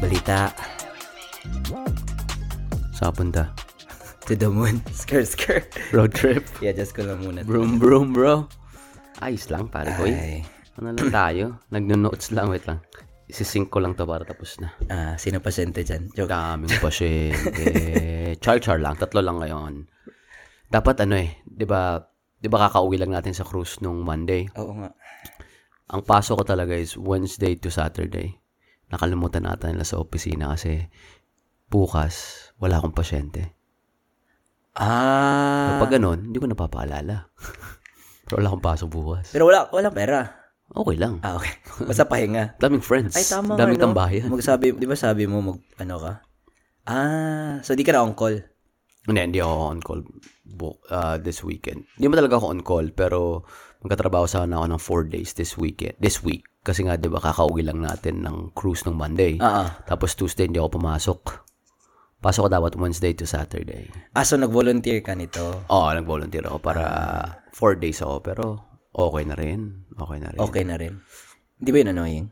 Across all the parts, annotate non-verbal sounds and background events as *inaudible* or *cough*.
Balita. Saan punta? *laughs* To the moon. *laughs* Skr, skr. Road trip? Yeah, just ko lang muna. Broom, broom, bro. Ayos lang, pare ko. Ay. Ano lang tayo? Nagno-notes lang, wait lang. Isisync ko lang to para tapos na. Ah, sino pasyente dyan? Joke. Daming pasyente. *laughs* Char-char lang. Tatlo lang ngayon. Dapat ano eh, di ba, di ba kakauwi lang natin sa cruise nung Monday? Oo nga. Ang pasok ko talaga is Wednesday to Saturday. Nakalimutan natin nila sa opisina kasi bukas, wala akong pasyente. Ah. Kapag ganun, hindi ko napapaalala. *laughs* Pero wala akong pasok bukas. Pero wala, wala pera. Okay lang. Ah, okay. *laughs* Basta pahinga. Daming friends. Ay, tama Daming nga, no? tambayan. Magsabi, di ba sabi mo, mag, ano ka? Ah, so di ka na on call. Hindi, hindi ako on call bu- uh, this weekend. Hindi mo talaga ako on call, pero magkatrabaho sana ako ng 4 days this weekend. This week. Kasi nga, di ba, kakauwi lang natin ng cruise ng Monday. Ah. Tapos Tuesday, hindi ako pumasok. Pasok ko dapat Wednesday to Saturday. Ah, so nag-volunteer ka nito. Oo, nag-volunteer ako para 4 days ako, pero okay na rin. Okay na rin. Okay na rin. Di ba yun annoying?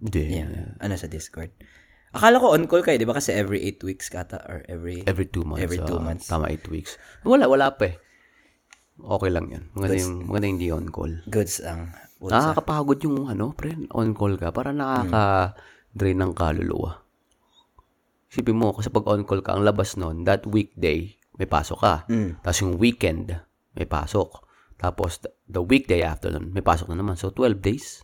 Hindi. Yeah. Ano sa Discord? Akala ko on call kayo, di ba? Kasi every 8 weeks kata or every... Every 2 months. Every two oo. months. Tama, 8 weeks. Wala, wala pa eh. Okay lang yan. Maganda yung, maganda yung di on call. Goods ang... Goods Ah. Nakakapagod yung ano, pre, on call ka. Para nakaka-drain ng kaluluwa. Isipin mo, kasi pag on call ka, ang labas nun, that weekday, may pasok ka. Mm. Tapos yung weekend, may pasok. Tapos the, weekday after nun, may pasok na naman. So, 12 days.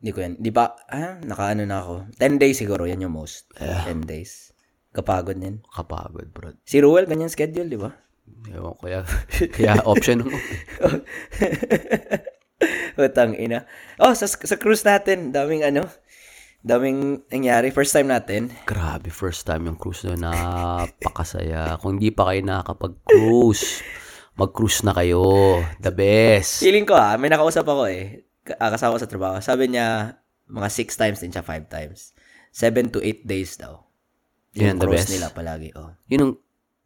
Di ko yan. Di ba? Ah, nakaano na ako. 10 days siguro. Yan yung most. 10 days. Kapagod din. Kapagod, bro. Si Ruel, ganyan schedule, di ba? Ewan ko, kaya, *laughs* kaya option ako. Utang *laughs* ina. Oh, sa, sa cruise natin, daming ano, daming nangyari. First time natin. Grabe, first time yung cruise na napakasaya. Kung hindi pa kayo nakakapag-cruise, mag-cruise na kayo. The best. Feeling ko ha, may nakausap ako eh. Ah, Kasama ko sa trabaho. Sabi niya, mga 6 times din siya, 5 times. 7 to 8 days daw. Yun ang the best. nila palagi. Oh. Yun ang,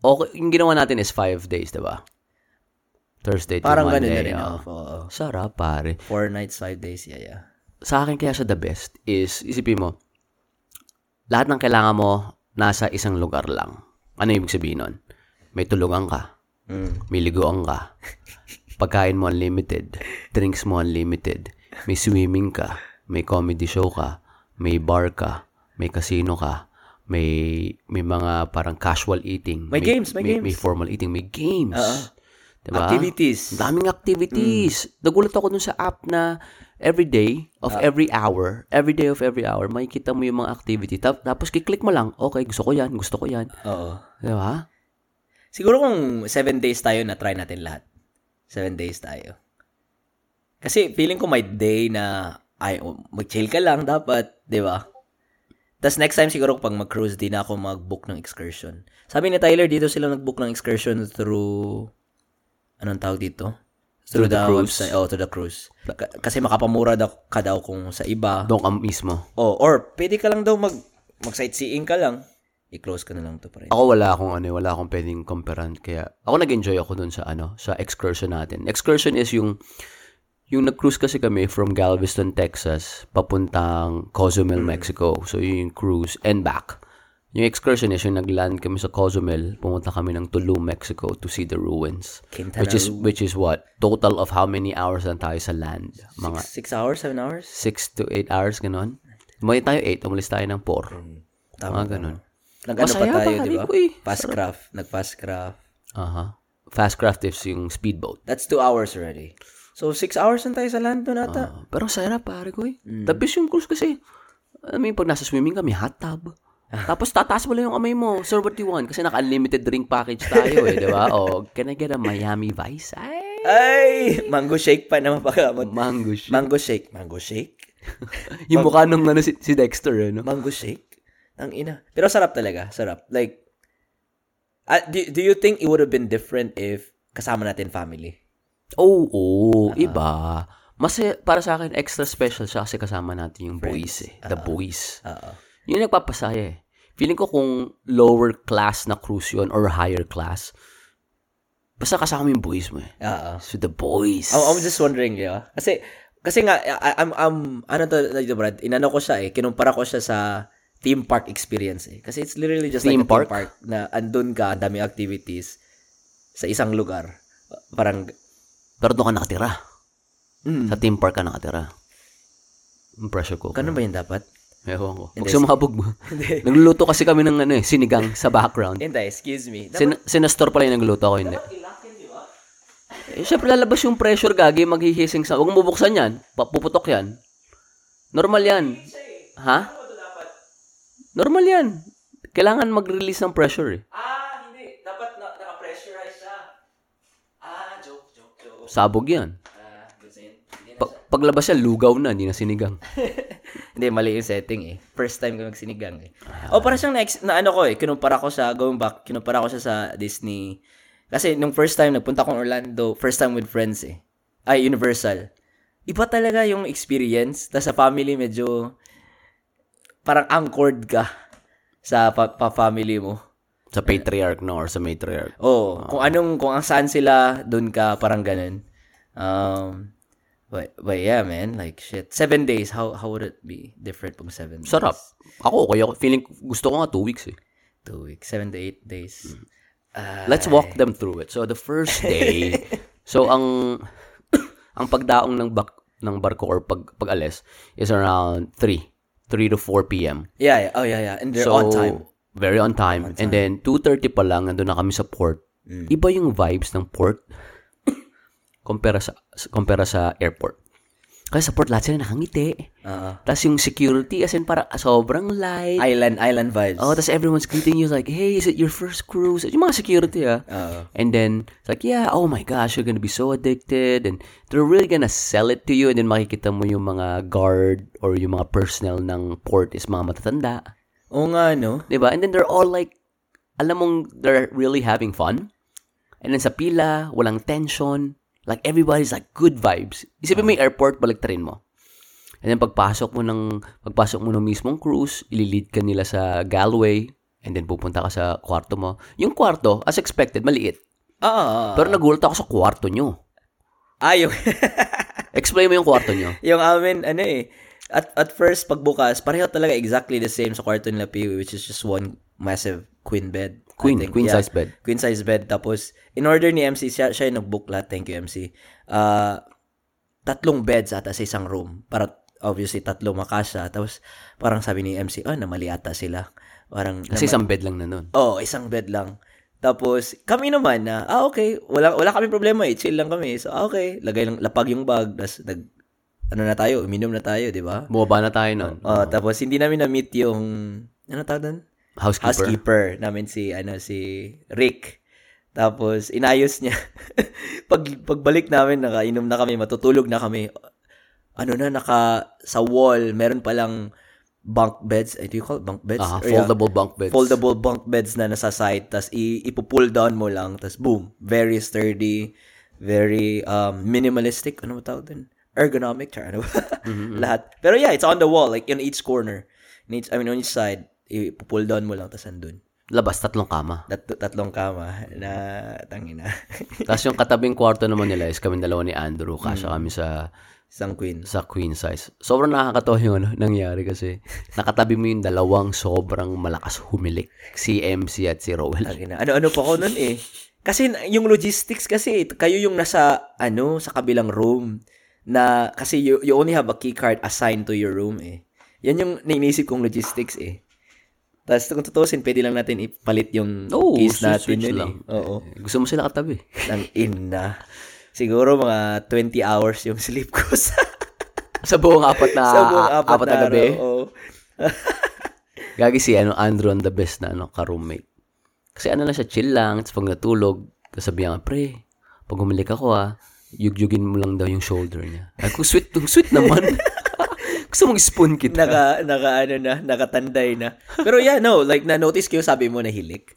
okay, yung ginawa natin is five days, di ba? Thursday to Parang Monday. ganun na rin. oh. Oo. Sarap, pare. 4 nights, 5 days. Yeah, yeah. Sa akin kaya siya the best is, isipin mo, lahat ng kailangan mo nasa isang lugar lang. Ano ibig sabihin nun? May tulungan ka. Mm. May liguan ka. Pagkain mo unlimited. Drinks mo unlimited. May swimming ka. May comedy show ka. May bar ka. May casino ka. May may mga parang casual eating. May games, may games. May formal eating. May games. Diba? Activities. Daming activities. Nagulat ako dun sa app na every day of every hour, every day of every hour, makikita mo yung mga activity. Tap- Tapos kiklik mo lang, okay, gusto ko yan, gusto ko yan. Oo. Di ba? Siguro kung 7 days tayo na try natin lahat. 7 days tayo. Kasi feeling ko may day na ay mag-chill ka lang dapat, 'di ba? Tapos next time siguro pag mag-cruise din ako mag-book ng excursion. Sabi ni Tyler dito sila nag-book ng excursion through anong tawag dito? Through the cruise. website. Oh, to the cruise. Ka- kasi makapamura daw ka daw kung sa iba. Doon ka mismo. Oh, or pwede ka lang daw mag mag-sightseeing ka lang. I-close ka na lang to pa rin. Ako wala akong ano, wala akong pwedeng comparean kaya ako nag-enjoy ako dun sa ano, sa excursion natin. Excursion is yung yung nag-cruise kasi kami from Galveston, Texas, papuntang Cozumel, Mexico. So yun yung cruise and back. Yung excursion is yung nag-land kami sa Cozumel, pumunta kami ng Tulum, Mexico to see the ruins. Quintana Which is which is what? Total of how many hours lang tayo sa land? Mga 6 hours, 7 hours? 6 to 8 hours ganon. Umalis tayo 8, umalis tayo ng 4. Tama. Mga ganon. Nag-ano pa tayo, di ba? eh. Fast craft. Nag-fast craft. Aha. Fast craft is yung speedboat. That's 2 hours already. So, 6 hours na tayo sa land doon ata. Ah, pero sarap pare ko eh. Tapos yung cruise kasi, I mean, pag nasa swimming kami, hot tub. Tapos tataas mo lang yung amay mo. Sir, what do you want? Kasi naka-unlimited drink package tayo eh, di ba? *laughs* O, can I get a Miami Vice? Ay! Ay! Mango shake pa na mapagamot. Mango shake. Mango shake. Mango shake? *laughs* yung mukha nung ano, si, si Dexter eh, no? Mango shake? Ang ina. Pero sarap talaga. Sarap. Like, ah, do, do you think it would have been different if kasama natin family? Oo, oh, iba. Mas para sa akin, extra special siya kasi kasama natin yung boys eh. The boys. Oo. Yun yung nagpapasaya eh. Feeling ko kung lower class na cruise yun or higher class, basta kasama yung boys mo eh. Oo. So the boys. I'm, I'm just wondering, ba? Kasi, kasi nga, I, I'm, I'm, ano to, Brad, inano ko siya eh, kinumpara ko siya sa theme park experience eh. Kasi it's literally just Theme like a park? theme park na andun ka, dami activities sa isang lugar. Parang, Pero doon ka nakatira. mm, Sa theme park ka nakatira. Pressure cooker. ganun ba yun dapat? Ewan ko. Huwag sumabog mo. *laughs* Nagluluto kasi kami ng ano eh, sinigang sa background. Hindi, excuse me. Dapat, Sin sinastor pala yung nagluluto ako, hindi. Eh, syempre lalabas yung pressure, gagi, maghihising sa... Huwag mo bubuksan yan. Puputok yan. Normal yan. Ha? Normal yan. Kailangan mag-release ng pressure eh. Ah, hindi. Dapat na, naka-pressurize siya. Ah, joke, joke, joke. Sabog yan. Ah, Pa- paglabas yan, lugaw na, hindi na sinigang. *laughs* Hindi, mali yung setting eh. First time ko magsinigang eh. O, para siyang next, na ano ko eh, kinumpara ko sa, going back, kinumpara ko siya sa Disney. Kasi nung first time, nagpunta akong Orlando, first time with friends eh. Ay, Universal. Iba talaga yung experience. Tapos sa family, medyo, parang anchored ka sa pa, pa family mo. Sa patriarch no, or sa matriarch. Oh, kung anong, kung ang saan sila, dun ka, parang ganun. Um, but, but yeah, man, like, shit. Seven days, how how would it be different pag seven days? Sarap. Ako, okay ako. Feeling, gusto ko nga two weeks eh. Two weeks, seven to eight days. Ah, Let's walk them through it. So, the first day, *laughs* so, ang, *coughs* ang pagdaong ng, bak, ng barko or pag, pag-alis is around 3. 3 to 4 p.m. yeah, yeah, oh yeah, yeah, and they're so, on time. Very on time. And then, 2.30 pa lang, nandun na kami sa port. Mm. Iba yung vibes ng port *coughs* compare sa, compare sa airport. Kasi sa port, lahat sila nakangiti. Oo. Tapos yung security, as in parang sobrang light. Island, island vibes. Oh, tapos everyone's greeting you like, hey, is it your first cruise? Yung mga security, ah. Oo. And then, it's like, yeah, oh my gosh, you're gonna be so addicted. And they're really gonna sell it to you. And then makikita mo yung mga guard or yung mga personnel ng port is mga matatanda. Oo nga, no? Diba? And then they're all like, alam mong they're really having fun. And then sa pila, walang tension. Like, everybody's like good vibes. Isipin mo yung airport, baliktarin mo. And then pagpasok mo ng, pagpasok mo ng mismong cruise, ililid ka nila sa Galway. And then pupunta ka sa kwarto mo. Yung kwarto, as expected, maliit. Oo. Pero nagulat ako sa kwarto nyo. Ah, yung, *laughs* Explain mo yung kwarto nyo. yung amin, ano eh, at, at first, pagbukas, pareho talaga exactly the same sa kwarto nila Pee which is just one massive queen bed. Queen, think. queen Yeah. size bed. Queen size bed. Tapos, in order ni MC, siya, siya yung nag-book lahat. Thank you, MC. Ah, tatlong beds ata sa isang room. Para, obviously, tatlo makasya. Tapos, parang sabi ni MC, oh, namali ata sila. Parang, Kasi isang bed lang na nun. Oo, oh, isang bed lang. Tapos, kami naman na, ah, okay, wala, wala kami problema eh, chill lang kami. So, ah, okay, lagay lang, lapag yung bag, tapos nag, ano na tayo, uminom na tayo, di ba? Bumaba na tayo nun. Oh, tapos hindi namin na-meet yung, ano tawag doon? Housekeeper. Housekeeper namin si, ano, si Rick. Tapos, inayos niya. *laughs* Pag, pagbalik namin, nakainom na kami, matutulog na kami. Ano na, naka, sa wall, meron palang bunk beds. Eh, do you call it bunk beds? Or yeah, foldable bunk beds. foldable bunk beds na nasa side tas i- ipo-pull down mo lang tas boom very sturdy very um minimalistic ano ba tawag dun ergonomic char ano ba *laughs* lahat pero yeah it's on the wall like in each corner in each, I mean on each side ipo-pull down mo lang tas andun Labas, tatlong kama. Tat- tatlong kama na tangina *laughs* Tapos yung katabing kwarto naman nila is kami dalawa ni Andrew. Kasya Mm. kami sa isang queen sa queen size. Sobrang nakakatawa yung ano, nangyari kasi nakatabi mo yung dalawang sobrang malakas humilik. Si MC at si Rowell. ano-ano pa ko nun eh kasi yung logistics kasi kayo yung nasa ano sa kabilang room na kasi you, you only have a key card assigned to your room eh. Yan yung nainisip kong logistics eh. Tapos kung tutusin, pwede lang natin ipalit yung Oo, keys natin yun lang. eh. Oo. Gusto mo sila katabi. Nang ina. Siguro mga 20 hours yung sleep ko *laughs* sa, Sa buong apat na, sa buong apat, apat na gabi. araw. Oo. *laughs* Gagi si ano, Andrew on the best na ano, ka-roommate. Kasi ano lang siya, chill lang. Tapos pag natulog, sabihan nga, pre, pag umilik ako ah, yugyugin mo lang daw yung shoulder niya. Ay, kung sweet, kung sweet naman. *laughs* Gusto mong spoon kita. Naka, naka, ano na, nakatanday na. Pero yeah, no, like, na-notice ko sabi mo na hilik.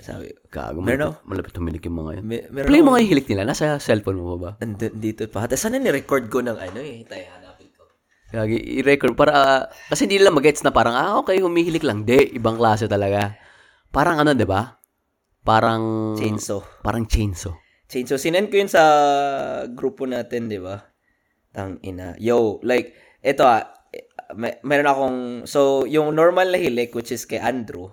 Sabi, Gago, Meron malapit, malapit humilik yung mga yun. meron Play mo nga yung hilik nila. Nasa cellphone mo ba ba? Andun, dito pa. Tapos sana ni-record ko ng ano eh. Tayo, hanapin ko. Gagi, i-record. Para, ah, kasi hindi nila magets na parang, ah, okay, humihilik lang. Di, ibang klase talaga. Parang ano, di ba? Parang, Chainsaw. parang chainsaw. Chainsaw. Sinend ko yun sa grupo natin, di ba? Tang ina. Yo, like, eto ah, may, meron akong, so, yung normal na hilik, which is kay Andrew,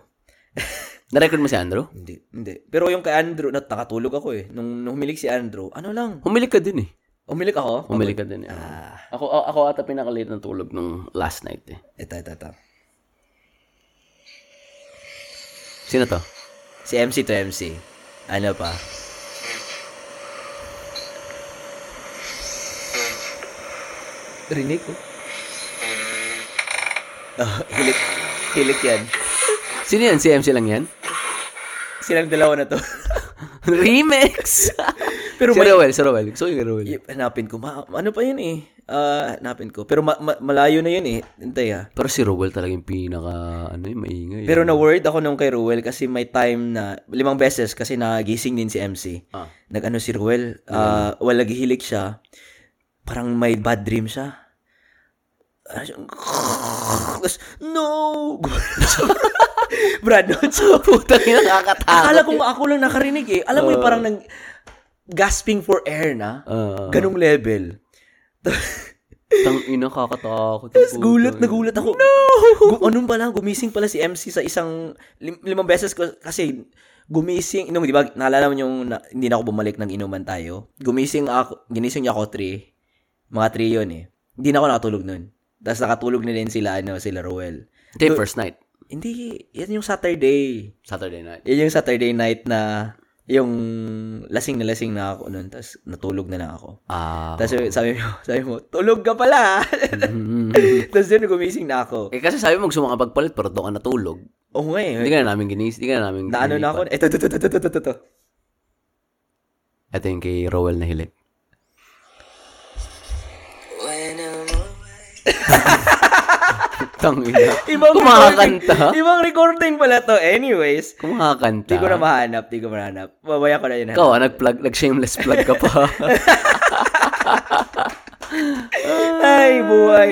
*laughs* Na-record mo si Andrew? hindi, hindi. Pero yung kay Andrew, nakatulog ako eh. Nung, nung humilik si Andrew, ano lang, Humilik ka din eh. umilik ako. Humilik ka din eh. Ah, Ako, ako ata pinaka-late ng tulog nung last night eh. ito, ito, ito. Sino to? Si MC to MC. Ano pa? Rinig ko. Oh, hilik. Hilik yan. Sino yan? Si MC lang yan? Silang dalawa na to. *laughs* Remix! Pero si may- Rowel, si Rowel. Gusto ko yung Rowel. Yep, hanapin ko. Ma- ano pa yun eh? Ah, hanapin ko. Pero ma- ma- malayo na yun eh. Hintay ah. Pero si Rowel talaga yung pinaka, ano yung maingay. Pero na-worried ako nung kay Ruel kasi may time na limang beses kasi nagising din si MC. Ah. Nag-ano si Ruel, ah, wala nagihilik siya. Parang may bad dream siya. Tapos, no! *laughs* Brad, so, Putang ina, nakakatakot. akala ko ako lang nakarinig eh. Alam mo yung parang nag gasping for air na. Ah. Ganong level. Tang ina, kakatakot. Tapos gulat na gulat ako. No! anong pala, gumising pala si MC sa isang lim- limang beses ko kasi gumising, nung di ba, naalala mo yung na, hindi na ako bumalik ng inuman tayo. Gumising ako, ginising niya ako 3. Mga 3 yun eh. Hindi na ako nakatulog nun. Tapos nakatulog na din sila, ano, sila Roel. Ito yung first night. Hindi, yan yung Saturday. Saturday night. Yan yung Saturday night na yung lasing na lasing na ako nun. Tapos natulog na lang ako. Ah. Tapos sabi mo, *laughs* sabi mo, tulog ka pala. *laughs* Tapos yun, gumising na ako. eh kasi sabi mo gusto mo kapagpalit pero doon ka natulog. Oo nga eh. Hindi ka na namin ginis, hindi ka na namin Na ano na ako. Ito, ito, ito, ito, ito, ito, ito. Ito yung kay Rowel na hilik. *laughs* Tang ina. Ibang Kumakanta? recording, ibang recording pala to. Anyways, Kumakanta. di ko na mahanap, di ko mahanap. Babaya ko na yun. Ikaw, ah, nag-plug, nag-shameless plug ka pa. *laughs* Ay, buhay.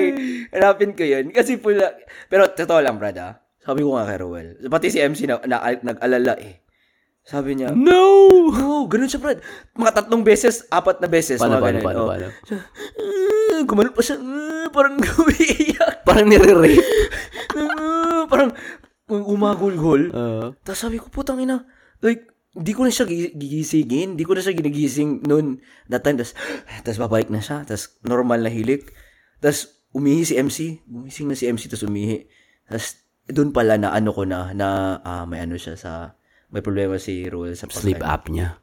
Hanapin ko yun. Kasi pula. Pero totoo lang, brad ah. Sabi ko nga kay Ruel. Pati si MC na, na nag-alala eh. Sabi niya, no! no, ganun siya, Brad. Mga tatlong beses, apat na beses. Paano, paano, paano, Oh. paano? Uh, gumanon pa siya. Uh, parang *laughs* gumiiyak. Parang nire-rape. Uh, *laughs* parang umagulgol. Uh, Tapos sabi ko, putang ina, like, di ko na siya gi- gigisingin. Di ko na siya ginigising noon. That time, tapos, *gasps* tapos babalik na siya. Tapos, normal na hilik. Tapos, umihi si MC. Gumising na si MC, tapos umihi. Tapos, doon pala na ano ko na, na ah, may ano siya sa, may problema si Ruel sa pag- sleep apnea.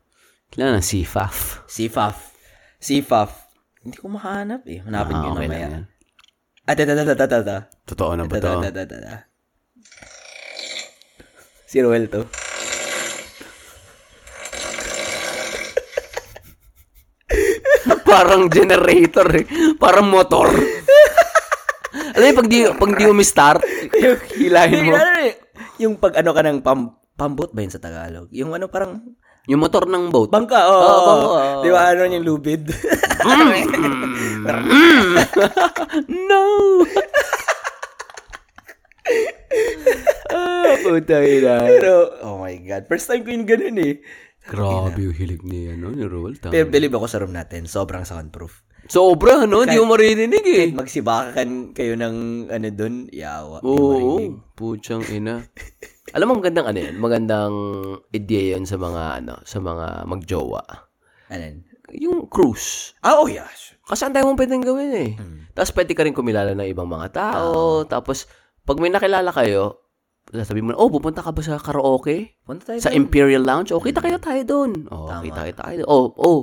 Kailangan ng CFAF. CFAF. CFAF. Hindi ko mahanap eh. Hanapin ko Ah, okay mamaya. lang yan. Ah, tata, tata. Totoo na ba to? tata, tata. Si Ruel to. *laughs* Parang generator eh. Parang motor. Alam mo, pag di, pag di umistart, *laughs* hilahin mo. Yung, ano eh, yung pag ano ka ng pam, pambot ba yun sa Tagalog? Yung ano parang Yung motor ng boat. bangka, oo. Oh, bangka, oo. Di ba ano yung lubid? *laughs* no! *laughs* ah, puta ina. Pero, oh my God. First time ko yung ganun eh. Grabe yung hilig ni, ano, ni Roel. Pero believe ako sa room natin. Sobrang soundproof. Sobra, no? Hindi mo maririnig eh. Magsibakan kayo ng ano dun, yawa. Oo, marinig. putsang ina. *laughs* Alam mo, magandang ano yan? Magandang ideya yan sa mga, ano, sa mga magjowa. Anan? Yung cruise. Ah, oh yes. Kasi ang dami mong pwedeng gawin eh. Mm. Tapos pwede ka rin kumilala ng ibang mga tao. Tapos, pag may nakilala kayo, sabi mo, oh, pupunta ka ba sa karaoke? Punta tayo Sa dun. Imperial Lounge? Oh, kita kayo tayo doon. Oh, Tama. kita kayo tayo. Oh, oh.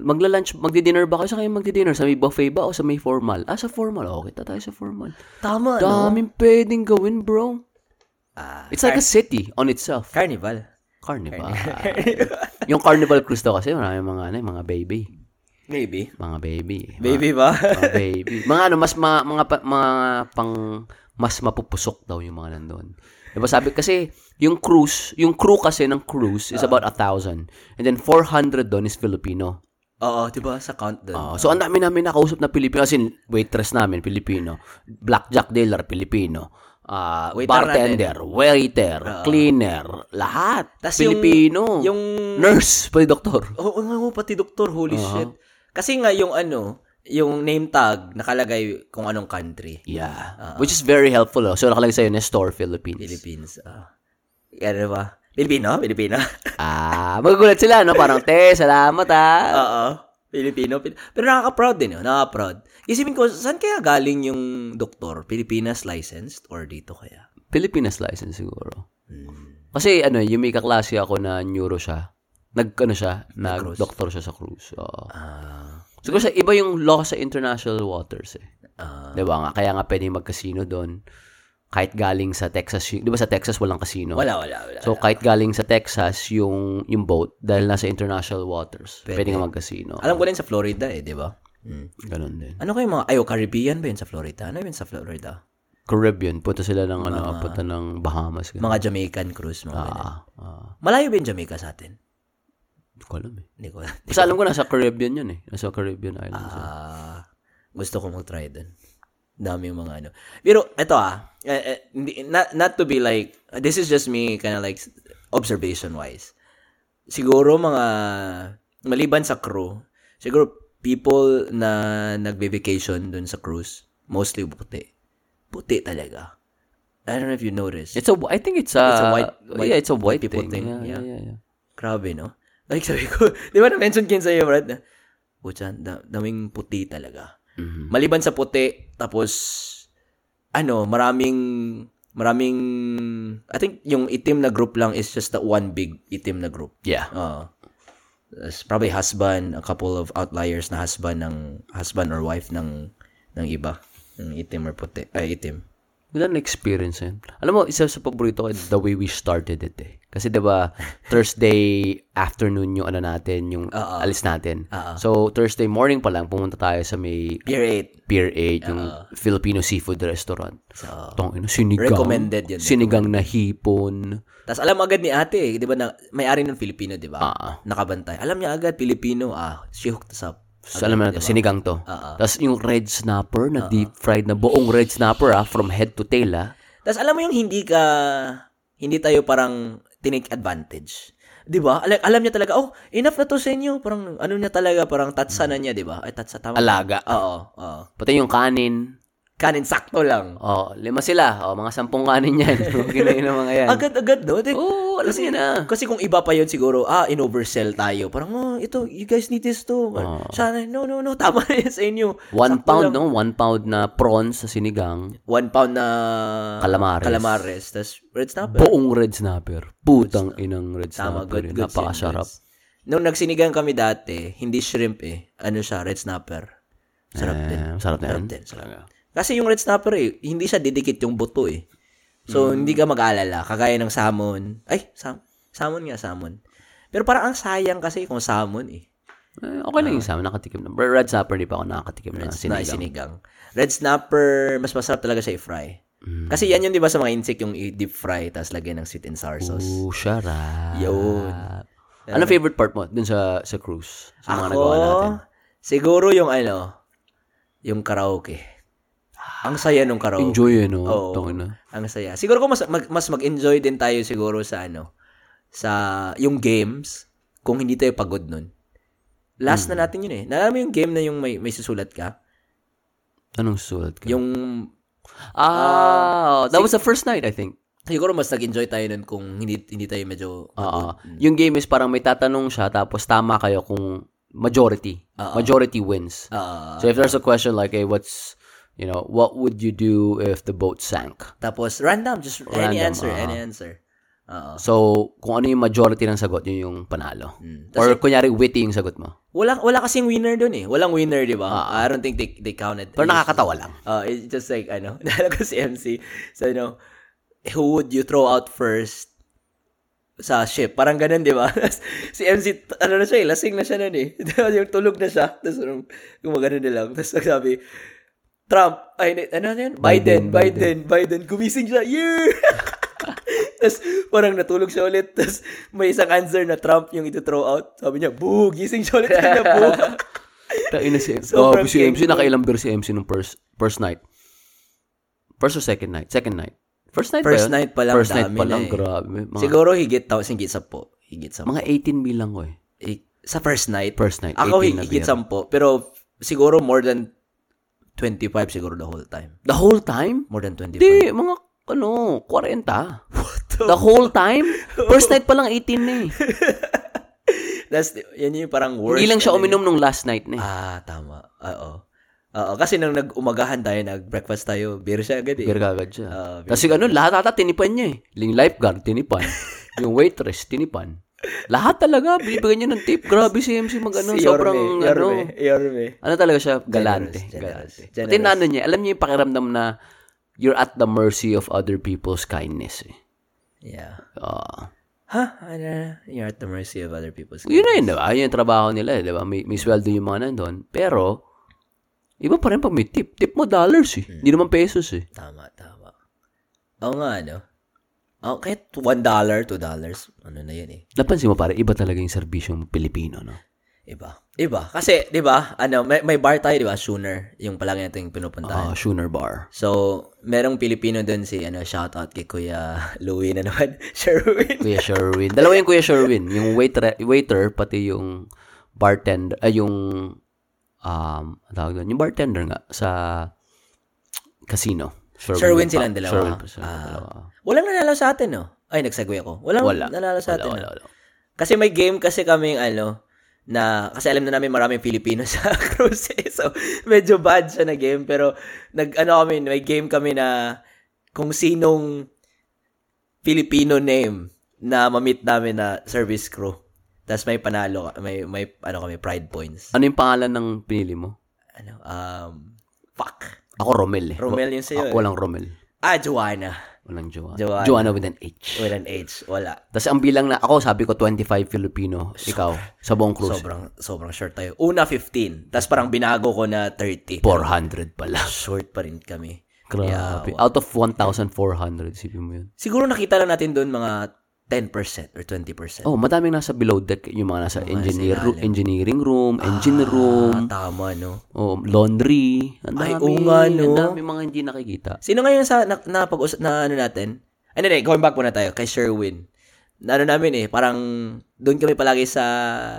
Magla-lunch, magdi-dinner ba kayo? Sa kayo magdi-dinner? Sa may buffet ba o sa may formal? Ah, sa formal. Oh, kita tayo sa formal. Tama, no? Daming pwedeng gawin, bro. Ah, It's like a city on itself. carnival. Carnival. yung carnival cruise daw kasi marami mga ano, mga baby. Maybe. Mga baby. Baby ba? Mga baby. Mga ano, mas ma, mga, pa- mga pang, mas mapupusok daw yung mga nandun. Diba sabi, kasi yung cruise, yung crew kasi ng cruise is about a thousand. And then 400 doon is Filipino. Oo, di ba? Sa count dun. Oh, so ang dami namin nakausap na Pilipino. As in, waitress namin, Pilipino. Blackjack dealer, Pilipino. Ah, Waiter bartender, waiter, cleaner, lahat. Tas yung- Pilipino. yung... nurse, pati doktor. Oo nga, oh, pati doktor, holy shit. Kasi nga yung ano, yung name tag, nakalagay kung anong country. Yeah. Which is very helpful. Oh. So, nakalagay sa'yo, Nestor, Philippines. Philippines. Ah. ano ba? Pilipino? Pilipino? ah, magugulat sila, no? Parang, te, salamat, ah. *laughs* Oo. Pilipino. Pil- Pero nakaka-proud din, no? Nakaka-proud. Isipin ko, saan kaya galing yung doktor? Pilipinas licensed or dito kaya? Pilipinas license siguro. Hmm. Kasi, ano, yung may kaklase ako na neuro siya. Nag, ano siya, nag-doctor siya sa cruise. Oo. Ah. Siguro sa iba yung law sa international waters eh. Ah. Di ba nga? Kaya nga pwede mag-casino doon. Kahit galing sa Texas. Di ba sa Texas walang casino? wala, wala, wala. So, kahit galing sa Texas yung yung boat, dahil nasa international waters, pwede, nga mag-casino. Alam ko din sa Florida eh, di ba? Hmm. Ganon din. Ano kayo mga, ayo, Caribbean ba yun sa Florida? Ano yun sa Florida? Caribbean, punta sila ng, ano, punta ng Bahamas. Ganun. Mga Jamaican cruise, mga ganun. Ah, ah. Malayo ba yung Jamaica sa atin? Hindi ko alam eh. Hindi ko. *laughs* Basta alam ko nasa Caribbean yun eh. Nasa Caribbean Islands. Ah, gusto ko mag-try dun. Dami yung mga ano. Pero, eto ah, hindi- not, not to be like, this is just me kind of like observation-wise. Siguro mga, maliban sa crew, siguro people na nagbe-vacation dun sa cruise, mostly puti. Puti talaga. I don't know if you noticed. It's a, I think it's a, It's a white- white- yeah, it's a white, people thing. thing, Yeah, yeah. yeah, yeah. Grabe, no? Like, sabi ko, *laughs* di ba na-mention kin sa'yo, Brad, na, Pucha, da, daming puti talaga. Mhm. Maliban sa puti, tapos, ano, maraming, maraming, I think yung itim na group lang is just the one big itim na group. Yeah. Uh, probably husband, a couple of outliers na husband ng, husband or wife ng, ng iba. Ng itim or puti. Ay, itim. Wala na experience yun. Alam mo, isa sa paborito ko, the way we started it eh. Kasi 'di ba *laughs* Thursday afternoon yung ano natin, yung alis natin. So, Thursday morning pa lang, pumunta tayo sa may Pier 8. Pier 8, yung Filipino seafood restaurant. Tong ino, sinigang. Recommended yun. Sinigang na hipon. Tapos alam agad ni ate, eh, di ba, na, may-ari ng Filipino, di ba? Nakabantay. Alam niya agad, Filipino, ah, she hooked us up. So, alam mo na to, sinigang to. Ah, Tapos yung red snapper na deep fried na buong red snapper ah, from head to tail ah. Tapos alam mo yung hindi ka, hindi tayo parang tinake advantage. Di ba? Alam, alam niya talaga, oh, enough na to sa inyo. Parang, ano niya talaga, parang tatsa na niya, di ba? Ay, tatsa, tama. Alaga. Oo, oo. Pati yung kanin. Kanin, sakto lang. Oh, lima sila. Oh, mga sampung kanin yan. *laughs* Ginayin ng mga yan. Agad-agad, no? Di- Oo, alam niya na. Kasi kung iba pa yun siguro, ah, in-oversell tayo. Parang, oh, ito, you guys need this too. Sana, no, no, no, *laughs* tama na yan sa inyo. One Sakto pound, lang. no? One pound na prawns sa sinigang. One pound na Calamares. calamares. Tapos red snapper. Buong red snapper. Putang inang red Tama, snapper. good, yun. good. Napakasarap. Nung nagsinigang kami dati, hindi shrimp eh. Ano siya, red snapper. Sarap din. Eh, sarap na yan. Sarap din. Sarap. Kasi yung red snapper eh, hindi siya didikit yung buto eh. So, Hmm. hindi ka mag-aalala. Kagaya ng salmon. Ay, sam salmon nga, salmon. Pero parang ang sayang kasi kung salmon eh. Eh, okay lang yung sa amin. Nakatikim na. Red snapper, di pa ako nakakatikim na Na sinigang. sinigang. Red snapper, mas masarap talaga siya i-fry. Hmm. Kasi yan yun, di ba, sa mga insect, yung i-deep fry, tapos lagyan ng sweet and sour sauce. Ooh, sarap. Yun. Ano favorite part mo dun sa sa cruise? Sa mga nagawa natin? siguro yung ano, yung karaoke. Ang saya nung karaoke. Enjoy eh, no? Oo. Na. Ang saya. Siguro ko mas mag, mas mag-enjoy din tayo siguro sa ano, sa yung games kung hindi tayo pagod nun. Last Hmm. na natin yun eh. Naalala mo yung game na yung may, may susulat ka? Anong sulat ka? Yung Ah, that was the first night, I think. siguro mas nag-enjoy tayo nun kung hindi hindi tayo medyo Oo. Yung game is parang may tatanong siya tapos tama kayo kung majority. Majority wins. Ah, So if there's a question like, hey, what's, you know, what would you do if the boat sank? tapos random just any Random, answer, ah. any answer. Oo. So, kung ano yung majority ng sagot, yun yung panalo. Hmm. Or kunyari, witty yung sagot mo. Wala wala kasing winner doon eh. Walang winner, 'di ba? I don't think they they counted. Pero nakakatawa lang. Uh, it's just like, ano, *laughs* naalala ko si MC. So, you know, who would you throw out first sa ship? Parang ganun, di ba? *laughs* si MC, ano na siya eh, lasing na siya nun eh. *laughs* yung tulog na siya. Tapos, um, gumagano na lang. Tapos, nagsabi, Trump, ay, ano na yun? Biden, Biden, Biden, Gumising siya, yeah! *laughs* Tapos, parang natulog siya ulit. Tapos, may isang answer na Trump yung ito-throw out. Sabi niya, boo, gising siya ulit. Sabi niya, boo. *laughs* Tain na si MC. Sobrang Oh, si MC, nakailang beer si MC nung first, first night. First or second night? Second night. First night First ba yun? night pa lang, First night pa lang, eh. grabe. Mga, Siguro, higit, tao, higit sa po. Higit sa mga 18 mil lang ko eh. sa first night. First night, Ako 18 na higit sampo. Pero siguro more than 25 siguro the whole time. The whole time? More than 25. Hindi, mga, ano, 40. *laughs* The whole time? *laughs* First night pa lang 18 na eh. *laughs* That's, yan yung parang worst. Hindi lang siya uminom nung last night na eh. Ah, tama. Oo. Oo, kasi nung nag-umagahan tayo, nag-breakfast tayo, beer siya agad eh. Beer kagad siya. Ah, beer Kasi ano, lahat ata tinipan niya eh. Yung lifeguard, tinipan. yung waitress, tinipan. Lahat talaga, bibigyan niya ng tip. Grabe si MC mag ano, Si sobrang Yorme, ano. Yorme, Yorme. Ano talaga siya, galante. Generous, galante. generous. Pati ano niya, alam niya yung pakiramdam na you're at the mercy of other people's kindness eh. Yeah. Ah. Ha? Ano? You're at the mercy of other people's yun na yun, diba? Yun yung trabaho nila, eh, diba? May, may sweldo yung mga nandun. Pero, iba pa rin pag may tip. Tip mo dollars eh. Hindi naman pesos eh. Tama, tama. Oo nga, ano? Oh, kahit $1, $2, ano na yun eh. Napansin mo pare, iba talaga yung serbisyong Pilipino, no? Iba. Iba. Kasi, di ba, ano, may, may bar tayo, di ba? Schooner. Yung palagi natin pinupuntahan. Ah, Schooner Bar. So, merong Pilipino dun si, ano, shout out kay Kuya Louie na naman. *laughs* Sherwin. Kuya Sherwin. Dalawa yung Kuya Sherwin. Yung waiter, waiter pati yung bartender, ay yung, um, tawag doon, yung bartender nga sa casino. Sherwin pa- silang dalawa. Sherwin pa silang Ah. dalawa. Walang nanalo sa atin, no? Ay, nagsagwe ako. Walang Wala. nanalo sa atin, Wala, wala, wala. Kasi may game kasi kaming ano, na, kasi alam na namin maraming Pilipino *laughs* sa cruise eh. So, medyo bad siya na game. Pero, nag, ano kami, may game kami na kung sinong Filipino name na mamit namin na service crew. Tapos may panalo, may, may, ano kami, pride points. Ano yung pangalan ng pinili mo? Ano, um, fuck. Ako Romel eh. Romel yun sa'yo Ako eh. walang Romel. Ah, Joanna. Walang Joanna. Joanna. Joanna with an H. With an H. Wala. Tapos ang bilang na, ako sabi ko 25 Filipino. Ikaw, sa buong cruise. Sobrang, sobrang short tayo. Una, 15. Tapos parang binago ko na 30. 400 pala. Short pa rin kami. Grabe. Out of 1,400, sipin mo yun. Siguro nakita lang natin doon mga 10% or 20%. Oh, madaming nasa below deck, yung mga nasa engineer, sa ilalim. engineering room, engine Ah, room, tama, no? oh, laundry. Ang dami, Ay, oo nga, no? Ang dami mga hindi nakikita. Sino ngayon sa, na, na, pag na ano natin? Ano na, going back muna tayo, kay Sherwin. Na ano namin eh, parang doon kami palagi sa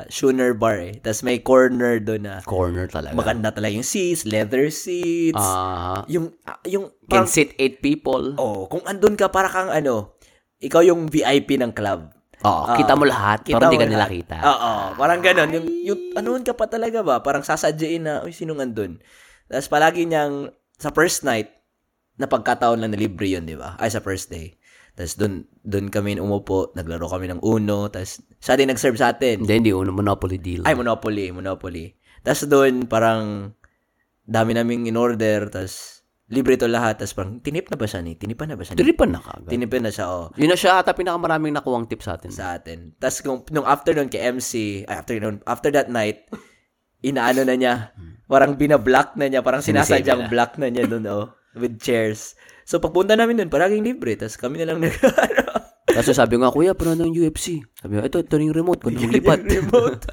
Schooner Bar eh. Tapos may corner doon na Corner talaga. maganda talaga yung seats, leather seats. Ah, yung, ah, yung, can parang, sit eight people. oh, kung andun ka, para kang ano, ikaw yung VIP ng club. Oh, kita mo lahat, Kita pero hindi ka nila kita. Oo, parang ganun. Yung, yung anoon ka pa talaga ba? Parang sasadyain na, uy, sinong andun? Tapos palagi niyang, sa first night, na pagkataon lang na libre yun, di ba? Ay, sa first day. Tapos doon, doon kami umupo, naglaro kami ng Uno, tapos siya din nag-serve sa atin. Hindi, hindi, uno, monopoly deal. Ay, Monopoly, Monopoly. Tapos doon, parang, dami naming in-order, tapos, libre to lahat, tapos parang, tinip na ba siya ni? Tinipan na ba siya ni? Tiripan na kagad. Tinipin na siya, oh Yun na siya ata pinakamaraming nakuwang tip sa atin. sa atin. Tapos kung nung afternoon kay MC, ay afternoon, after that night, inaano na niya, parang binablock na niya, parang sinasadyang na. block na niya doon, oh, with chairs. So pagpunta namin doon, paraging libre, tapos kami na lang nag, Kasi sabi ko nga, kuya, pano ng UFC? Sabi ko, ito, ito na yung remote. Kung lipat. *laughs* remote.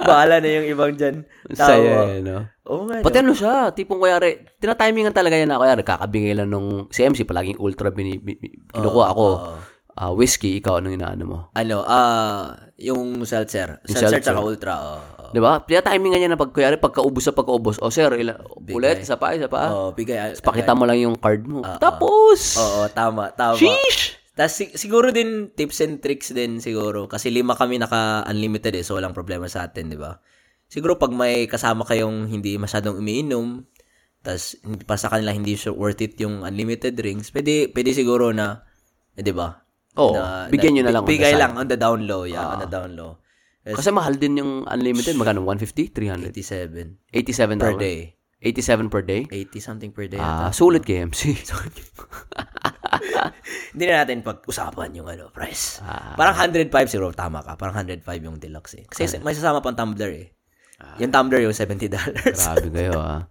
Bahala na yung ibang dyan. Saya, eh, no? Oo nga, Pati no? ano siya, tipong kuyari, tinatimingan talaga yan na kuyari, kakabigay lang nung, si MC palaging ultra bini, bi- bi- kinukuha ako. oo. Ah, whiskey, ikaw, anong inaano mo? Ano, ah, yung seltzer. Yung Seltzer seltzer. ultra, oh. oh. Di ba? Tinatimingan niya na pag, kuyari, pagkaubos sa pagkaubos, oh sir, ila, ulit, isa pa, isa pa. Oh, bigay. Pakita mo lang yung card mo. Tapos! Oo, tama, tama. Sheesh! Tapos sig- siguro din tips and tricks din siguro kasi lima kami naka-unlimited eh so walang problema sa atin, di ba? Siguro pag may kasama kayong hindi masyadong umiinom, tapos hindi pa sa kanila hindi sure worth it yung unlimited drinks, pwede pwede siguro na eh, di ba? Oo, Na- bigyan nyo na lang Bigay lang on the down low, yeah, on the down low. Kasi mahal din yung unlimited. Magkano? 150? 300? 87 87 per day. 87 per day? 80 something per day. Ah, ata. sulit kay MC. *laughs* *laughs* Hindi na natin pag-usapan yung ano, price. Ah. Parang 105 siguro, tama ka. Parang 105 yung deluxe eh. Kasi may sasama pang tumbler eh. Ah. Yung tumbler yung $70. Grabe kayo, *laughs* ah.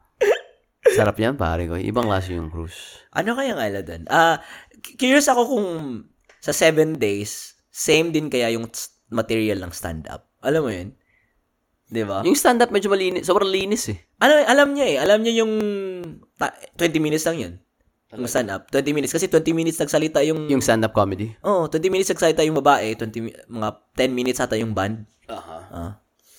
Sarap yan, pare ko. Ibang klase yung cruise. ano kaya nga doon? Ah, c- curious ako kung sa 7 days, same din kaya yung material ng stand-up. Alam mo yun? 'Di ba? Yung stand-up medyo malinis. Sobrang linis eh. Ano, alam niya eh. Alam niya yung ta- 20 minutes lang yun. Yung stand-up. 20 minutes. Kasi 20 minutes nagsalita yung... Yung stand-up comedy. Oh, 20 minutes nagsalita yung babae. 20, mi- mga 10 minutes ata yung band. Aha. Ah.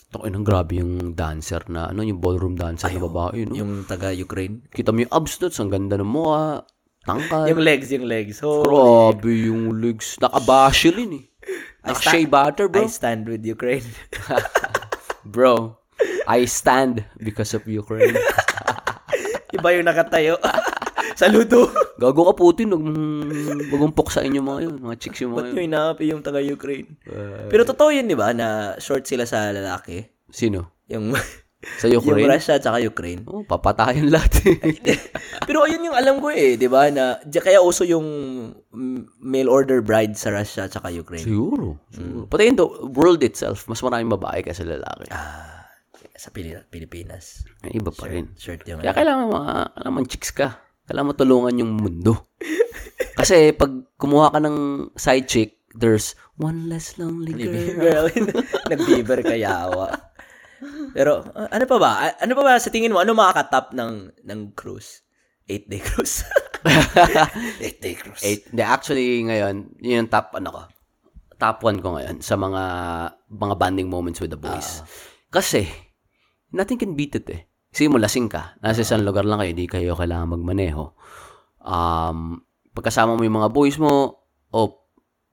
Takin ang grabe yung dancer na, ano, yung ballroom dancer na babae, no? Yung taga-Ukraine. Kita mo yung abs nuts, ang ganda ng mukha, tangkad. Yung legs, yung legs. So, Grabe yung legs. Nakabashi rin eh. Naka-shea butter, bro. I stand with Ukraine. *laughs* Bro, I stand because of Ukraine. *laughs* Iba yung nakatayo. *laughs* Saludo. Gago ka Putin, wag mong puksain yung mga yun, mga chicks yung mga Ba't yun. nyo inapi yung taga-Ukraine? Pero totoo yun, di ba, na short sila sa lalaki? Sino? Yung, *laughs* Sa yung Ukraine? Russia at Ukraine. Oh, papatayan lahat eh. *laughs* Pero ayun yung alam ko eh, di ba, na kaya uso yung mm, mail order bride sa Russia at Ukraine. siguro. siguro. Pati yung world itself, mas maraming babae kaysa lalaki. Ah, sa Pili- Pilipinas. Ay, iba pa rin. Short yung Kaya kailangan mga, kailangan chicks ka. Kailangan matulungan yung mundo. *laughs* Kasi pag kumuha ka ng side chick, there's one less lonely girl. girl. *laughs* Nag-beaver ka yawa. Pero, uh, ano pa ba? Ano pa ba sa tingin mo? Ano makakatap ng, ng cruise? Eight-day cruise. *laughs* Eight-day cruise. Eight. Hindi, actually, ngayon, yun yung top, ano ko, top one ko ngayon sa mga mga bonding moments with the boys. Kasi, nothing can beat it eh. Kasi mo lasing ka. Nasa isang lugar lang kayo, di kayo kailangan magmaneho. Um, pagkasama mo yung mga boys mo, oh,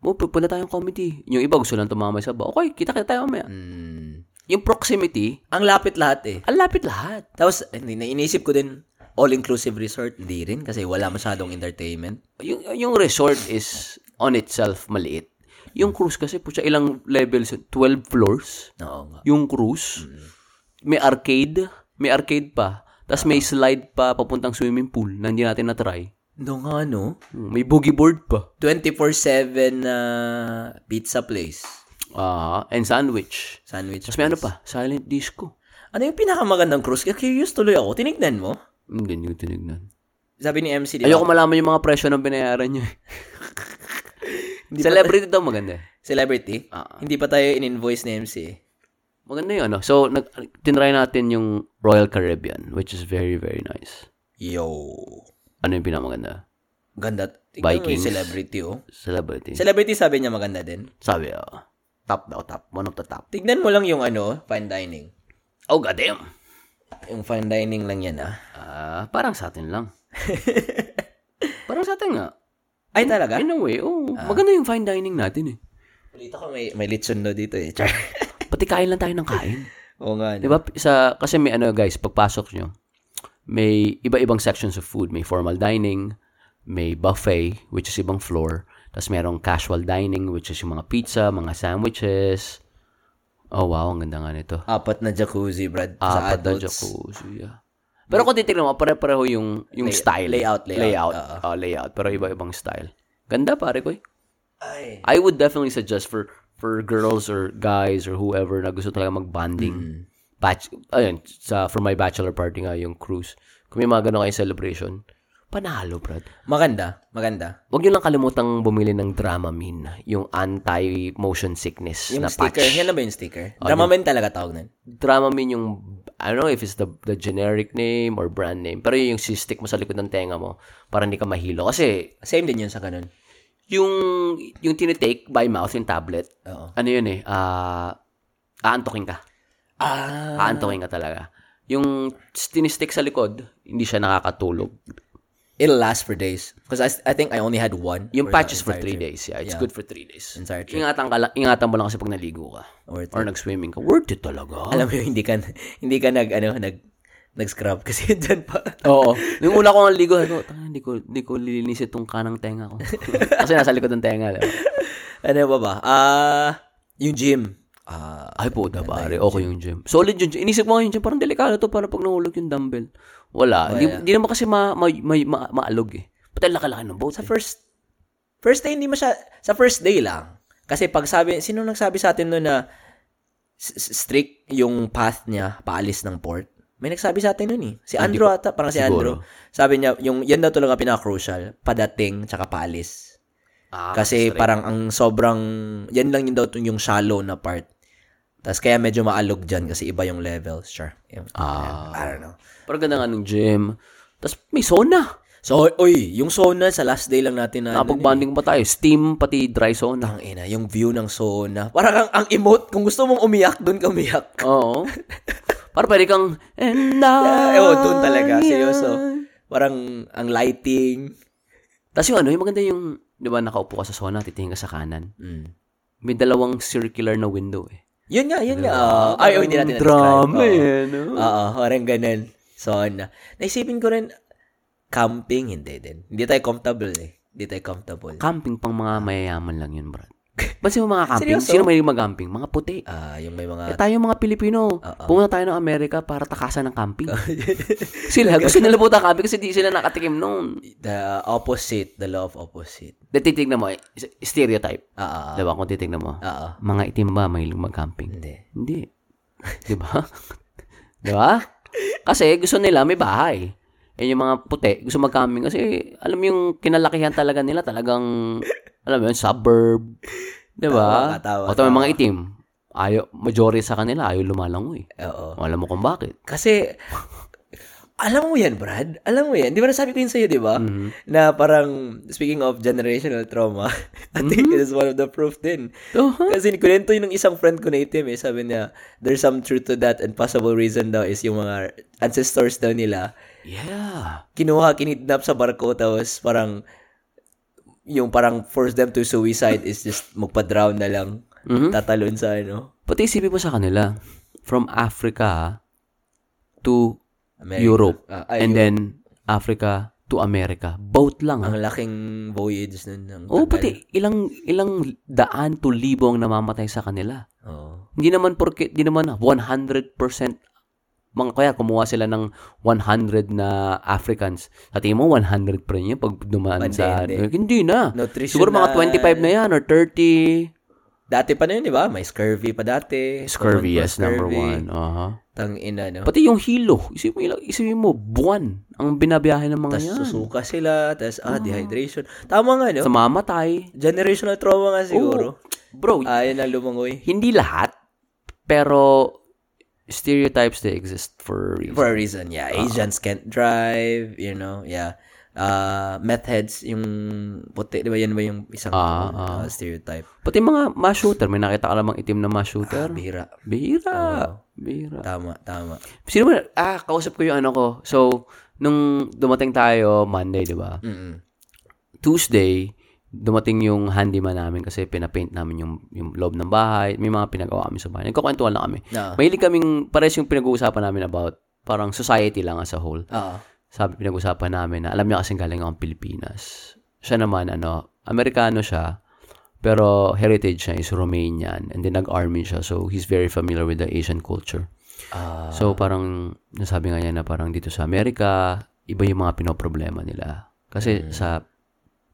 oh, pupunta tayong comedy. Yung iba gusto lang tumama sa ba. Okay, kita-kita tayo mamaya. Hmm. Yung proximity, Ang lapit lahat eh. ang lapit lahat. Tapos, hindi, nainisip ko din, all-inclusive resort, hindi rin kasi wala masyadong entertainment. Yung, yung resort is on itself maliit. Yung cruise kasi, putya, ilang levels? yun? 12 floors. Oo nga. Yung cruise. May arcade. May arcade pa. Tapos may slide pa papuntang swimming pool na hindi natin na-try. No nga, no? May boogie board pa. 24-7 na pizza place. Ah, and sandwich. Sandwich. Tapos may ano pa? Silent disco. Ano yung pinakamagandang cruise? Kaya curious tuloy ako. Tinignan mo? Hindi, ko tinignan. Sabi ni MC, di ba? Ayoko malaman yung mga presyo ng binayaran niya. *laughs* Celebrity daw maganda. eh. Celebrity? Ah. Hindi pa tayo in-invoice ni MC. Maganda yung ano. So, nag, tinry natin yung Royal Caribbean, which is very, very nice. Yo. Ano yung pinamaganda? Ganda. Yung Vikings. celebrity, oh. Celebrity. Celebrity sabi niya maganda din. Sabi, oh, top daw, top. One of the top. Tignan mo lang yung ano, fine dining. Oh, goddamn. Yung fine dining lang yan, ah. Ah, parang sa atin lang. *laughs* parang sa atin nga. Ay, talaga? In a way, oh, maganda yung fine dining natin eh. Balita ko may, may lechon no dito, eh. Char. *laughs* Pati kain lang tayo ng kain. *laughs* Oo nga, Di no? ba? Sa, kasi may ano guys, pagpasok nyo, may iba-ibang sections of food. May formal dining, may buffet, which is ibang floor. Tapos merong casual dining, which is yung mga pizza, mga sandwiches. Oh, wow, ang ganda nga nito. Apat na jacuzzi, Brad. sa Apat na adults. jacuzzi. Yeah. Pero kung titignan mo, pare-pareho yung, yung Lay- style. layout, layout. Layout. Oo. Oh, layout. Pero iba-ibang style. Ganda, pare ko eh. Ay. I would definitely suggest for for girls or guys or whoever na gusto talaga mag-bonding. Mm. Batch, ayun, sa, for my bachelor party nga, yung cruise. Kung may mga ganun kayo celebration, panalo, Brad. Maganda. Maganda. Huwag nyo lang kalimutang bumili ng Dramamine, yung anti-motion sickness Yung na sticker. patch. Yan na ba yung sticker? Dramamen talaga tawag nun. Dramamine yung, I don't know if it's the, the generic name or brand name, pero yun yung si-stick mo sa likod ng tenga mo para hindi ka mahilo. Kasi Same din yun sa ganun. yung, yung tinitake by mouth, yung tablet, Oo. ano yun eh, ah, aantokin ka. Ah. Aantokin ka talaga. Yung tinistick sa likod, hindi siya nakakatulog. It'll last for days. Because I, I think I only had one. Yung for the patch is for three trip. days. Yeah, it's Yeah. good for three days. Entire trip. Ingatan, ka lang, ingatan mo lang kasi pag naligo ka. Worth Or it. nag-swimming ka. Worth it talaga. Alam mo yung hindi ka, hindi ka nag, ano, nag, nag-scrub *laughs* kasi dyan pa. Oo. Yung una ko ang ligo, ako, "Tanga, hindi ko, hindi ko lilinis itong kanang tenga ko. *laughs* kasi nasa likod ng tenga. Diba? ano ba ba? Ah, yung gym. Ah, Ay po, da pare. Okay yung gym. Solid yung gym. Inisip nga yung gym, parang delikado to para pag nahulog yung dumbbell. Wala. Hindi hindi naman kasi ma, ma, ma, ma- maalog eh. Pati ang laki-laki ng boat. sa eh. first, first day, hindi masya, sa first day lang. Kasi pag sabi, sino nagsabi sa atin noon na strict yung path niya paalis ng port? May nagsabi sa atin noon eh. Si Andrew ata, parang si Andrew. Sabi niya, yung, yan daw talaga pinaka-crucial. Padating, tsaka paalis. Ah, Kasi straight. parang ang sobrang, yan lang yun daw yung shallow na part. Tapos kaya medyo maalog dyan kasi iba yung levels. Sure. Yung, Ah. I don't know. Parang ganda nga ng gym. Tapos may sauna. So, oy, yung sauna sa last day lang natin na. ano, Nakapag-bonding pa tayo. Steam, pati dry zone. Ang ina, yung view ng sauna. Parang ang, ang emote, kung gusto mong umiyak, doon ka umiyak. Oo. Para pwede kang, and I... Eh, oh, doon talaga, seryoso. Parang ang lighting. Tapos yung ano, yung maganda yung, di ba, nakaupo ka sa sauna, titingin ka sa kanan. Mm. May dalawang circular na window eh. Yun nga, yun nga. Ah, ay, oh, hindi natin Drama. Oo. eh, no? Oo, parang ganun. Sauna. Naisipin ko rin, camping, hindi din. Hindi tayo comfortable eh. Hindi tayo comfortable. Camping pang mga mayayaman lang yun, brad. Ba't mo mga camping? Seryoso? Sino may mag-camping? Mga puti. Ah, yung may Eh, mga... tayo mga Pilipino, Oo. pumunta tayo ng Amerika para takasan ng camping. *laughs* sila, gusto nila punta camping kasi di sila nakatikim noon. the opposite, the law of opposite. De, titignan mo, eh, stereotype. Ah, ah, Diba? Kung titignan mo, ah, ah. mga itim ba mahilig mag-camping? Hindi. Hindi. Di ba? *laughs* Di ba? Kasi gusto nila may bahay. Eh yung mga puti, gusto mag-camping kasi alam mo yung kinalakihan talaga nila talagang alam mo yun, suburb. Di ba? Tama ka, tama, O tama, tama. mga itim. Ayaw, majority sa kanila, ayaw lumalangoy. Oo. O, alam mo kung bakit. Kasi, alam mo yan, Brad? Alam mo yan? Di ba nasabi ko yun sa'yo, di ba? Mhm. Na parang, speaking of generational trauma, *laughs* I think Mm-hmm. it is one of the proof din. Oh, Kasi kunento yun ng isang friend ko na itim eh. Sabi niya, there's some truth to that and possible reason daw is yung mga ancestors daw nila, Yeah. kinuha, kinidnap sa barko, tapos parang, yung parang force them to suicide is just magpa-drown na lang. Mhm. Tatalon sa ano. Pati isipin mo sa kanila, from Africa to America. Europe, Ah, ay, and Europe. then Africa to America. Boat lang. ah. ang laking voyage nun. Oo, tagal. pati ilang ilang daan to libo ang namamatay sa kanila. Oo. Hindi naman porque hindi naman 100% mga kaya kumuha sila ng 100 na Africans. Sa tingin mo 100 pa rin yun pag dumaan Hindi, sa hindi. Hindi na. Siguro mga 25 na yan or 30. Dati pa na yun, di ba? May scurvy pa dati. Scurvy, yes, number scurvy. one. Uh-huh. Tang ina, no? Pati yung hilo. Isipin mo, isipin mo, buwan ang binabiyahe ng mga Tapos yan. susuka sila, tapos ah, dehydration. Tama nga, no? Sa mamatay. Generational trauma nga siguro. Bro, Ayaw na lumangoy. hindi lahat, pero stereotypes they exist for a reason. For a reason, yeah. Asians can't drive, you know, yeah. Uh, meth heads, yung puti, di ba yan ba yung isang Ah, uh, stereotype? Pati mga mass shooter, may nakita ka lamang itim na mass shooter. Bihira. Bihira. Bihira. Tama, tama. Sino ba? Ah, kausap ko yung ano ko. So, nung dumating tayo Monday, di ba? Tuesday, dumating yung handyman namin kasi pinapaint namin yung, yung loob ng bahay. May mga pinagawa kami sa bahay. Nagkukwentuhan lang kami. No. Mahilig kaming, pares yung pinag-uusapan namin about parang society lang as a whole. Oo. Sabi, pinag-usapan namin na alam niya kasing galing akong Pilipinas. Siya naman, ano, Amerikano siya, pero heritage niya is Romanian and then nag-army siya so he's very familiar with the Asian culture. Ah, So parang nasabi nga niya na parang dito sa Amerika, iba yung mga pinoproblema nila. Kasi sa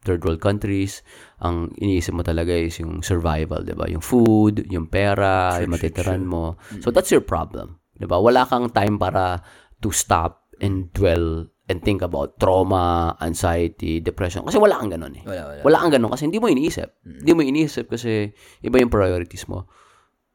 third world countries, ang iniisip mo talaga is yung survival, 'di ba? Yung food, yung pera, yung matitiran mo. So that's your problem, 'di ba? Wala kang time para to stop and dwell and think about trauma, anxiety, depression. Kasi wala kang ganun eh. wala, wala. Wala kang ganun kasi hindi mo iniisip. Hindi mo iniisip kasi iba yung priorities mo.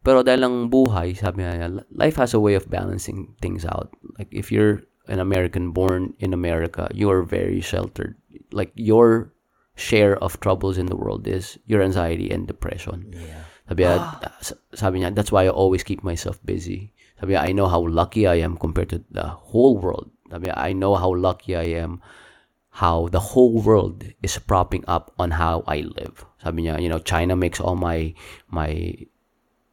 Pero dahil lang buhay, sabi niya, life has a way of balancing things out. Like if you're an American born in America, you are very sheltered. Like your share of troubles in the world is your anxiety and depression. Yeah. Sabi niya, *gasps* sabi niya, that's why I always keep myself busy. Sabi niya, I know how lucky I am compared to the whole world. Sabi niya, I know how lucky I am how the whole world is propping up on how I live. Sabi niya, you know, China makes all my my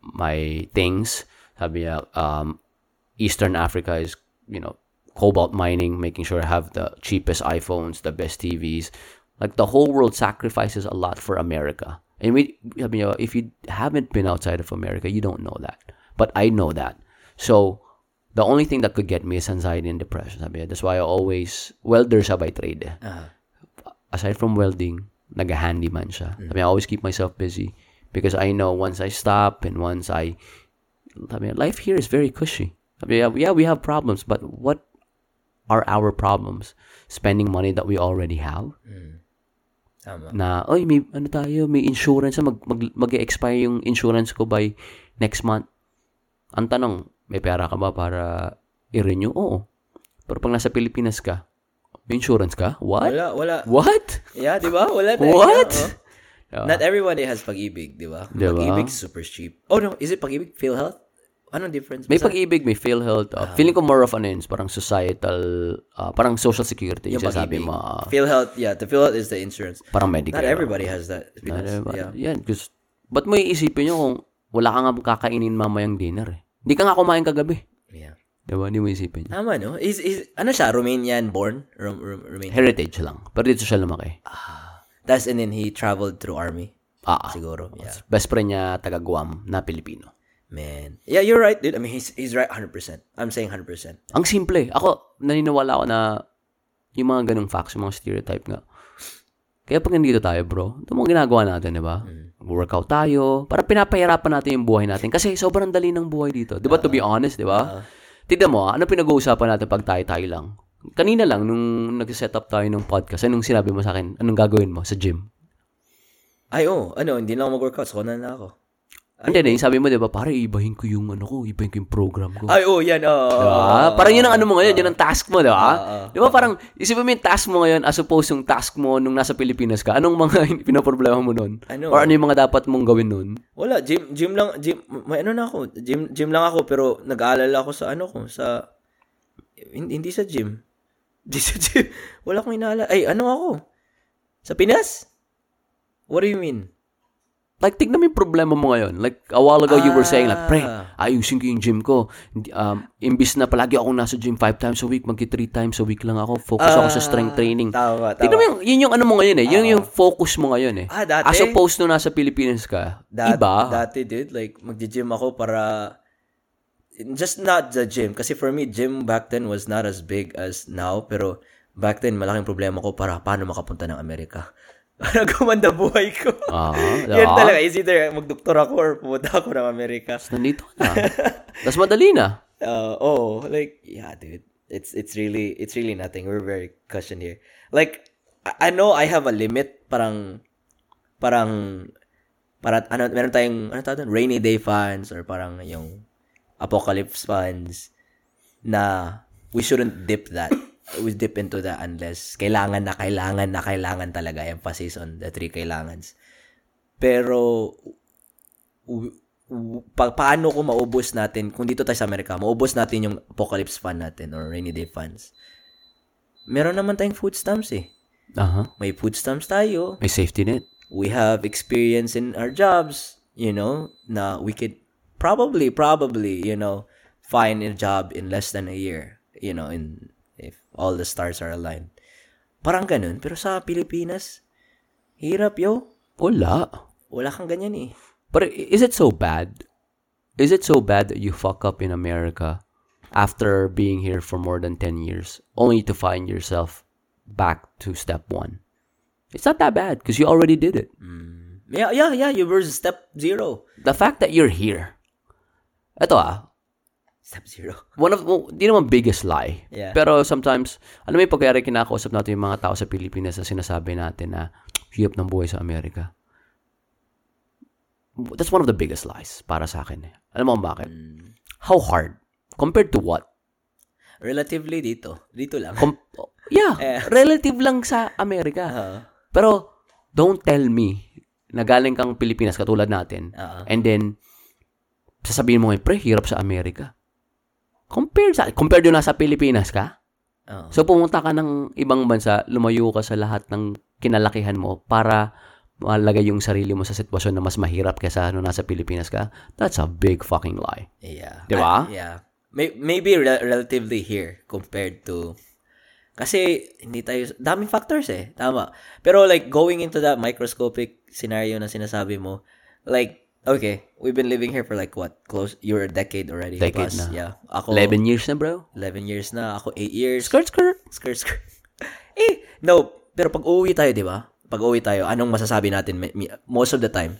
my things. Sabi niya, um, Eastern Africa is, you know, cobalt mining, making sure I have the cheapest iPhones, the best TVs. Like the whole world sacrifices a lot for America. And we, sabi niya, if you haven't been outside of America, you don't know that. But I know that. So, the only thing that could get me is anxiety and depression. Sabi. That's why I always, welder siya by trade. Ah. Aside from welding, nag-handyman siya. Sabi niya, I always keep myself busy because I know once I stop and once I, sabi niya, life here is very cushy. Sabi niya, yeah, we have problems, but what are our problems? Spending money that we already have? Tama. na, oy, may, ano tayo, may insurance, mag, mag, mag-expire yung insurance ko by next month. Ang tanong, may pera ka ba para i-renew? Oo. Pero pag nasa Pilipinas ka, May insurance ka? What? Wala, wala. What? Yeah, di ba? Wala na. What? Yeah, oh. Yeah. Not everybody has pag-ibig, di ba? Di ba? Pag-ibig super cheap. Oh no, is it pag-ibig? PhilHealth? Anong difference? May Basta- pag-ibig, may PhilHealth. Uh, feeling ko more of ano yun, parang societal, uh, parang social security. Yung sabi pag-ibig. mo, uh, PhilHealth, yeah, the PhilHealth is the insurance. parang medical. Not everybody has that. Not Pinas. everybody. Yeah. Yan, because, ba't mo iisipin nyo kung wala ka nga kakainin mamayang dinner eh. Hindi ka nga kumain kagabi. Yeah. Diba? Hindi mo isipin. yun. Tama, no? Is, is, ano siya? Romanian born? Rom, Rom, Romanian. Heritage lang. Pero dito siya lumaki. That's and then he traveled through army. Ah, ah. Siguro. Yeah. Best friend niya, taga Guam, na Pilipino. Man. Yeah, you're right, dude. I mean, he's, he's right 100%. I'm saying 100%. Ang simple. Ako, naniniwala ako na yung mga ganong facts, yung mga stereotype nga. Kaya pag nandito tayo, bro, ito mga ginagawa natin, di ba? Workout tayo. Para pinapahirapan natin yung buhay natin. Kasi sobrang dali ng buhay dito. Di ba, to be honest, di ba? Tignan mo, ah, ano pinag-uusapan natin pag tayo-tayo lang? Kanina lang, nung nag-set up tayo ng podcast, anong sinabi mo sa akin? Anong gagawin mo sa gym? Ay, oh, ano, hindi na ako mag-workout. So, na na ako. Hindi, hindi. Sabi mo, di ba, pare, ibahin ko yung ano ko, ibahin ko yung program ko. Ay, oh, yan, oh. Diba? Parang yun ang ano mo ngayon, yun ang task mo, di ba? Ah, Di ba parang, isipin mo yung task mo ngayon as opposed yung task mo nung nasa Pilipinas ka. Anong mga *laughs* pinaproblema mo nun? Ano? Or ano yung mga dapat mong gawin nun? Wala, gym, gym lang, gym, may ano na ako, gym, gym lang ako, pero nag-aalala ako sa ano ko, sa, hindi, hindi sa gym. *laughs* Hindi sa gym. Wala akong inaala. Ay, ano ako? Sa Pinas? What do you mean? Like, tignan mo yung problema mo ngayon. Like, a while ago, you were saying, like, pre, Ah. ayusin ko yung gym ko. Um, imbis na palagi ako nasa gym five times a week, magki three times a week lang ako. Focus ako sa strength training. Tama, tama. Tignan mo yung, yun yung ano mo ngayon eh. Yun yung focus mo ngayon eh. Ah, dati? As opposed nung nasa Pilipinas ka, Dat- iba. Dati, dude, like, magji-gym ako para, just not the gym. Kasi for me, gym back then was not as big as now. Pero back then, malaking problema ko para paano makapunta ng Amerika. *laughs* Para gumanda buhay ko. Ah, *laughs* Yan diba? talaga. Is either magdoktor ako or pumunta ako ng Amerika. Nandito ka na. Tapos madali na. *laughs* Uh, oh, like, yeah, dude. It's it's really it's really nothing. We're very cushioned here. Like, I, I know I have a limit. Parang, parang, para, ano, meron tayong, ano tawag? Rainy day funds or parang yung apocalypse funds na we shouldn't dip that. We dip into that unless kailangan na, kailangan na, kailangan talaga. Emphasis on the three kailangans. Pero, pa- paano ko maubos natin, kung dito tayo sa Amerika, maubos natin yung apocalypse fund natin or rainy day funds. Meron naman tayong food stamps eh. Aha. May food stamps tayo. May safety net. We have experience in our jobs, you know, na we could probably, probably, you know, find a job in less than a year, you know, in if all the stars are aligned. Parang ganun. Pero sa Pilipinas, hirap yo. Wala. Wala kang ganyan eh. But is it so bad? Is it so bad that you fuck up in America after being here for more than 10 years only to find yourself back to step one? It's not that bad because you already did it. Yeah, yeah, yeah. You were step zero. The fact that you're here. Ito ah, Step zero. *laughs* one of, well, di naman biggest lie. Yeah. Pero sometimes, ano may pagkayari kinakausap natin yung mga tao sa Pilipinas na sinasabi natin na hirap ng buhay sa Amerika. That's one of the biggest lies para sa akin. eh. Alam mo kung bakit? How hard? Compared to what? Relatively dito. Dito lang. Com- yeah, *laughs* Eh. relative lang sa Amerika. Oo. Pero, don't tell me na galing kang Pilipinas katulad natin. Oo. And then, sasabihin mo ngayon, pre, hirap sa Amerika. Compare sa, compared doon nasa Pilipinas ka, Oo. So pumunta ka ng ibang bansa, lumayo ka sa lahat ng kinalakihan mo para malagay yung sarili mo sa sitwasyon na mas mahirap kaysa ano nasa Pilipinas ka. That's a big fucking lie. Yeah. Di ba? Ah, yeah. May, maybe re- relatively here compared to kasi hindi tayo daming factors eh. Tama. Pero like going into that microscopic scenario na sinasabi mo, like okay, we've been living here for like what? Close you're a decade already. Decade plus. na. Yeah. Ako 11 years na bro. 11 years na, ako 8 years. Skirt, skirt. Skirt, skirt. *laughs* eh, no. Pero pag uwi tayo, di ba? Pag uwi tayo, anong masasabi natin most of the time?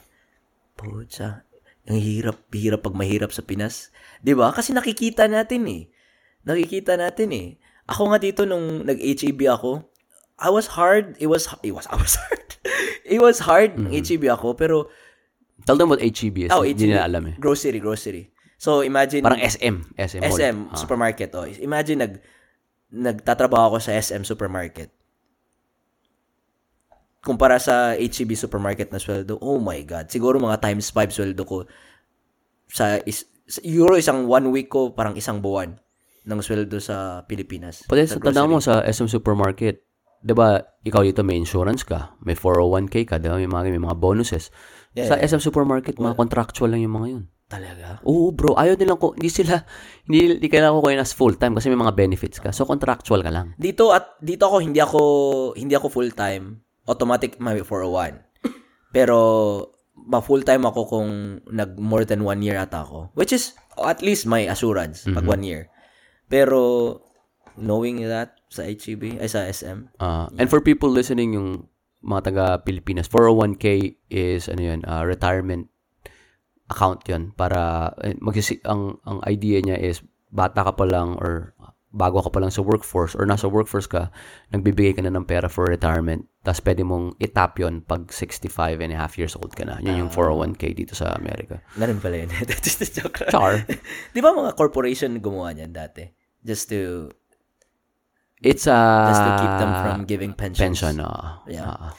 Pucha, ang hirap, hirap pag mahirap sa Pinas. Di ba? Kasi nakikita natin eh. Nakikita natin eh. Ako nga dito nung nag-HEB ako, I was hard. It was, it was, I was *laughs* hard. it was hard nung HEB ako, pero, Tell them what HEB is. oh, Hindi HEB, nila alam eh. grocery, grocery. So, imagine, Parang SM. SM. mall. SM, Ah. supermarket. Oh. Imagine, nag, nagtatrabaho ako sa SM supermarket. Kumpara sa HEB supermarket na sweldo, oh my God, siguro mga times 5 sweldo ko sa is, sa- euro isang one week ko, parang isang buwan ng sweldo sa Pilipinas. Pati sa tanda mo sa SM Supermarket, 'di ba? Ikaw dito may insurance ka, may 401k ka, 'di ba? May mga may mga bonuses. Yeah, sa SM Supermarket, mga contractual lang yung mga 'yun. Talaga? Oo, bro. Ayaw nilang ko, hindi sila hindi, hindi kailangan ko kayo as full time kasi may mga benefits ka. So contractual ka lang. Dito at dito ako hindi ako hindi ako full time. Automatic may 401. *coughs* Pero ma full time ako kung nag more than one year ata ako. Which is at least may assurance pag one year. Pero knowing that sa HEB ay sa SM. Uh, And for people listening, yung mga taga Pilipinas, 401k is ano yun, uh, retirement account yun para eh, magsisi ang ang idea niya is bata ka pa lang or bago ka pa lang sa workforce or nasa workforce ka, nagbibigay ka na ng pera for retirement. Tapos pwede mong itap yun pag 65 and a half years old ka na. Yun yung 401k dito sa Amerika. Ganun pala yun. *laughs* Char. *laughs* Di ba mga corporation gumawa niyan dati? Just to It's a... just to keep them from giving pensions. pension. Uh, Yeah. uh,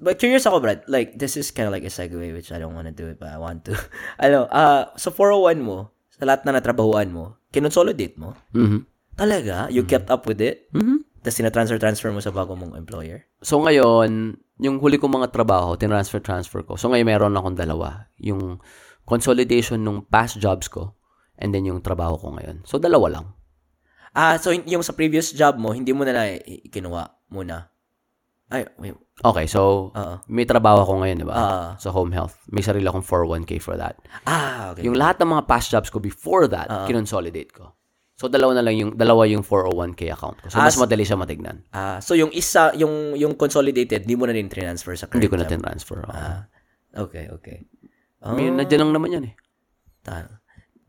But curious ako, Brad. Like, this is kind of like a segue, which I don't want to do it, but I want to. *laughs* ano, ah, sa 401 mo, sa lahat na natrabahuan mo, kinonsolidate mo? mhm. Talaga? You kept up with it? Mhm. Tapos tinatransfer-transfer mo sa bago mong employer? So ngayon, yung huli kong mga trabaho, tinransfer-transfer ko. So ngayon meron akong dalawa. Yung consolidation ng past jobs ko and then yung trabaho ko ngayon. So dalawa lang. Ah, so yung sa previous job mo, hindi mo na i- kinuha muna? Ay, wait. Okay, so Oo. may trabaho ako ngayon, di ba? Ah. sa home health. May sarili akong 401k for that. Ah, okay. Yung lahat ng mga past jobs ko before that, kinonsolidate ko. So dalawa na lang yung dalawa yung 401k account ko. So Ah, mas madali siya matignan. Ah, so yung isa, yung yung consolidated, hindi mo na din transfer sa current Hindi ko na job? tinransfer. Uh, Ah, okay, okay. I mean, nandiyan lang naman yan eh. Ta-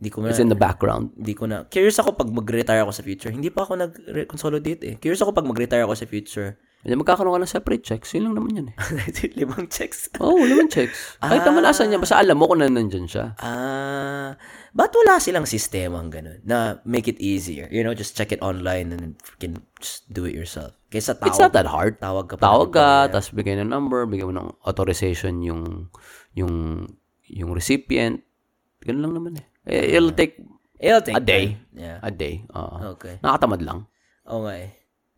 Di ko na, It's in the background. di ko na. Curious ako pag mag-retire ako sa future. Hindi pa ako nag-consolidate eh. Curious ako pag mag-retire ako sa future. Hindi magkakaroon ka ng separate checks. Yun lang naman yan eh. *laughs* Limang checks. Oo, oh, naman checks. *laughs* Kahit naman asan niya, basta alam mo kung na nandyan siya. Ah, ba't wala silang sistemang ganun na make it easier? You know, just check it online and freaking just do it yourself. Kaysa tawag, It's not that hard. tawag ka. Tawag ka, tapos bigay ng number, bigay mo ng authorization yung yung yung recipient. Ganun lang naman eh. Eh, It'll take It'll take a day. time. Yeah. a day. Oo. Okay. Nakatamad lang. Eh.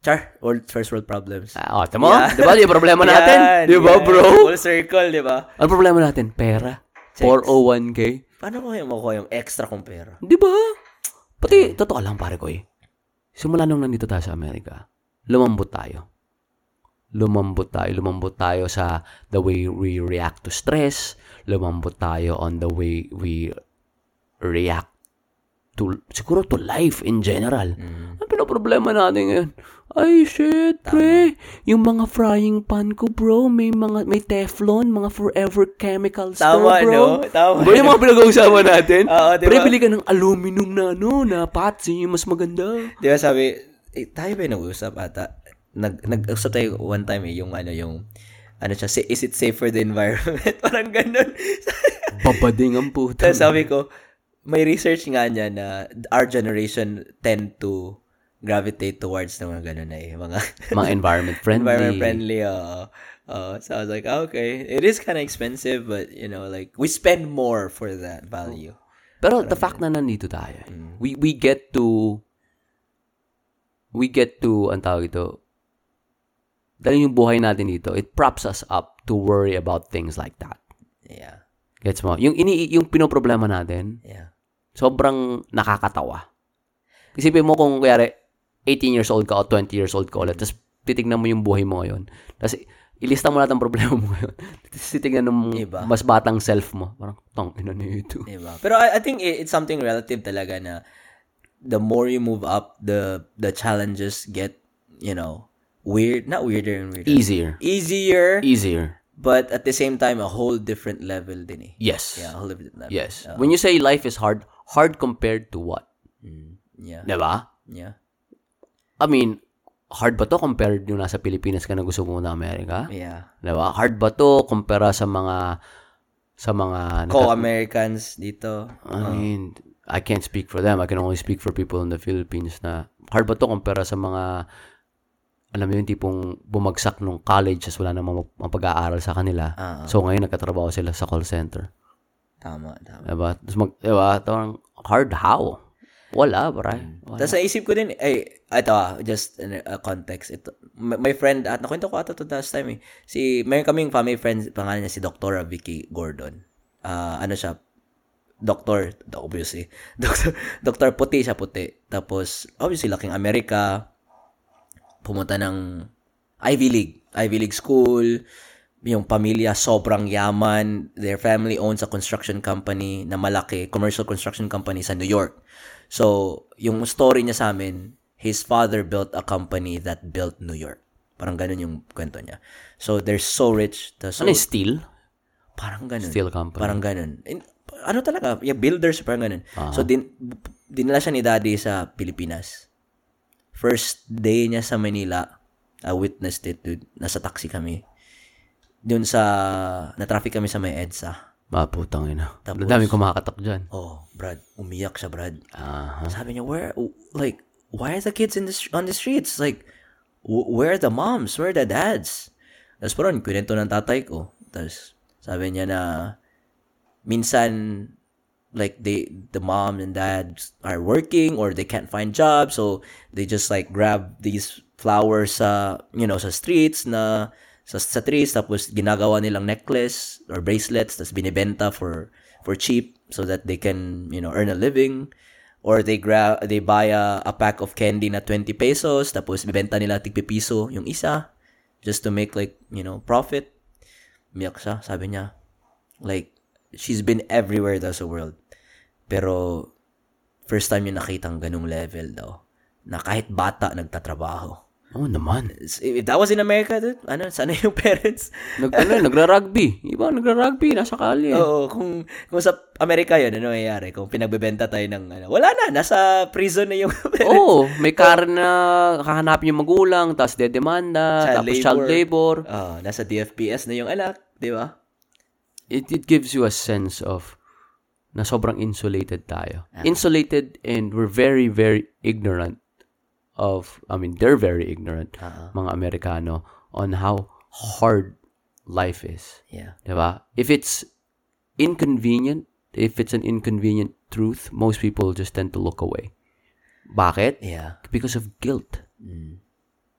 Char, world, first world problems. Ah, oh, tamo? Di ba? Yung problema natin? Yan, Di ba, *laughs* yan. bro? Full circle, di ba? Ano problema natin? Pera. 401k. Paano ko yung makuha yung extra kong pera? Di ba? Pati, totoo lang pare ko eh. Simula nung nandito tayo sa Amerika, lumambot tayo. Lumambot tayo. Lumambot tayo sa the way we react to stress. Lumambot tayo on the way we react to, siguro to life in general. Mm. Ang pinoproblema natin ngayon, ay shit, pre. Yung mga frying pan ko, bro, may mga, may Teflon, mga forever chemicals Tama, to, bro. no? Tama. Ba yung mga pinag-uusapan natin? *laughs* Oo, di Pre, bili ka ng aluminum na, ano, na yun yung mas maganda. Di ba sabi, eh, tayo ba yung nag-usap ata? Nag, nag-usap tayo one time eh, yung ano, yung, ano siya, say, is it safe for the environment? *laughs* Parang ganun. Babading ang puta. Sabi ko, may research nga niya na our generation tend to gravitate towards na mga ganun na eh. Mga *laughs* mga environment friendly. environment friendly. Uh, so I was like, okay, it is kind of expensive, but you know, like we spend more for that value. Pero the fact na nandito tayo, eh, Mm. we we get to we get to ang tawag ito dahil yung buhay natin dito, it props us up to worry about things like that. Yeah, Gets mo? Yung ini yung pinoproblema natin, yeah, sobrang nakakatawa. Isipin mo kung kuyari 18 years old ka o 20 years old ka ulit, tapos titignan mo yung buhay mo ngayon. Tapos ilista mo lahat ng problema mo ngayon. *laughs* Tapos titignan mo Iba. mas batang self mo. Parang, tang ina nito. diba? Pero I, I think it, it's something relative talaga na the more you move up, the the challenges get, you know, weird, not weirder and weirder. Easier. Easier, Easier. but at the same time, a whole different level din eh. Yes. Yeah, a whole different level. Yes. Uh, When you say life is hard, hard compared to what? mm, yeah, Diba? yeah, I mean, hard ba to compared yung nasa Pilipinas ka na gusto mo na Amerika? yeah. Diba? Hard ba to kumpara sa mga sa mga Co-Americans dito. I mean, I can't speak for them. I can only speak for people in the Philippines na hard ba to kumpara sa mga alam mo yung tipong bumagsak nung college as wala namang mapag-aaral sa kanila. Ah, So ngayon nagkatrabaho sila sa call center. Tama, tama. Diba? Tapos mag, diba? Parang hard how? Wala, bray. Wala. Tapos naisip ko din, ay, ito ah, just in a context. Ito, my, friend, at nakwento ko ata to last time eh. Si, mayroon kaming family friend, pangalan niya si Dr. Vicky Gordon. Ah, ano siya, doctor, obviously. *laughs* Doctor, doctor puti siya, puti. Tapos, obviously, laking Amerika. Pumunta ng Ivy League. Ivy League school. Yung pamilya sobrang yaman. Their family owns a construction company na malaki, commercial construction company sa New York. So, yung story niya sa amin, his father built a company that built New York. Parang ganun yung kwento niya. So, they're so rich. So, ano yung steel? parang ganun. Steel company. Parang ganun. In, ano talaga, yeah, builders, parang ganun. So, din, dinala siya ni daddy sa Pilipinas. First day niya sa Manila, I witnessed it, dude. Nasa taxi kami. Doon sa, na-traffic kami sa may EDSA. Ah, putang ina. Tapos- Ang daming kumakatok dyan. Oh, Brad, umiyak siya, Brad. Ah, Sabi niya, where, like, why are the kids in the, on the streets? Like, wh- where are the moms? Where are the dads? Tapos parang, kwento ng tatay ko. Tapos, sabi niya na, minsan, like, they, the mom and dad are working or they can't find jobs, so they just, like, grab these flowers sa, you know, sa streets na, sa, sa trees, tapos ginagawa nilang necklace or bracelets, tapos binibenta for, for cheap so that they can, you know, earn a living. Or they grab they buy a, a pack of candy na 20 pesos tapos bibenta nila tig piso yung isa just to make like you know profit. Miyak siya sabi niya. Like she's been everywhere daw sa world. Pero first time yung nakitang ganung level daw na kahit bata nagtatrabaho Oo naman. if that was in America dude, ano sana yung *laughs* parents Nag, ano, nagra-rugby. Iba, nagra-rugby. Nasa kali. Oo, kung kung sa Amerika yun, ano mangyayari? Kung pinagbebenta tayo ng ano, wala na, nasa prison na yung *laughs* Oo, may car na kahanapin yung magulang, tapos dedemanda, Child tapos child labor. Ah, nasa DFPS na yung anak, di ba? It, it gives you a sense of na sobrang insulated tayo. Insulated and we're very, very ignorant of, I mean, they're very ignorant, mga Amerikano, on how hard life is. Yeah. Diba? If it's inconvenient, if it's an inconvenient truth, most people just tend to look away. Bakit? Yeah. Because of guilt.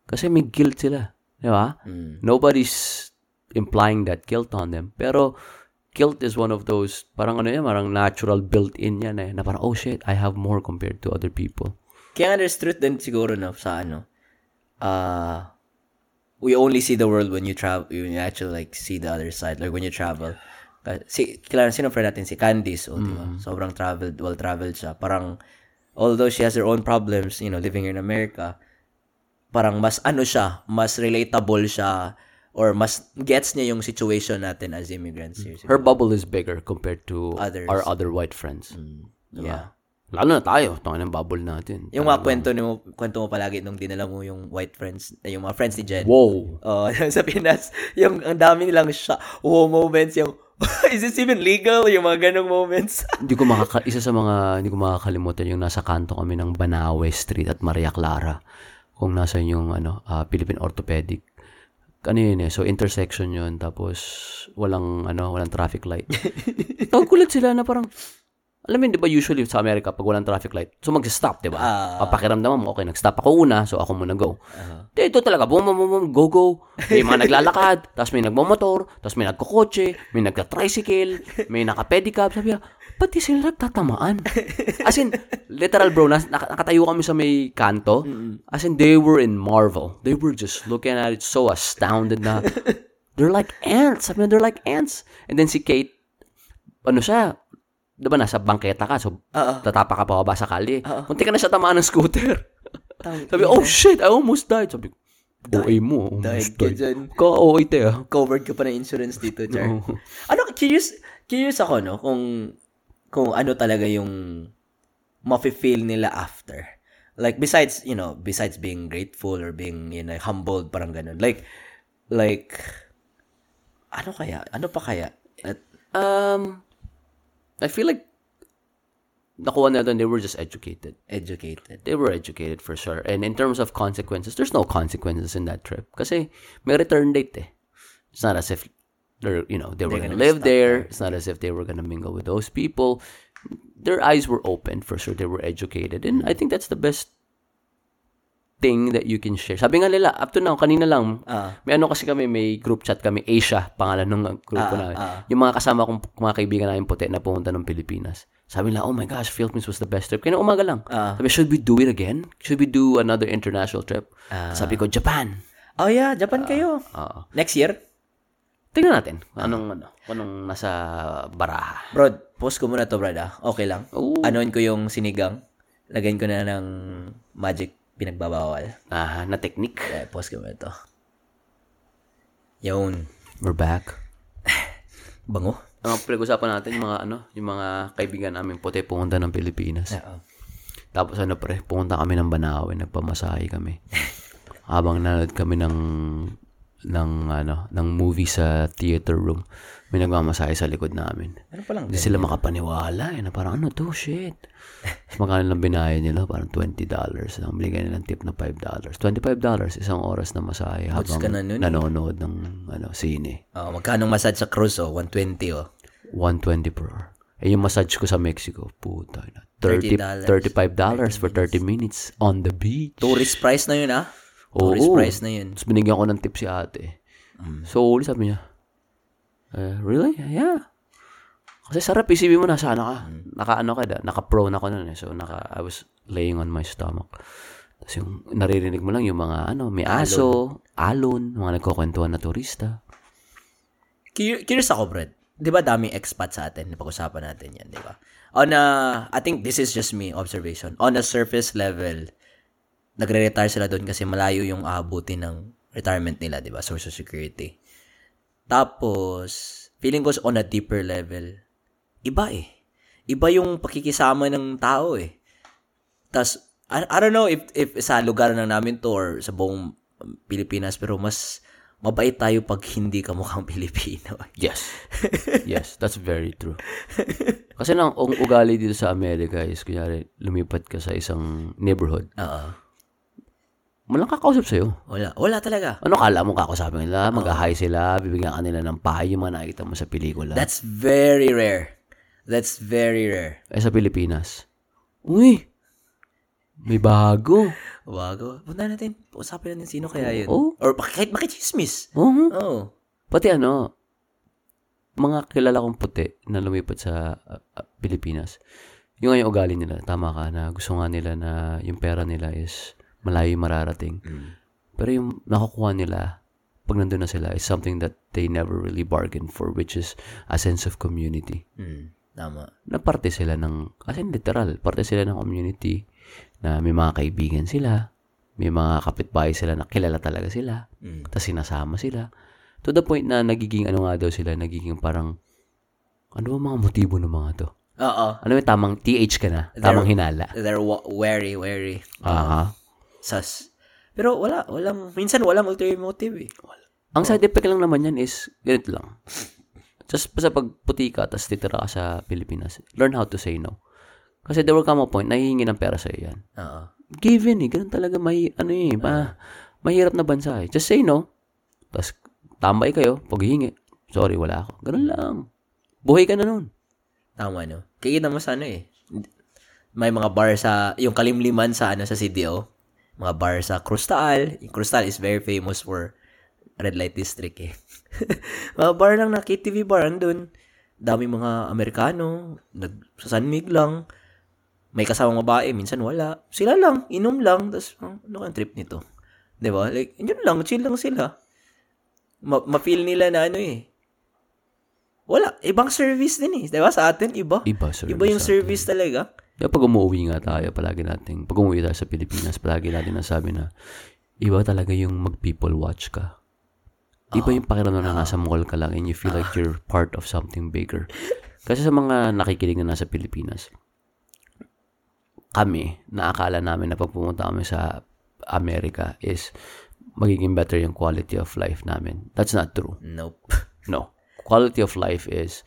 Kasi may guilt sila. Di ba? Nobody's implying that guilt on them. Pero, guilt is one of those, parang ano yan, parang natural built-in yan eh, na parang, oh shit, I have more compared to other people. Kaya nga there's truth din siguro na sa ano, uh, we only see the world when you travel, when you actually like see the other side, like when you travel. Si, kilala, sino friend natin? Si Candice, oh, di ba? Sobrang traveled, well-traveled siya. Parang, although she has her own problems, you know, living in America, parang mas ano siya, mas relatable siya, or mas gets niya yung situation natin as immigrants here. Her bubble is bigger compared to Others. our other white friends. Yeah. Lalo na tayo, tangin ng bubble natin. Yung mga kwento mo, kwento mo palagi nung dinala mo yung white friends, eh, yung mga friends ni Jen. Wow! Oh, *laughs* sa Pinas, yung ang dami nilang sha- wow moments, yung *laughs* is this even legal? Yung mga ganong moments. *laughs* hindi ko makaka isa sa mga hindi ko makakalimutan yung nasa kanto kami ng Banawe Street at Maria Clara. Kung nasa yung ano, ah, Philippine Orthopedic. Ano yun eh, so intersection yun, tapos walang ano, walang traffic light. Tawag kulit sila na parang alam mo, di ba usually sa Amerika, pag walang traffic light, so mag-stop, di ba? Ah. Papakiramdaman mo, okay, nag-stop ako una, so ako muna go. Dito talaga, boom, boom, boom, go, go. May mga naglalakad, *laughs* tapos may nagmamotor, tapos may nagkokotse, may nagka-tricycle, may naka-pedicab. Sabi niya, pati sila nagtatamaan. As in, literal bro, nas, nak- nakatayo kami sa may kanto. As in, they were in marvel. They were just looking at it so astounded na, *laughs* they're like ants. Sabi niya, they're like ants. And then si Kate, ano siya, di ba nasa bangketa ka, so Oo. tatapa ka pa ba sa kali. Munti ka na siya tamaan ng scooter. Sabi, oh shit, I almost died. Sabi, OA mo, Died almost ka died. dyan. Ka, OA te ah. Covered ka pa ng insurance dito, Char. Oo. Ano, curious, curious ako, no, kung, kung ano talaga yung mafe-feel nila after. Like, besides, you know, besides being grateful or being, you know, humbled, parang ganun. Like, like, ano kaya? Ano pa kaya? At, Um, I feel like nakuha doon, they were just educated. Educated. They were educated for sure. And in terms of consequences, there's no consequences in that trip. Kasi may return date eh. It's not as if they're, you know, they were gonna, gonna live stuck there. It's not as if they were gonna mingle with those people. Their eyes were open for sure. They were educated. And I think that's the best thing that you can share. Sabi nga nila, up to now, kanina lang, Ah. may ano kasi kami, may group chat kami, Asia, pangalan ng grupo Ah, namin. ah. Yung mga kasama kong mga kaibigan namin puti na pumunta ng Pilipinas. Sabi nila, oh my gosh, Philippines was the best trip. Kaya umaga lang. Ah. Sabi, should we do it again? Should we do another international trip? Ah. Sabi ko, Japan. Oh yeah, Japan kayo. Oo. Next year? Tingnan natin. Anong, ano, anong nasa baraha. Bro, post ko muna to, brad. ah. Okay lang. Oo. Anoin ko yung sinigang. Lagyan ko na ng magic pinagbabawal. Ah, na technique. Eh, post ko muna to. Yun. We're back. *laughs* Bango? Ang pinag-usapan natin, yung mga, ano, yung mga kaibigan namin puti pumunta ng Pilipinas. Oo. Tapos ano pre, pumunta kami ng Banawe, nagpamasahe kami. *laughs* Habang nanood kami ng ng ano, ng movie sa theater room, may nagmamasahe sa likod namin. Ano pa lang? Hindi sila makapaniwala eh, na parang ano to, shit. Tapos magkano lang binayad nila, parang $20. Ang binigay nilang tip na $5. $25 isang oras na masahe habang na nun eh. nanonood ng ano, sine. Oh, magkano massage sa cruise, oh? 120, oh. 120 per hour. Eh, yung massage ko sa Mexico, puta na. 30, $30. $35 for 30 minutes on the beach. Tourist price na yun, ah. Oo. Tourist price na yun. Tapos binigyan ko ng tip si ate. So, uli sabi niya, eh, really? Yeah. Kasi sarap, isipin mo na sana ka. Naka-ano ka naka-prone ako nun eh. So, naka, I was laying on my stomach. Tapos yung naririnig mo lang yung mga ano, may aso, alon, mga nagkukwentuhan na turista. Cur- Curious ako, Brad. Di ba daming expat sa atin? Napag-usapan natin yan, di ba? On a, I think this is just me, observation. On a surface level, nagre-retire sila doon kasi malayo yung aabutin ng retirement nila, di ba? Social Security. Tapos, feeling ko on a deeper level, iba eh. Iba yung pakikisama ng tao eh. Tapos, I, I don't know if, if sa lugar na namin to or sa buong Pilipinas, pero mas mabait tayo pag hindi ka mukhang *laughs* Pilipino. Yes. yes, that's very true. Kasi lang, ang ugali dito sa Amerika is, kunyari, lumipat ka sa isang neighborhood. Oo. Walang kakausap sa'yo. Wala. Wala talaga. Ano kala mo kakausapin nila? Mag-hi sila, bibigyan ka nila ng payo, yung mga nakikita mo sa pelikula. That's very rare. That's very rare. eh sa Pilipinas, uy, may bago. Wago. Punta natin. Usapin natin sino kaya yun. Oo. Or kahit makichismis. Oo. Oo. Pati ano, mga kilala kong puti na lumipat sa uh, uh, Pilipinas, yung nga yung ugali nila, tama ka na gusto nga nila na yung pera nila is malayo yung mararating. Pero yung nakukuha nila pag nandun na sila is something that they never really bargained for, which is a sense of community. Hmm. Tama. Na parte sila ng, kasi literal, parte sila ng community na may mga kaibigan sila, may mga kapitbahay sila na kilala talaga sila, Mm. tapos sinasama sila. To the point na nagiging ano nga daw sila, nagiging parang, ano ba mga motibo ng mga to? Oo. Ano yung tamang TH ka na? Tamang hinala. They're wa- wary, wary. Aha. Sus. Pero wala. Walang, minsan walang ulterior motive eh. Ang side effect lang naman yan is, ganito lang. Just basta pag puti ka, tapos titira ka sa Pilipinas, learn how to say no. Kasi there will come a point, nahihingi ng pera sa'yo yan. Oo. Given eh, ganun talaga, may, ano eh, ma, mahirap na bansa eh. Just say no, tapos tambay kayo, pag hihingi, sorry, wala ako. Ganun lang. Buhay ka na nun. Tama, no? Kikita mo sa ano eh. May mga bar sa, yung kalimliman sa ano sa CDO. Mga bar sa Crustal. Crustal is very famous for red light district eh. *laughs* mga bar lang na KTV bar andun. Dami mga Amerikano, nagsasanmig lang. May kasamang babae, minsan wala. Sila lang, inom lang, tapos ano kang trip nito? 'Di ba? Like, yun lang, chill lang sila. Ma- ma-feel nila na ano eh. Wala, ibang service din eh. 'Di ba? Sa atin iba. Iba, service Iba yung sa service talaga. Kaya pag umuwi nga tayo, palagi natin, pag umuwi tayo sa Pilipinas, palagi natin nasabi na, iba talaga yung mag-people watch ka. Iba yung pakiramdam na nasa mall ka lang and you feel like you're part of something bigger. Kasi sa mga nakikinig na nasa Pilipinas, kami, naakala namin na pag pumunta kami sa Amerika is magiging better yung quality of life namin. That's not true. Nope. No. Quality of life is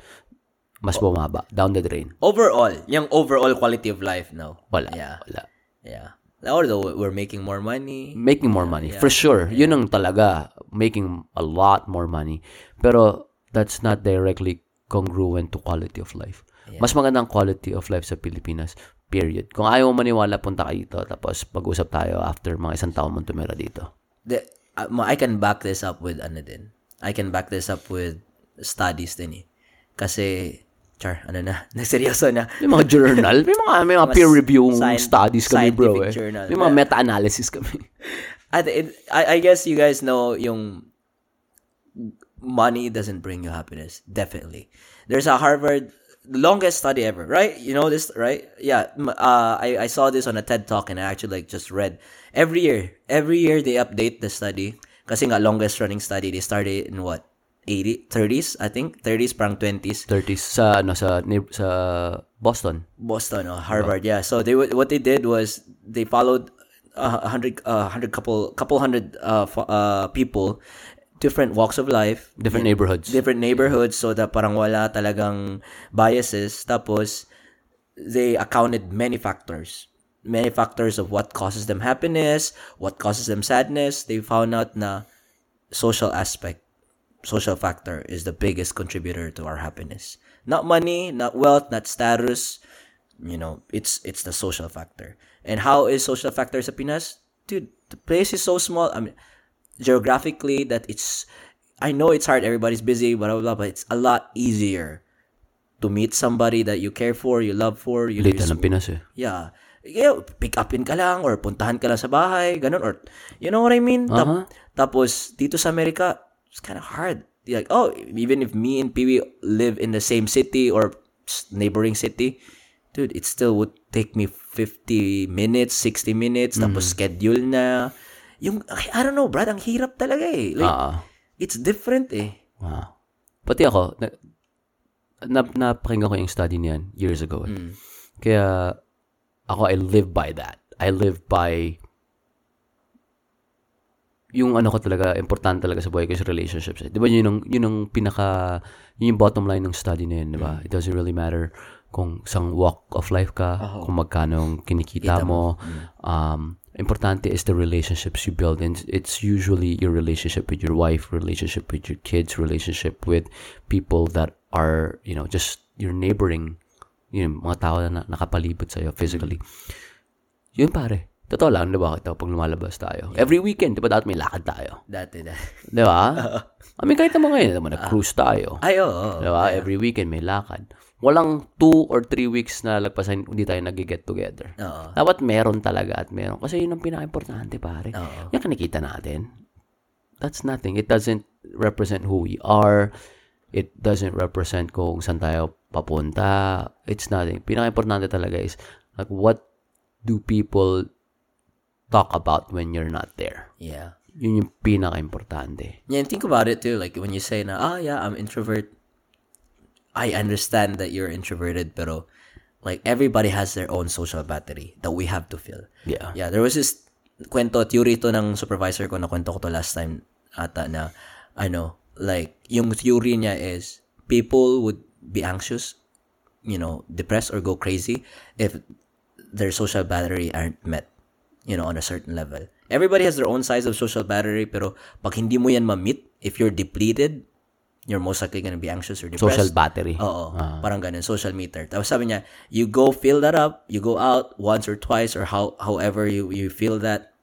mas bumaba. Down the drain. Overall, yung overall quality of life, no. Wala. Yeah. Wala. Yeah. Although we're making more money. Making more money. For sure. Yun ang talaga. Making a lot more money. Pero that's not directly congruent to quality of life. Mas magandang quality of life sa Pilipinas. Period. Kung ayaw mo maniwala, punta ka dito. Tapos pag-usap tayo after mga isang taon mong tumira dito. The, uh, I can back this up with ano din. I can back this up with studies din eh. Kasi, char, ano na, *laughs* nagseryoso na. May mga journal. May mga, may mga peer review studies kami, bro. Eh. journal. May mga meta-analysis kami. *laughs* I, it, I, I guess you guys know yung money doesn't bring you happiness. Definitely. There's a Harvard longest study ever, right? You know this, right? Yeah. Uh, I, I saw this on a TED talk and I actually like just read every year. Every year they update the study. Kasi nga longest running study, they started in what? 80, 30s, I think. 30s, parang 20s. 30s sa, ano, sa, sa Boston. Boston or Harvard, yeah. So they what they did was they followed a hundred, uh, hundred couple, couple hundred uh, uh, people, different walks of life, Different neighborhoods. different neighborhoods, so that parang wala talagang biases. Tapos they accounted many factors, many factors of what causes them happiness, what causes them sadness. They found out na social aspect, social factor is the biggest contributor to our happiness. Not money, not wealth, not status. You know, it's it's the social factor. And how is social factor sa Pinas? Dude, the place is so small. I mean, geographically, that it's. I know it's hard. Everybody's busy, blah blah blah. But it's a lot easier to meet somebody that you care for, you love for, you Late you ng Pinas eh. yeah. Yeah, pick upin ka lang or puntahan ka lang sa bahay, ganun or you know what I mean? Tap- Uh-huh. tapos dito sa Amerika, it's kind of hard. You're like, oh, even if me and Pee Wee live in the same city or neighboring city, dude, it still would take me 50 minutes, 60 minutes, tapos schedule na. Yung, I don't know, Brad, ang hirap talaga eh. Like, Ah. it's different eh. Wow. Pati ako, na, na, napakinggan ko yung study niyan years ago. eh. Kaya, ako, I live by that. I live by yung ano ko talaga, importante talaga sa buhay ko is relationships. Eh. Di ba yun ang, yun ang pinaka, yun yung bottom line ng study na yun, di ba? It doesn't really matter kung isang walk of life ka, kung magkano ang kinikita mo. Um, importante is the relationships you build. And it's usually your relationship with your wife, relationship with your kids, relationship with people that are, you know, just your neighboring, yun, mga tao na nakapalibot sa'yo physically. Yun pare. Totoo lang, di ba? Ito, pag lumalabas tayo. Every weekend, di ba? Dapat may lakad tayo. Dati, dati. *laughs* Di ba? *laughs* I mean, kahit naman ngayon, naman, nag-cruise tayo. Ay, oo. oo. Di ba? Every weekend may lakad. Walang two or three weeks na lagpasan, hindi tayo nag-get together. Oo. Dapat meron talaga at meron. Kasi yun ang pinaka-importante, pare. Oo. Yung kinikita natin, that's nothing. It doesn't represent who we are. It doesn't represent kung saan tayo papunta. It's nothing. Pinaka-importante talaga is, like, what do people talk about when you're not there? Yeah. Yun yung pinaka-importante. Yeah, and think about it too. Like when you say na, ah, yeah, I'm introvert. I understand that you're introverted, pero like everybody has their own social battery that we have to fill. Yeah. Yeah, there was this kwento, theory to ng supervisor ko, na kwento ko to last time ata na, ano, like, yung theory niya is, people would be anxious, you know, depressed or go crazy if their social battery aren't met, you know, on a certain level. Everybody has their own size of social battery, pero pag hindi mo yan ma-meet, if you're depleted, you're most likely gonna be anxious or depressed. Social battery. Oo. Parang ganun, social meter. Tapos sabi niya, you go fill that up, you go out once or twice or how however you you feel that,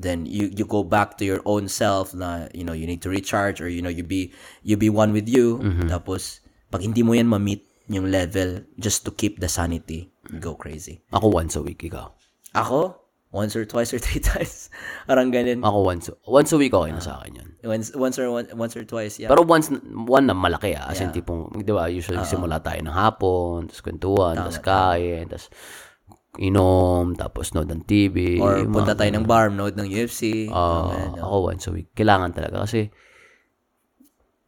then you you go back to your own self na you know you need to recharge or you know you be you be one with you. Tapos pag hindi mo yan ma-meet yung level just to keep the sanity, you go crazy. Ako once a week, ikaw. Ako, once or twice or *laughs* three times. Parang ganun. Ako once, once a week okay na sa akin yun. Once, once or one, once or twice, yeah. Pero once, one na malaki ah. As in, tipong, di ba, usually simula tayo ng hapon, tapos kwentuhan, tapos kain, tapos inom, tapos nood ng TV. or punta mga- tayo ng bar, nood ng UFC. Oo, Ganun, no? ako once a week. Kailangan talaga kasi,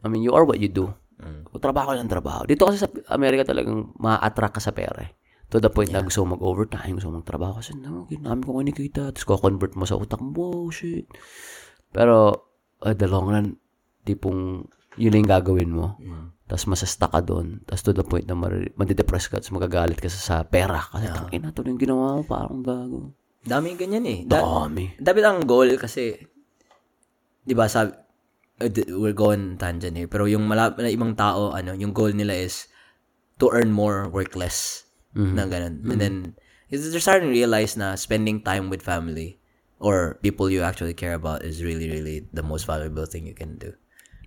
I mean, you are what you do. Kung trabaho ka ng trabaho. Dito kasi sa Amerika talagang ma-attract ka sa pera eh. To the point na gusto mo mag-overtime, gusto mo magtrabaho kasi no, ginamit ko kinikita. Tapos ko-convert mo sa utak mo, wow, shit. Pero, at the long run, tipong yun na yung gagawin mo. Mm. Tapos masasta ka doon. Tapos to the point na mar- madidepress ka. Tapos magagalit ka sa, sa pera. Kasi tangina to yung ginawa mo. Parang gago. Dami ganyan eh. Da- Dami. dapat ang goal kasi, di ba, sabi, d- we're going tangent here, pero yung malap na ibang tao, ano, yung goal nila is to earn more, work less. Na ganun. And then, they're starting to realize na spending time with family or people you actually care about is really, really the most valuable thing you can do.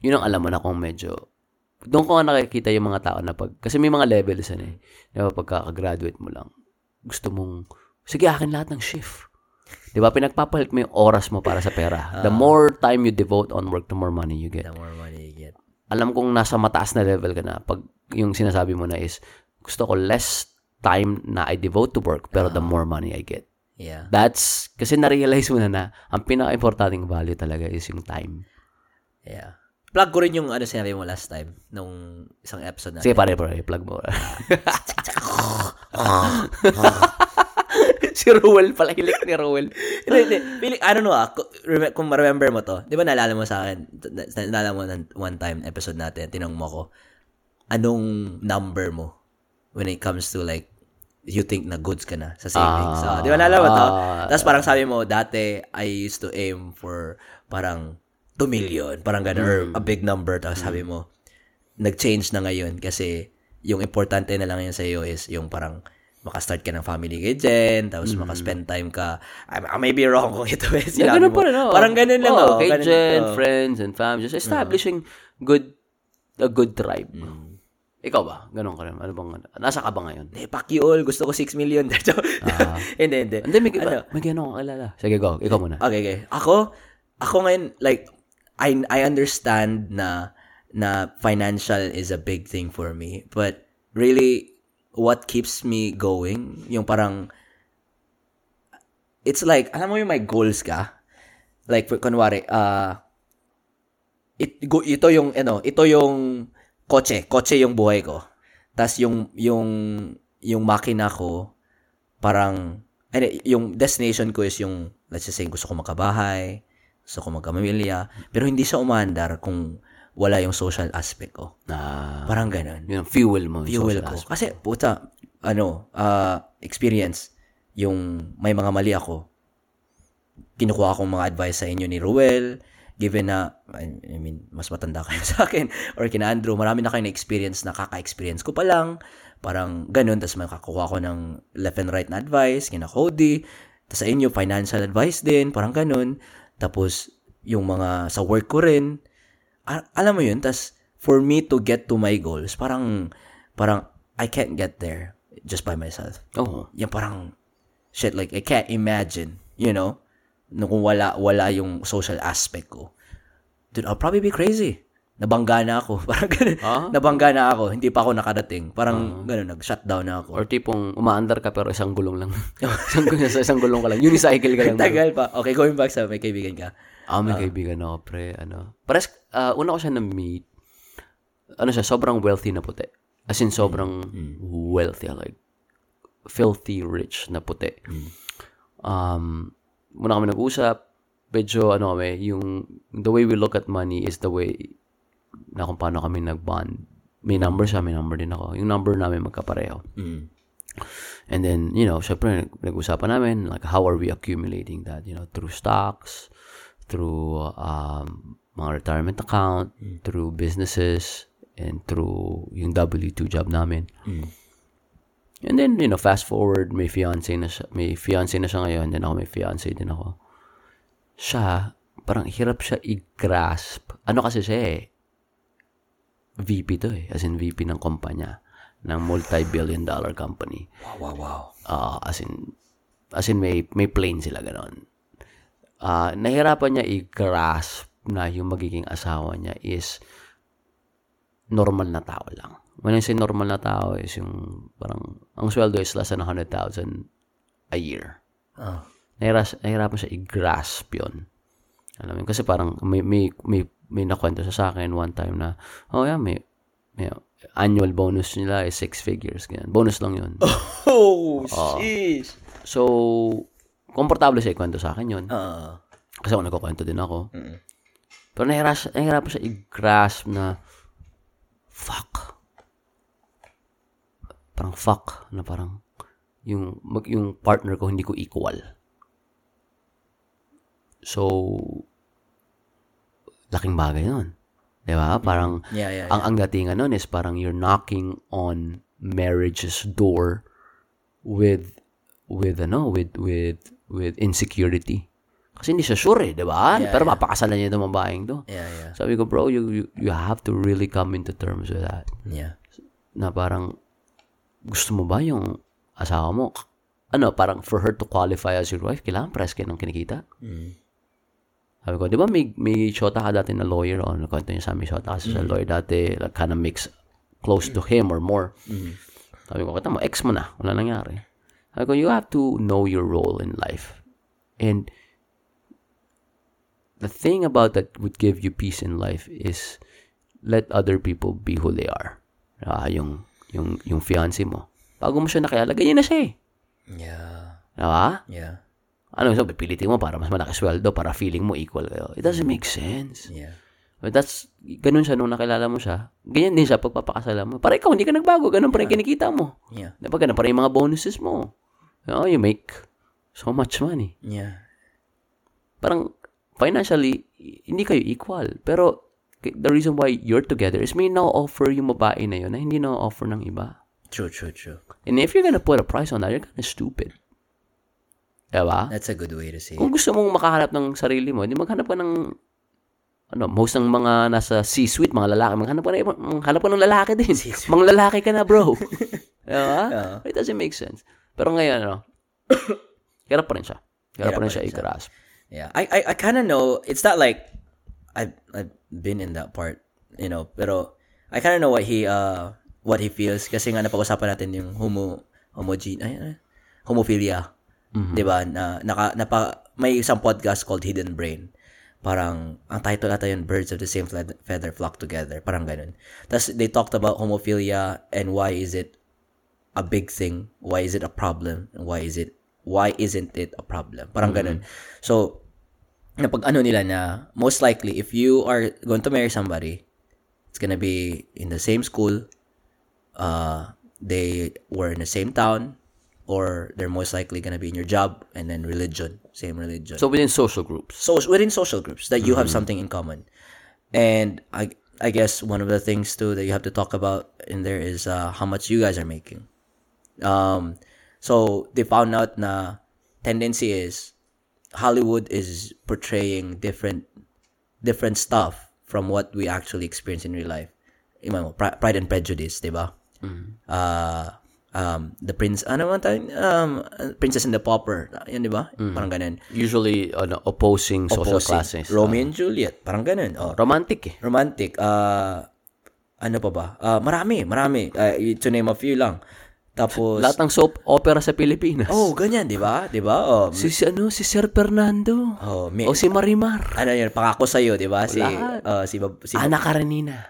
Yun ang alam mo na kung medyo doon ko nga nakikita yung mga tao na pag, kasi may mga levels yan eh. Di ba, pagka-graduate mo lang, gusto mong, sige, akin lahat ng shift. Di ba, pinagpapalit mo yung oras mo para sa pera. The more time you devote on work, the more money you get. The more money you get. Alam kong nasa mataas na level ka na, pag yung sinasabi mo na is, gusto ko less time na I devote to work, pero the more money I get. Yeah. That's, kasi na-realize mo na na, ang pinaka-importanting value talaga is yung time. Yeah. Plug ko rin yung ano sinabi mo last time nung isang episode na. Sige, pare, pare, plug mo. *laughs* si Ruel pala, hilik ni Ruel. hindi, hindi. Feeling, I don't know ah, kung, rem- kung ma-remember mo to, di ba naalala mo sa akin, na- naalala mo ng one time episode natin, tinanong mo ko, anong number mo when it comes to like, you think na goods ka na sa savings. Ah. Ah, di ba naalala mo to? Tapos parang sabi mo, dati, I used to aim for parang 2 million, parang gano'n, or Hmm. a big number. Tapos sabi mo, nag-change na ngayon kasi yung importante na lang yun sa iyo is yung parang makastart ka ng family kay Jen, tapos makaspend time ka. I, I may be wrong kung ito eh. Yeah, ganun pa rin, oh. Parang ganun lang, oh. Kay Ganun, Jen, oh. friends, and family. Just establishing good, a good tribe. Ikaw ba? Ganun ka rin. Ano bang, nasa ka ba ngayon? Eh, fuck you all. Gusto ko 6 million. *laughs* *laughs* hindi, hindi. Hindi, may, Ano? may gano'n akong alala. Sige, go. Ikaw muna. Okay, okay. Ako, ako ngayon, like, I, I understand na, na financial is a big thing for me. But, really, what keeps me going, yung parang, it's like, alam mo yung may goals ka? Like, for, kunwari, uh, it, go, ito yung, ano, ito yung kotse. Kotse yung buhay ko. Tapos yung, yung, yung makina ko, parang, ano, yung destination ko is yung, let's just say, gusto ko magkabahay, gusto ko magkamamilya, pero hindi siya umandar kung wala yung social aspect ko. Ah, Parang ganun. yun ang fuel mo. yung Fuel ko. aspect. Kasi, puta, ano, uh, experience, yung may mga mali ako, kinukuha akong mga advice sa inyo ni Ruel, given na, I mean, mas matanda kayo *laughs* sa akin, or kina Andrew, marami na kayo na experience na kaka-experience ko pa lang, parang ganun, tapos makakuha ko ng left and right na advice, kina Cody, tapos sa inyo, financial advice din, parang ganun, tapos yung mga sa work ko rin, alam mo yun, tas for me to get to my goals, parang, parang, I can't get there just by myself. Oo. Yung parang, shit, like, I can't imagine, you know, no, kung wala, wala yung social aspect ko. Dude, I'll probably be crazy. Nabangga na ako. *laughs* Parang ganun. Ah? Nabangga na ako. Hindi pa ako nakadating. Parang ganun, nag-shutdown na ako. Or tipong umaandar ka pero isang gulong lang. *laughs* isang, sa isang gulong ka lang. Unicycle ka lang. *laughs* Tagal pa. Okay, going back sa may kaibigan ka. Ah, may kaibigan ako, pre. Ano. Pares, ah, una ko siya na-meet. Ano siya, sobrang wealthy na puti. As in, sobrang wealthy. Like, filthy rich na puti. Um, muna kami nag-usap. Medyo, ano kami, yung, the way we look at money is the way na kung paano kami nag-bond. May number siya, may number din ako. Yung number namin magkapareho. Mm. And then, you know, syempre, nag- nag-usapan namin, like, how are we accumulating that, you know, through stocks, through um, mga retirement account, through businesses, and through yung W2 job namin. And then, you know, fast forward, may fiancé na siya, may fiancé na siya ngayon, then ako may fiancé din ako. Siya, parang hirap siya i-grasp. Ano kasi siya eh, VP to eh, as in VP ng kumpanya ng multi-billion dollar company. Wow, wow, wow. Ah, as in as in may may plane sila ganon. Ah, nahirapan niya i-grasp na yung magiging asawa niya is normal na tao lang. When I say normal na tao is yung parang ang sweldo is less than 100,000 a year. Ah. Nahiras, nahirapan siya i-grasp yun. Alam mo, kasi parang may, may, may, may nakwento siya sa akin one time na, oh yeah, may, may annual bonus nila is six figures. Ganyan. Bonus lang yun. *laughs* Oh, sheesh. So, komportable siya ikwento sa akin yun. Ah. Kasi ako nagkukwento din ako. Pero nahirapan, nahirapan siya i-grasp na, fuck. Parang fuck, na parang, yung, mag, yung partner ko hindi ko equal. So, laking bagay nun. Di ba? Parang, Yeah, yeah, ang, ang datingan nun is parang you're knocking on marriage's door with, with, ano, with, with, with insecurity. Kasi hindi siya sure eh, di ba? Yeah, Pero mapakasalan niya itong babaeng to. Yeah, yeah. Sabi ko, bro, you, you, you have to really come into terms with that. Yeah. Na parang, gusto mo ba yung asawa mo? Ano, parang for her to qualify as your wife, kailangan press kayo ng kinikita. Mm. Sabi ko, di ba may, may shota ka dati na lawyer o nakwento niya sa amin shota kasi sa lawyer dati like, kind of mix close to him or more. Sabi ko, kita mo, ex mo na. Wala nangyari. Sabi ko, you have to know your role in life. And the thing about that would give you peace in life is let other people be who they are. Ah, yung, yung, yung fiancé mo. Bago mo siya nakilala, ganyan na siya eh. Yeah. Diba? Yeah. Ano, so, pipilitin mo para mas malaki sweldo, para feeling mo equal kayo. It doesn't make sense. Yeah. But that's, ganun siya nung nakilala mo siya. Ganyan din siya pagpapakasala mo. Para ikaw, hindi ka nagbago. Ganun pa rin kinikita mo. Yeah. Diba? Ganun pa rin yung mga bonuses mo. You, know, you make so much money. Yeah. Parang, financially, hindi kayo equal. Pero, the reason why you're together is may na-offer yung babae na yun na hindi na-offer ng iba. True, true, true. And if you're gonna put a price on that, you're kind of stupid. Diba? That's a good way to say Kung gusto mong makahanap ng sarili mo, di maghanap ka ng ano, most ng mga nasa C-suite, mga lalaki, maghanap ka, na, maghanap ka ng lalaki din. mga lalaki ka na, bro. *laughs* diba? It doesn't make sense. Pero ngayon, ano, *coughs* hirap pa rin siya. Hirap, pa rin siya i-grasp. Yeah, I I, I kind of know. It's not like I've I've been in that part, you know. Pero I kind of know what he uh what he feels kasi nga napag-usapan natin yung homo homogene ay, ay, homophilia. 'Di ba? Na naka napa, may isang podcast called Hidden Brain. Parang ang title ata yun Birds of the Same Feather Flock Together. Parang ganun. Tapos they talked about homophilia and why is it a big thing? Why is it a problem? And why is it why isn't it a problem? Parang ganun. So, napag ano nila na most likely if you are going to marry somebody, it's gonna be in the same school, uh, they were in the same town, or they're most likely gonna be in your job, and then religion, same religion. So, within social groups. so within social groups that you have something in common. And i i guess one of the things too that you have to talk about in there is uh, how much you guys are making. Um so they found out na tendency is hollywood is portraying different different stuff from what we actually experience in real life mo, pride and prejudice diba uh um the prince ano man tayo um princess and the pauper yun diba parang ganun Usually, ano, opposing social opposing. classes. Romeo and Juliet, parang ganun. Oh. Romantic eh. Romantic, uh, ano pa ba? Uh, marami, marami. Uh, to name a few lang. Tapos, Lahat ng soap opera sa Pilipinas. oh, ganyan, di ba? Di ba? Oh, Si, si, ano, si Sir Fernando. oh, may, O si Marimar. ano yun, pangako sa'yo, di ba? Si, Lahat. uh, si, Bab- si Ana Karenina.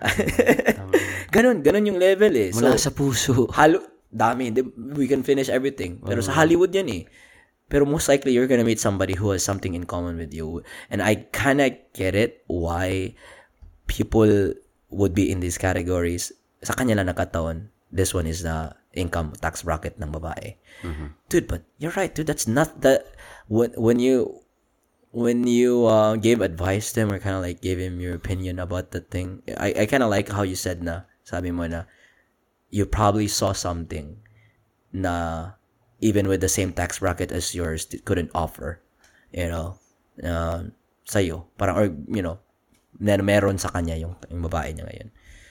*laughs* ganun, ganun yung level eh. So, Mula sa puso. halo, dami, we can finish everything. Pero sa Hollywood yan eh. Pero most likely, you're gonna meet somebody who has something in common with you. And I kinda get it why people would be in these categories. Sa kanya lang nakataon, this one is the income tax bracket ng babae. Dude, but you're right, dude. That's not the... When, when you... When you uh, gave advice to him or kind of like gave him your opinion about the thing, I, I kind of like how you said na, sabi mo na, you probably saw something na even with the same tax bracket as yours couldn't offer you know uh, sa'yo parang or you know na meron sa kanya yung, yung babae niya ngayon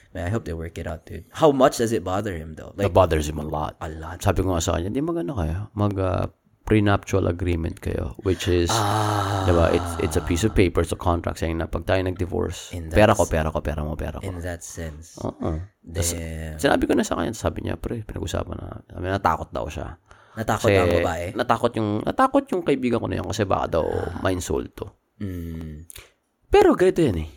Man, I hope they work it out dude how much does it bother him though like That bothers him a lot. a lot Sabi ko nga sa kanya, di magano kayo? Mag uh, prenuptial agreement kayo, which is, ah diba, it's, it's a piece of paper, it's a contract saying na pag tayo nag-divorce, In pera that ko, pera ko, pera mo, pera ko. in that sense Oo. damn Sinabi ko na sa kanya, sabi niya, pre, pinag-usapan na, sabi niya, natakot daw siya. natakot Kasi, ang babae natakot yung, natakot yung kaibigan ko na yun kasi baka daw ma-insulto. mm. Pero ganito yan eh.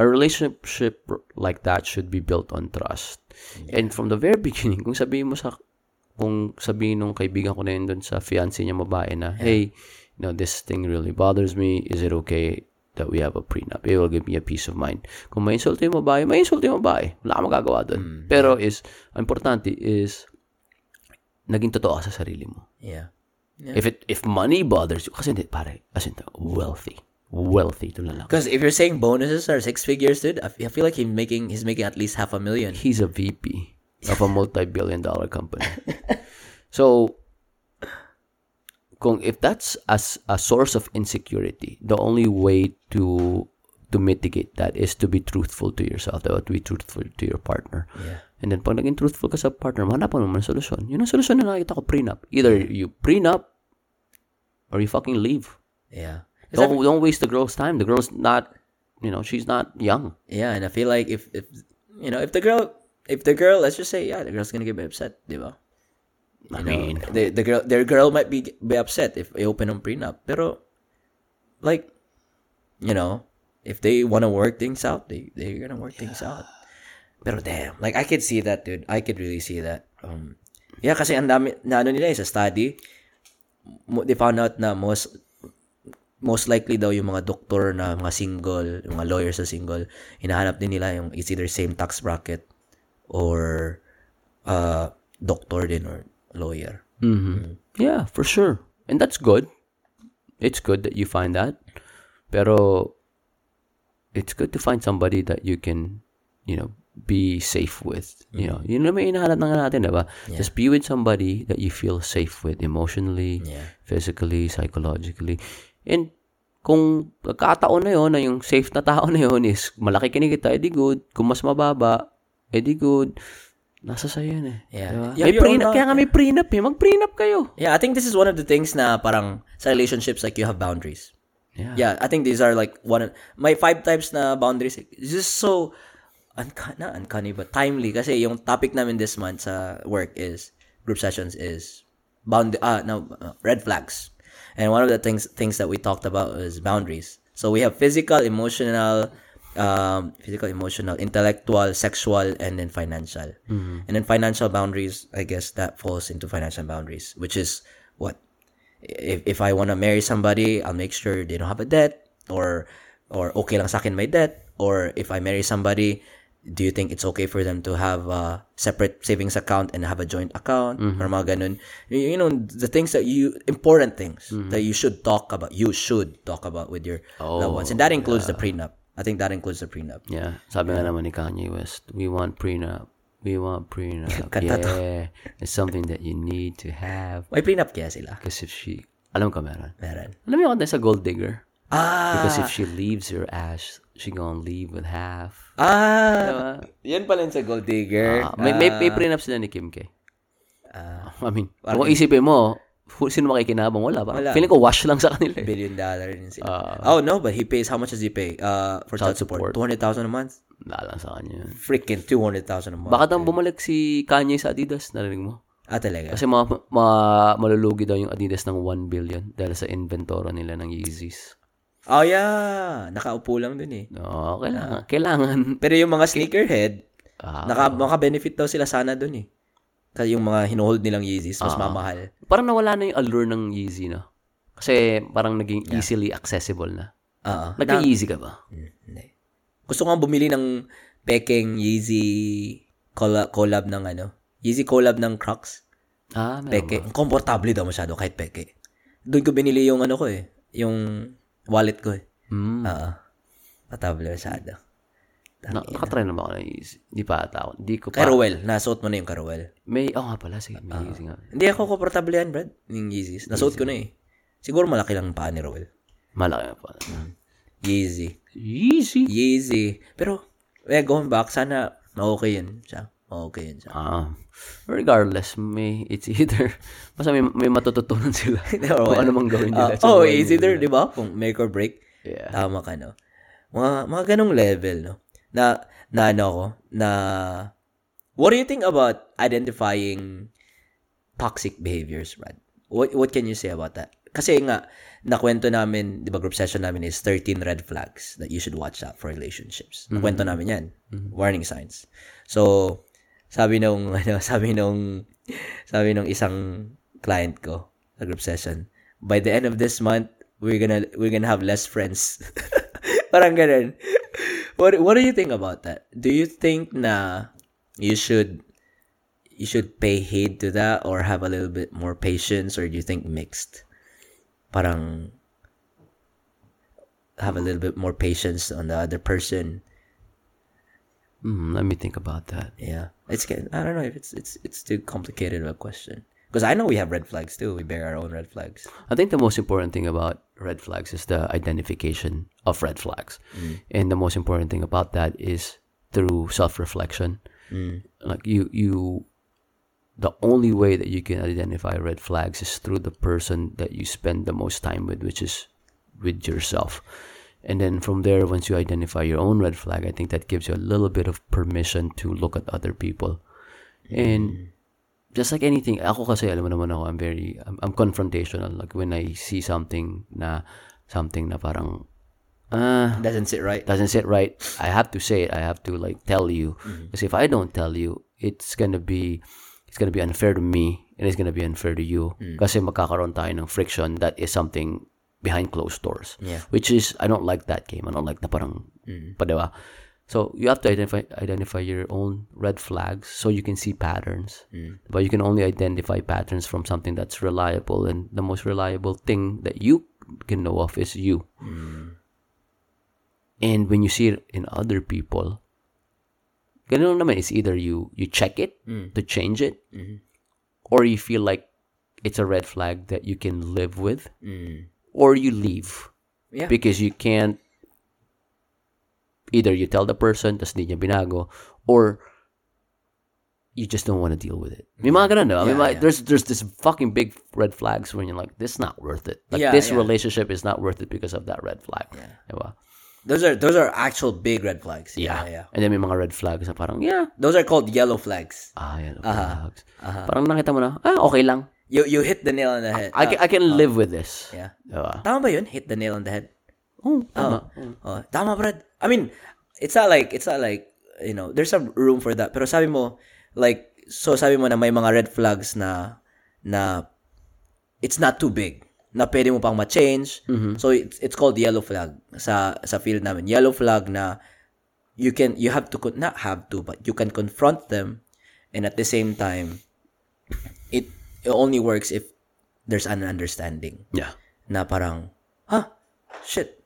A relationship like that should be built on trust. And from the very *laughs* beginning, kung sabihin mo sa, kung sabihin nung kaibigan ko na yun dun sa fiancé niya babae na, hey, you know, this thing really bothers me. Is it okay that we have a prenup. It will give me a peace of mind. Kung may insulto yung babae, may insulto yung babae. Wala kang magagawa doon. Pero is, ang importante is, naging totoo ka sa sarili mo. Yeah. If it if money bothers you, kasi hindi, pare, as in, wealthy. Wealthy to lalaki. Because if you're saying bonuses are six figures, dude, I feel like he's making he's making at least half a million. He's a VP of a multi-billion dollar company. *laughs* so, kung if that's as a source of insecurity, the only way to to mitigate that is to be truthful to yourself, to be truthful to your partner. Yeah. And then pag naging truthful ka sa partner, mahanapan mo ng solusyon. Yun ang solusyon na nakita ko, prenup. Either you prenup or you fucking leave. Yeah. Don't, don't waste the girl's time. The girl's not, you know, she's not young. Yeah, and I feel like if if you know if the girl if the girl let's just say yeah the girl's gonna get upset, diba? I You know, mean, the the girl their girl might be be upset if they open a prenup, pero like you know if they want to work things out, they they're gonna work things out. Pero damn, like I could see that, dude. I could really see that. Um, yeah, kasi ang dami na ano nila eh, sa study, they found out na most most likely daw yung mga doktor na mga single, yung mga lawyers na single, hinahanap din nila yung it's either same tax bracket or uh doctor din or lawyer. hmm Yeah, for sure. And that's good. It's good that you find that. Pero it's good to find somebody that you can, you know, be safe with. You know, yun naman yung hinahanap na natin, diba? Just be with somebody that you feel safe with emotionally, Yeah. physically, psychologically. And kung pagkataon na yun, na yung safe na tao *laughs* na yun is malaki kinikita, edi good. Kung mas mababa, edi good. Nasa sa'yo yun eh. Yeah. Diba? You May prenup, kaya nga may prenup eh. Mag-prenup kayo. Yeah, I think this is one of the things na parang sa relationships like you have boundaries. Yeah. Yeah, I think these are like one of my five types na boundaries. It's just so uncanny, not uncanny but timely kasi yung topic namin this month sa work is group sessions is bound ah no uh, red flags. And one of the things things that we talked about is boundaries. So we have physical, emotional, um, physical, emotional, intellectual, sexual, and then financial. And then financial boundaries, I guess that falls into financial boundaries, which is what if if I want to marry somebody, I'll make sure they don't have a debt or or okay lang sa akin may debt or if I marry somebody, do you think it's okay for them to have a separate savings account and have a joint account or mga ganun? You, know, the things that you important things that you should talk about, you should talk about with your loved ones. And that includes the prenup. I think that includes the prenup. Yeah. Sabi nga naman ni Kanye West, we want prenup. We want prenup. *laughs* Yeah. It's something that you need to have. May prenup kaya sila? Because if she, alam ka meron. Meron. Alam mo yung kanta sa Gold Digger? Ah! Because if she leaves your ass, she gonna leave with half. Ah! Yan pala yun sa Gold Digger. Ah, may, may, may prenup sila ni Kim K. Ah. *laughs* I mean, kung isipin mo, sino makikinabang? Wala ba? Wala. Feeling ko wash lang sa kanila eh. billion dollar din sila. oh no, but he pays how much does he pay uh for child, Child support? support. 200,000 a month? Wala lang sa kanya. Freaking 200,000 a month. Baka nang bumalik si Kanye sa Adidas, narinig mo? ah, talaga. Kasi mga, mga malulugi daw yung Adidas ng 1 billion dahil sa inventory nila ng Yeezys. Oh yeah, nakaupo lang dun eh. No, kailangan. Kailangan. Pero yung mga sneakerhead, Ah, naka maka-benefit daw sila sana dun eh. Kasi yung mga hinohold nilang Yeezys, mas mamahal. parang nawala na yung allure ng Yeezy, no? Kasi parang naging easily accessible na. Oo. Nagka-Yeezy ka ba? Hmm, Hindi. Gusto ko bumili ng peking Yeezy collab, collab ng ano, Yeezy collab ng Crocs. Ah, meron Peke. Ang komportable daw masyado kahit peke. Doon ko binili yung ano ko eh, yung wallet ko eh. Hmm. Oo. Patable masyado. Na, nakatry na ba ako ng Yeezy? Di pa ata ako. Di ko pa. Carouel. Nasuot mo na yung Carouel. May, oh nga pala, sige, may Yeezy nga. Hindi ako komportable yan, Brad. Yung Yeezys. Nasuot ko na eh. Siguro malaki lang ang paa ni Roel. Malaki na pa. Yeezy. Yeezy? Yeezy. Pero, eh, going back, sana ma-okay yun siya. Ma-okay yun siya. Ah, regardless, may, it's either, *laughs* basta may, may matututunan sila *laughs* Or kung ano mang gawin nila. Sa oh, it's either, di ba? Kung make or break. Yeah. Tama ka, no? Mga, mga ganong level, no? Na, na ano ko, na, what do you think about identifying toxic behaviors, Brad? What, what can you say about that? Kasi nga, nakwento namin, di ba group session namin is 13 red flags that you should watch out for relationships. Nakwento namin yan. Warning signs. So, sabi nung, *laughs* ano, sabi nung, sabi nung isang client ko sa group session, by the end of this month, we're gonna, we're gonna have less friends. *laughs* Parang ganun. What what do you think about that? Do you think na you should you should pay heed to that or have a little bit more patience or do you think mixed? Parang have a little bit more patience on the other person. Hmm, let me think about that. Yeah. It's I don't know if it's it's it's too complicated of a question. Because I know we have red flags too. We bear our own red flags. I think the most important thing about red flags is the identification of red flags. And the most important thing about that is through self-reflection. Like you you the only way that you can identify red flags is through the person that you spend the most time with, which is with yourself. And then from there, once you identify your own red flag, I think that gives you a little bit of permission to look at other people. And mm-hmm. just like anything, ako kasi, alam mo naman ako, I'm very, I'm, I'm confrontational. Like when I see something na, something na parang, ah, Doesn't sit right. doesn't sit right, I have to say it. I have to like tell you. Mm-hmm. Because if I don't tell you, it's gonna be, it's gonna be unfair to me and it's gonna be unfair to you. Mm. Kasi magkakaroon tayo ng friction that is something behind closed doors. Yeah. Which is, I don't like that game. I don't like na parang, mm. pa diba? So you have to identify identify your own red flags so you can see patterns. Mm. But you can only identify patterns from something that's reliable, and the most reliable thing that you can know of is you. Mm. And when you see it in other people, ganun naman is either you you check it to change it, mm-hmm. or you feel like it's a red flag that you can live with, or you leave Yeah. because you can't either you tell the person tas di niya binago or you just don't want to deal with it. May mga ganun? May Yeah, mga- yeah. There's there's this fucking big red flags when you're like, this is not worth it. Like Yeah, this relationship is not worth it because of that red flag. Yeah. Diba? Those are those are actual big red flags. Yeah, yeah. And then may mga red flags na parang, yeah. Those are called yellow flags. Ah, yan. flags. Parang nakita mo na, ah, okay lang. You you hit the nail on the head. I, can, I can oh. live with this. yeah. Diba? Tama ba yun? Hit the nail on the head. Oh, tama. Oh. oh, tama, Brad. I mean, it's not like, it's not like, you know, there's some room for that. Pero sabi mo, like, so sabi mo na may mga red flags na, na, it's not too big. Na pwede mo pang ma-change. Mm-hmm. So, it's, it's called yellow flag sa, sa field namin. Yellow flag na, you can, you have to, not have to, but you can confront them. And at the same time, it, only works if there's an understanding. Yeah. na parang, huh, shit.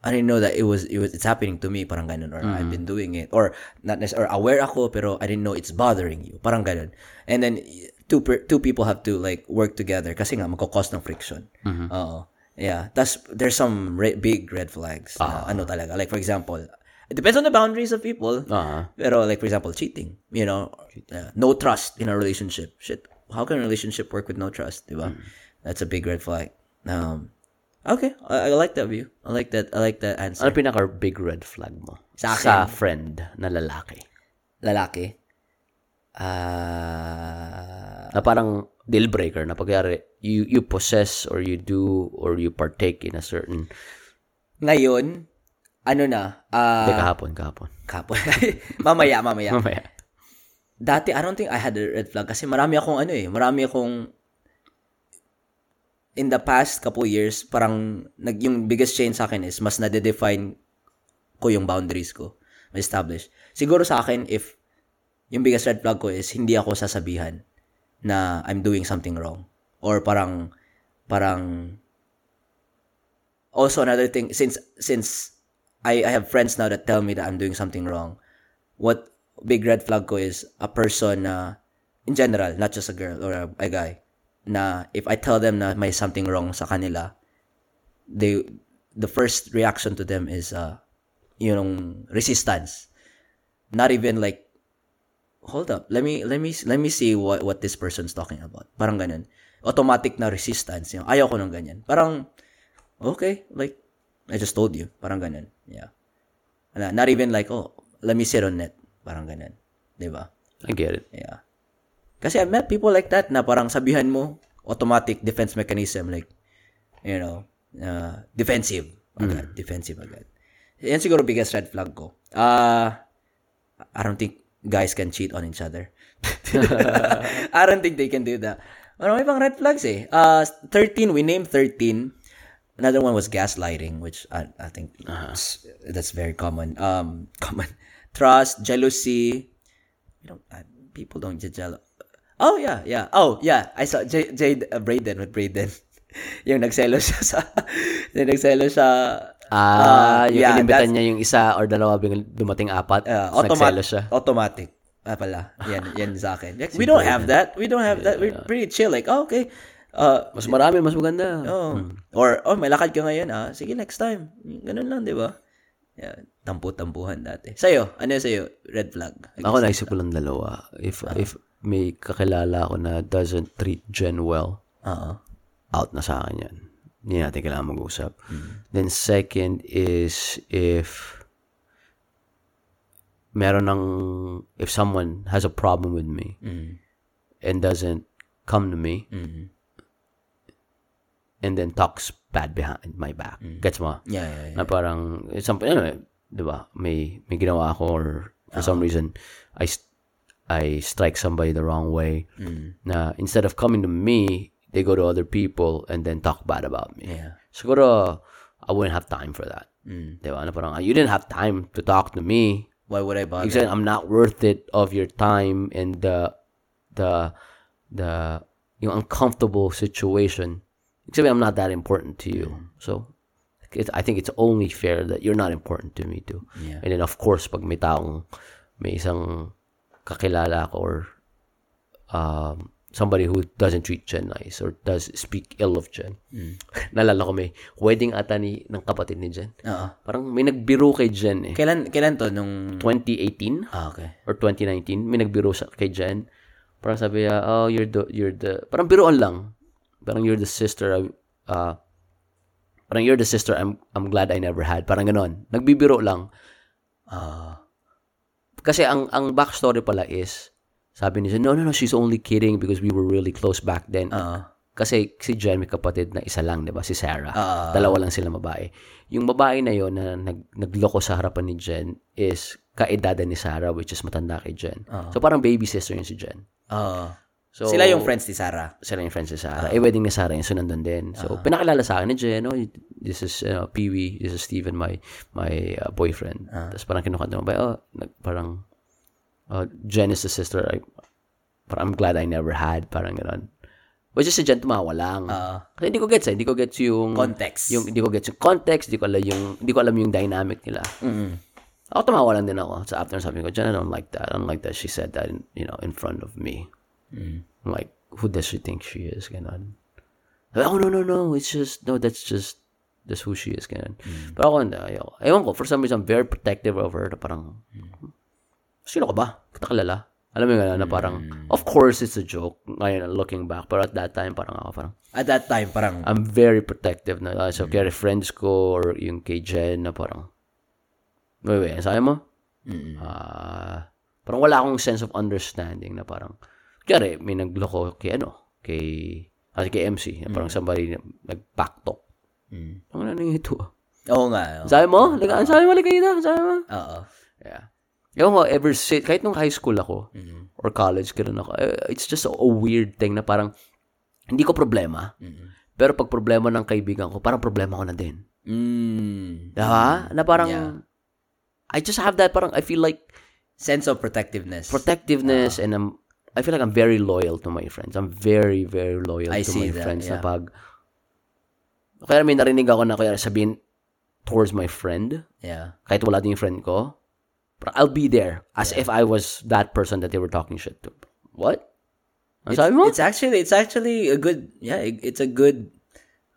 I didn't know that it was it was it's happening to me. Parang ganun. Or I've mm-hmm. been doing it. Or not necessarily or aware ako pero I didn't know it's bothering you. Parang ganun. And then two per, two people have to like work together kasi nga magko-cause ng friction. Mm-hmm. Oo. Yeah. That's there's some re- big red flags na ah. ano talaga. Like for example it depends on the boundaries of people. Ah. pero like for example cheating you know? Uh, no trust in a relationship. Shit. How can a relationship work with no trust diba that's a big red flag. Um okay. I, I like that view. I like that I like that answer. Ano pinaka big red flag mo? Sa akin? friend na lalaki. lalaki? Ah. Na parang deal breaker na pagyari you you possess or you do or you partake in a certain ngayon ano na ah Hindi, kahapon, kahapon. kapon *laughs* mamaya mamaya Mamaya. dati I don't think I had a red flag kasi marami akong ano eh, marami akong in the past couple years, parang nag, yung biggest change sa akin is mas nade-define ko yung boundaries ko. Ma-establish. Siguro sa akin, if yung biggest red flag ko is hindi ako sasabihan na I'm doing something wrong. Or parang, parang, also another thing, since, since I, I have friends now that tell me that I'm doing something wrong, what big red flag ko is a person na, in general, not just a girl or a, a guy, na if I tell them na may something wrong sa kanila, they, the first reaction to them is, uh, yung resistance. Not even like, hold up, let me, let me, let me see what, what this person's talking about. Parang ganun. Automatic na resistance. Yung, ayaw ko ng ganyan. Parang, okay, like, I just told you. Parang ganun. Yeah. Not even like, oh, let me sit on it. Parang ganun. Di ba? I get it. Yeah. Kasi I've met people like that na parang sabihan mo, automatic defense mechanism, like, you know, uh, defensive. Agad. Defensive agad. Yan siguro biggest red flag ko. Uh, I don't think guys can cheat on each other. *laughs* I don't think they can do that. Ano, may pang red flags eh. Uh, 13, we named 13. Another one was gaslighting, which I I think s- that's very common. Um, *laughs* common trust, jealousy. You don't. Uh, people don't get jealous. Oh yeah, yeah. Oh yeah. I saw J, J uh, Brayden with Brayden. *laughs* yung nagselo siya sa *laughs* yung nagselo siya Ah, yung yeah, inimbitan niya yung isa or dalawa biglang dumating apat. uh, automatic siya. automatic ah pala yan yan sa akin we don't have that we don't have that we're pretty chill like oh, okay uh Mas marami, mas maganda. oh or oh may lakad ka ngayon ah sige next time ganun lang di ba yeah, tampu-tampuhan dati sa'yo ano sa'yo red flag Ako naisip ko lang dalawa. If if may kakilala ako na doesn't treat Jen well, Oo. out na sa akin yan. Hindi natin kailangan mag-usap. Then second is if meron ng, if someone has a problem with me Mm. and doesn't come to me Mm. And then talks bad behind my back. Gets mo? yeah yeah, yeah. Na parang, something, ano, di ba, may, may ginawa ako or for some reason, I, I strike somebody the wrong way. Mm. Na instead of coming to me, they go to other people and then talk bad about me. yeah Siguro, I wouldn't have time for that. Mm. Di ba? Na parang, you didn't have time to talk to me. why would I bother Because I'm not worth it of your time and the, the, the, yung uncomfortable situation. Except I'm not that important to you. So, it, I think it's only fair that you're not important to me too. Yeah. And then of course, pag may taong, may isang kakilala ko or um, somebody who doesn't treat Jen nice or does speak ill of Jen. *laughs* Nalala ko may wedding ata ni, ng kapatid ni Jen. Oo. Parang may nagbiro kay Jen eh. kailan kailan to nung 2018 ah okay or 2019, may nagbiro sa kay Jen. Parang sabi niya, oh, you're the, you're the, parang biroan lang. Parang you're the sister, I- uh, parang you're the sister I'm, I'm glad I never had. Parang ganon. Nagbibiro lang. ah Kasi ang, ang backstory pala is, sabi niya, no, no, no, she's only kidding because we were really close back then. Oo. Kasi si Jen may kapatid na isa lang, di ba? Si Sarah. Ah. Dalawa lang sila babae. Yung babae na yon na nag, nagloko sa harapan ni Jen is kaedada ni Sarah, which is matanda kay Jen. So parang baby sister yun si Jen. Oo. So, sila yung friends ni Sarah sila yung friends ni Sarah. eh, wedding ni Sarah yung sunandun din. So, pinakilala sa akin ni Jen, oh, this is uh, Pee-wee, this is Steven, my my uh, boyfriend. Tapos parang kinukanta mo ba, oh, nag, parang, oh, Jen is the sister, I, parang I'm glad I never had, parang gano'n. Which is si Jen tumawa lang. Oo. Kasi hindi ko gets eh, hindi ko gets yung Context. Yung hindi ko gets yung context, hindi ko alam yung hindi ko alam yung dynamic nila. Mm. Ako tumawa lang din ako. So after sabi ko, Jen, I don't like that. I don't like that she said that, in, you know, in front of me. I'm like, who does she think she is? Ganon. Oh, no, no, no. It's just, no, that's just, that's who she is. Ganon. Pero ako, ayoko. Ewan ko, for some reason, I'm very protective of her. Na parang, sino ka ba? Kita kilala. Alam mo yung gano'n, na parang, of course, it's a joke. Ngayon, looking back. Pero at that time, parang ako, parang, at that time parang I'm very protective na. Uh, so, kaya friends ko or yung kay Jen na parang, wait, wait, sabi mo? Ah, parang wala akong sense of understanding na parang, kaya may nagloko kay ano, kay, kasi kay MC, na parang somebody na nag-backtalk. Mm. Ang ano ito ah. oo nga oo. Sabi mo? Like, ang sabi mo, like, kayo sabi mo? oo Yeah. Ewan ko, ever since, kahit nung high school ako, Mm. or college, ganun ako, eh, it's just a, a weird thing na parang, hindi ko problema, Mm. pero pag problema ng kaibigan ko, parang problema ko na din. mm. Diba? Na parang, Yeah. I just have that, parang, I feel like, sense of protectiveness protectiveness, and I'm, I feel like I'm very loyal to my friends. I'm very, very loyal I to my that, friends na yeah. pag, kaya may narinig ako na kaya sabihin towards my friend, yeah kahit wala din yung friend ko, parang I'll be there as if I was that person that they were talking shit to. What? It's, it's actually it's actually a good yeah it- it's a good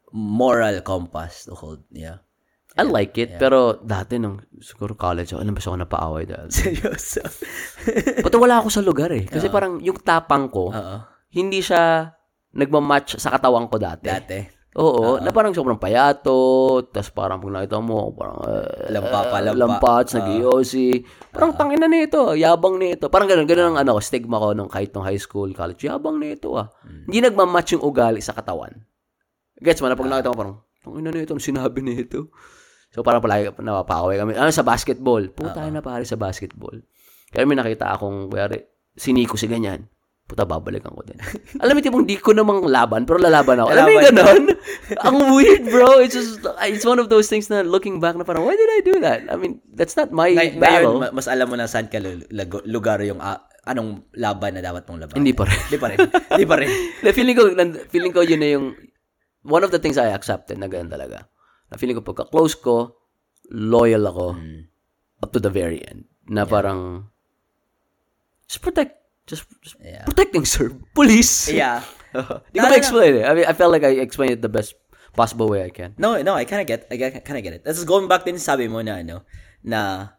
moral compass to hold yeah I like it, pero dati nung siguro college ako, nabas ako napaaway dahil. *laughs* seryoso Pati wala ako sa lugar eh. Kasi parang yung tapang ko, oo hindi siya nagmamatch sa katawan ko dati. dati Oo, na parang sobrang payato, tas parang pag nakita mo, parang uh, Lampa pa, lampa. lampats, nag-iossi. Parang tangina nito, yabang nito. Parang ganun, ganun ang ano, stigma ko nung kahit nung high school, college, yabang nito ah. Hindi nagmamatch yung ugali sa katawan. Gets mo na pag nakita mo parang, tangina nito, ano sinabi nito? So parang palagi napapakaway kami. Ano sa basketball? Puta na pare sa basketball. Kaya may nakita akong, kaya si Nico si ganyan. puta, babalikan ko din. *laughs* Alam mo, tipong di ko namang laban, pero lalaban ako. Alam mo yung ganon? *laughs* Ang weird, bro. It's just, it's one of those things na looking back na parang, why did I do that? I mean, that's not my Ngay- battle. ngayon, ma- mas alam mo na saan ka lugar yung ah, anong laban na dapat mong laban. Hindi pa rin. Hindi pa rin. Hindi pa rin. *laughs* feeling ko, feeling ko yun na yung, one of the things I accepted na ganun talaga. Na feeling ko, pagka close ko, loyal ako, Hmm. up to the very end. Na parang, just protect, just, just Yeah. protecting, sir. Police. Yeah. *laughs* Di ko No, no, ma-explain eh. I mean, I felt like I explained it the best possible way I can. No, no, I kind of get, I kind of get it. That's going back din sa sabi mo na, ano, na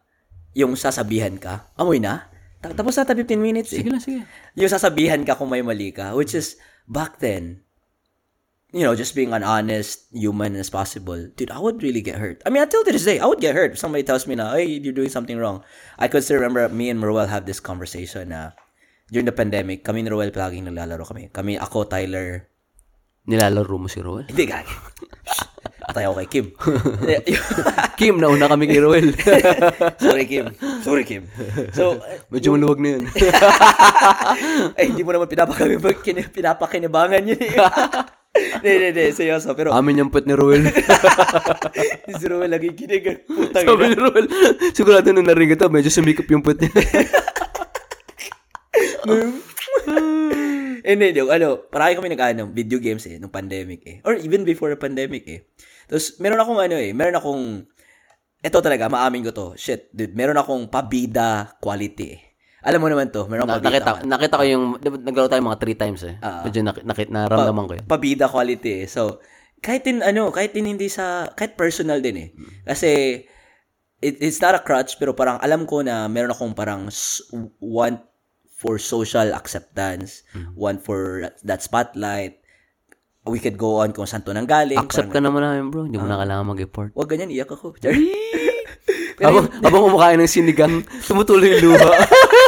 yung sasabihan ka, amoy na, Ta- tapos na 15 minutes eh. Sige lang, sige. Yung sasabihan ka kung may mali ka, which is, back then, you know, just being an honest human as possible, dude, I would really get hurt. I mean, until this day, I would get hurt if somebody tells me na, hey, you're doing something wrong. I could still remember me and Maruel have this conversation na during the pandemic, kami ni Maruel palaging naglalaro kami. Kami, ako, Tyler, Nilalaro mo si Roel. hindi gagi. Patay ako kay Kim. *laughs* Kim, nauna kami kay Roel. *laughs* Sorry, Kim. Sorry, Kim. So, *laughs* Medyo maluwag na yun. ay, hindi mo naman pinapakinibangan yun eh. Hindi, hindi, hindi. Seryoso. Pero, Amin yung put ni Roel. *laughs* si Ruel lagi kinig. Putang Sabi ni Roel, sigurado nung narinig ito, medyo sumikap yung put niya. *laughs* *laughs* Hindi, hindi. Ano, parang kami nag-ano, video games eh, nung pandemic eh. Or even before the pandemic eh. Tapos, meron akong ano eh, meron akong, eto talaga, maamin ko to. Shit, dude, meron akong pabida quality eh. Alam mo naman to, meron pabida. nakita, nakita ko yung, naglaro tayo mga three times eh. Ah. Medyo nakit, nakit, naramdaman ko yun. pabida quality eh. So, kahit din ano, kahit din hindi sa, kahit personal din eh. Kasi, it, it's not a crutch, pero parang alam ko na meron akong parang one for social acceptance, one for that spotlight. We could go on kung saan to nanggaling. Accept ka naman namin bro, hindi mo na kailangan mag-report. Huwag ganyan, iyak ako. *laughs* Habang, habang kumakain ng sinigang, tumutuloy yung luha. *laughs*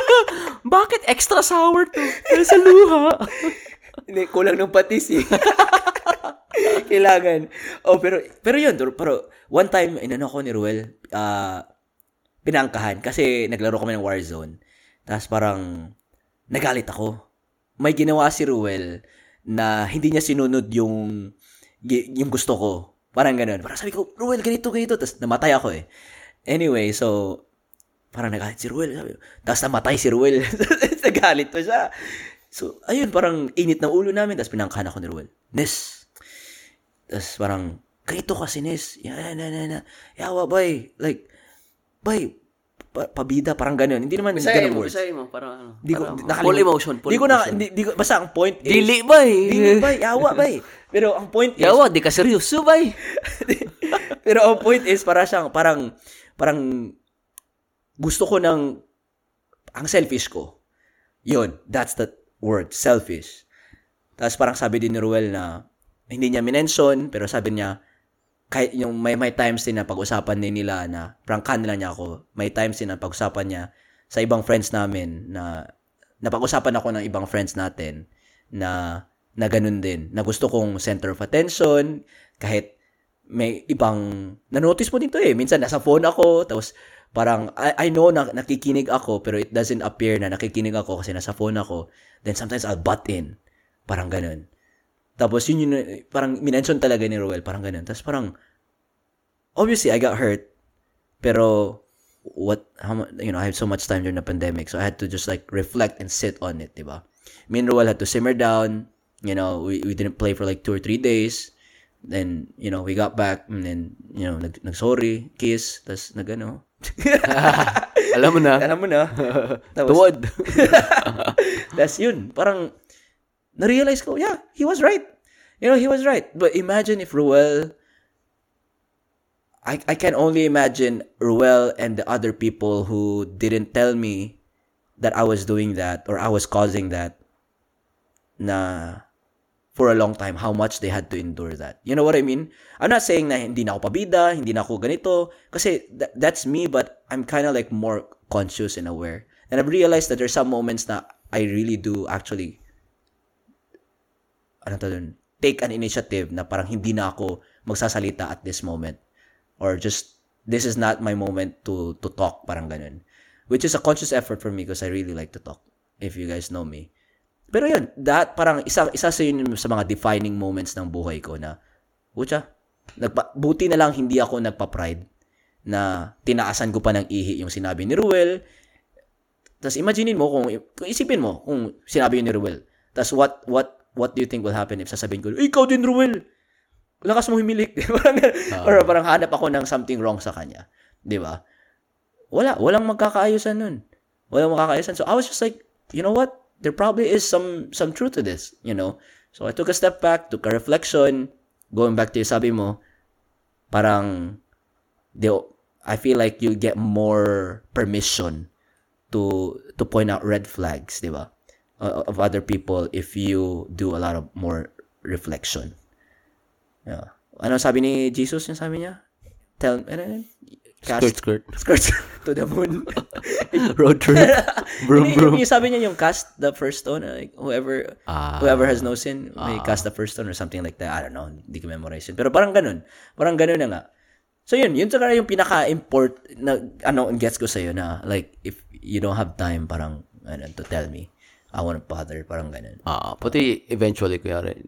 Bakit extra sour to? Sa luha. *laughs* Hindi, kulang ng patis eh. *laughs* Kailangan. Oh, pero, pero yun, pero one time, inano ko ni Ruel, ah, pinangkahan kasi naglaro kami ng Warzone. Tapos parang, nagalit ako. May ginawa si Ruel na hindi niya sinunod yung, yung gusto ko. Parang ganun. Parang sabi ko, Ruel, ganito, ganito. Tapos namatay ako eh. Anyway, so, parang nagalit si Ruel. Sabi Tapos namatay si Ruel. *laughs* nagalit pa siya. So, ayun, parang init ng ulo namin. Tapos pinangkahan ako ni Ruel. Nes. Tapos parang, ganito kasi, Nes. Yan, yan, yan, yan. Yawa, bay. Like, bay, pa- pabida, parang ganun. Hindi naman ganun words. mo, para ano. Di ko, para- nakalimutan. full emotion, full di ko na, di, di ko, basta ang point is, Dili ba eh? Dili, bay, yawa, bay. Pero ang point is, Yawa, di ka seryoso ba *laughs* pero ang point is, para siyang, parang, parang, gusto ko ng, ang selfish ko. Yun, that's the word, selfish. Tapos parang sabi din ni Ruel na, hindi niya minention, pero sabi niya, kahit yung may, may times din na pag-usapan din nila na, prangkan nila niya ako, may times din na pag-usapan niya sa ibang friends namin na, napag-usapan ako ng ibang friends natin na, na ganun din, na gusto kong center of attention, kahit may ibang, na-notice mo din to eh, minsan nasa phone ako, tapos parang, I, I know na nakikinig ako, pero it doesn't appear na nakikinig ako kasi nasa phone ako, then sometimes I'll butt in, parang ganun. Tapos yun yun, parang minention talaga ni Roel, parang ganun. Tapos parang, obviously, I got hurt. Pero, what, how you know, I had so much time during the pandemic, so I had to just like reflect and sit on it, di ba? Me and Roel had to simmer down, you know, we, we didn't play for like two or three days. Then, you know, we got back, and then, you know, nag, nag-sorry, kiss, tapos nag, ano, Alam mo na. alam mo na. Tapos, Tuwad. That's yun. Parang, na-realize ko, yeah, he was right. You know, he was right. But imagine if Ruel, I, I can only imagine Ruel and the other people who didn't tell me that I was doing that or I was causing that na for a long time how much they had to endure that. You know what I mean? I'm not saying na hindi na ako pabida, hindi na ako ganito kasi tha- that's me but I'm kind of like more conscious and aware. And I've realized that there's some moments na I really do actually ano to dun, take an initiative na parang hindi na ako magsasalita at this moment or just this is not my moment to to talk parang ganun which is a conscious effort for me because I really like to talk if you guys know me Pero yun, that parang isa isa sa yun sa mga defining moments ng buhay ko na Pucha, nagpa, buti na lang hindi ako nagpa-pride na tinaasan ko pa ng ihi yung sinabi ni Ruel. Tapos imaginein mo kung, kung isipin mo kung sinabi yun ni Ruel. Tapos what what what do you think will happen if sasabihin ko, ikaw din Ruel. Lakas mo humilik. *laughs* parang, Ah. or parang hanap ako ng something wrong sa kanya. Di ba? Wala. Walang magkakaayusan nun. Walang magkakaayusan. So I was just like, you know what? There probably is some some truth to this, you know? So I took a step back, took a reflection, going back to yung sabi mo, parang, they, I feel like you get more permission to to point out red flags, di ba? Of other people if you do a lot of more reflection. Yeah. Ano sabi ni Jesus yung sabi niya? Tell, ano yun? Skirt, skirt. *laughs* Skirts to the moon. *laughs* Road trip. *laughs* Broom, broom. Yung sabi niya yung cast the first stone, like, whoever Ah. whoever has no sin may cast the first stone or something like that. I don't know, hindi ko memorize yun. Pero parang ganun. Parang ganun na nga. So yun, yun talaga yung pinaka-import na ano, gets ko sa'yo na like, if you don't have time parang, ano, to tell me, I won't bother, parang ganun. Ah, pati eventually, kaya rin,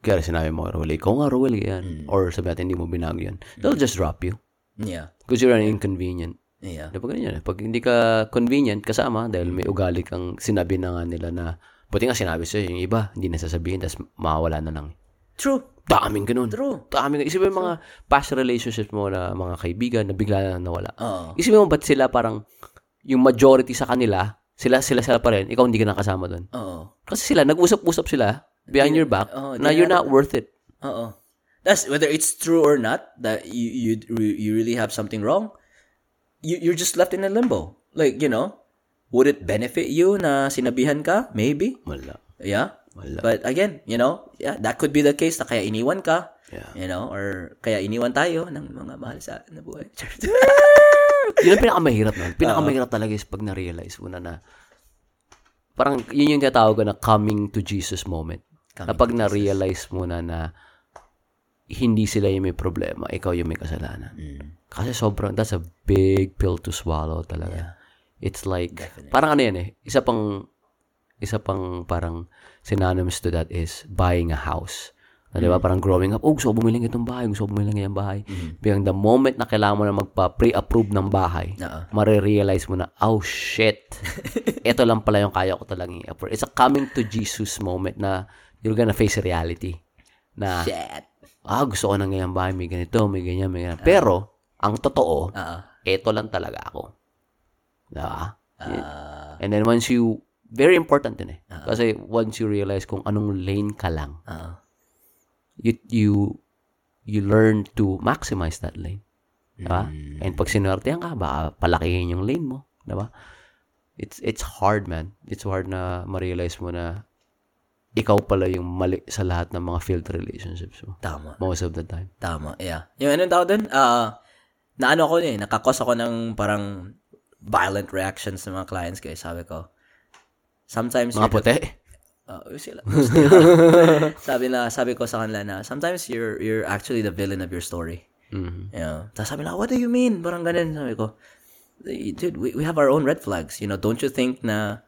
kaya sinabi mo, Ruel, ikaw nga, Hmm. yan. Or sabi natin, hindi mo binago yan. They'll just drop you. Yeah. Because you're an inconvenient. Yeah. Di ba ganun yan? Pag hindi ka convenient kasama, dahil may ugali kang sinabi na nga nila na, buti nga sinabi sa'yo, yung iba, hindi na sasabihin, tapos mawawala na lang. True. Daming ganun. True. Daming. Isipin mo mga past relationships mo na mga kaibigan na bigla na nawala. Oo. Isipin mo ba't sila parang, yung majority sa kanila, sila sila sila pa rin, ikaw hindi ka nakasama doon. Oo. Kasi sila, nag-usap-usap sila behind your back Oo, na you're not worth it. Oo. That's whether it's true or not that you you you really have something wrong. You you're just left in a limbo. Like, you know, would it benefit you na sinabihan ka? Maybe. Wala. Yeah. Wala. But again, you know, yeah, that could be the case na kaya iniwan ka. Yeah. You know, or kaya iniwan tayo ng mga mahal sa na buhay. *laughs* Yun ang pinakamahirap nun. Pinakamahirap talaga is pag na-realize mo na na parang yun yung tinatawag ko na coming to Jesus moment. Kapag na-realize mo na na hindi sila yung may problema, ikaw yung may kasalanan. Kasi sobrang, that's a big pill to swallow talaga. It's like, parang ano yan eh, isa pang, isa pang parang synonymous to that is buying a house. Na, di ba? Parang growing up, oh, gusto ko bumili ng itong bahay, gusto ko bumili ng itong bahay. Biglang the moment na kailangan mo na magpa-pre-approve ng bahay, Oo. marirealize mo na, oh shit, *laughs* ito lang pala yung kaya ko talagang i-approve. It's a coming to Jesus moment na you're gonna face reality. Na, Shit. Ah, gusto ko ng ganyan bahay, may ganito, may ganyan, may ganyan. Pero, ang totoo, Oo. ito lang talaga ako. Diba? Ah, And then once you, very important din eh. Kasi once you realize kung anong lane ka lang, Oo. you, you, you learn to maximize that lane. Diba? And pag sinertehan ka, baka palakihin yung lane mo. Diba? It's, it's hard, man. It's hard na ma-realize mo na ikaw pala yung mali sa lahat ng mga failed relationships mo. Tama. Most of the time. Tama, yeah. Yung anong tawag doon? Ah, na ano ako eh, nakakos ako ng parang violent reactions ng mga clients kaya sabi ko, sometimes Mga puti. Ah, sila. *laughs* sabi na, sabi ko sa kanila na, sometimes you're you're actually the villain of your story. Mhm. Yeah. Tapos sabi na, what do you mean? Parang ganun. Sabi ko, dude, we, we have our own red flags. You know, don't you think na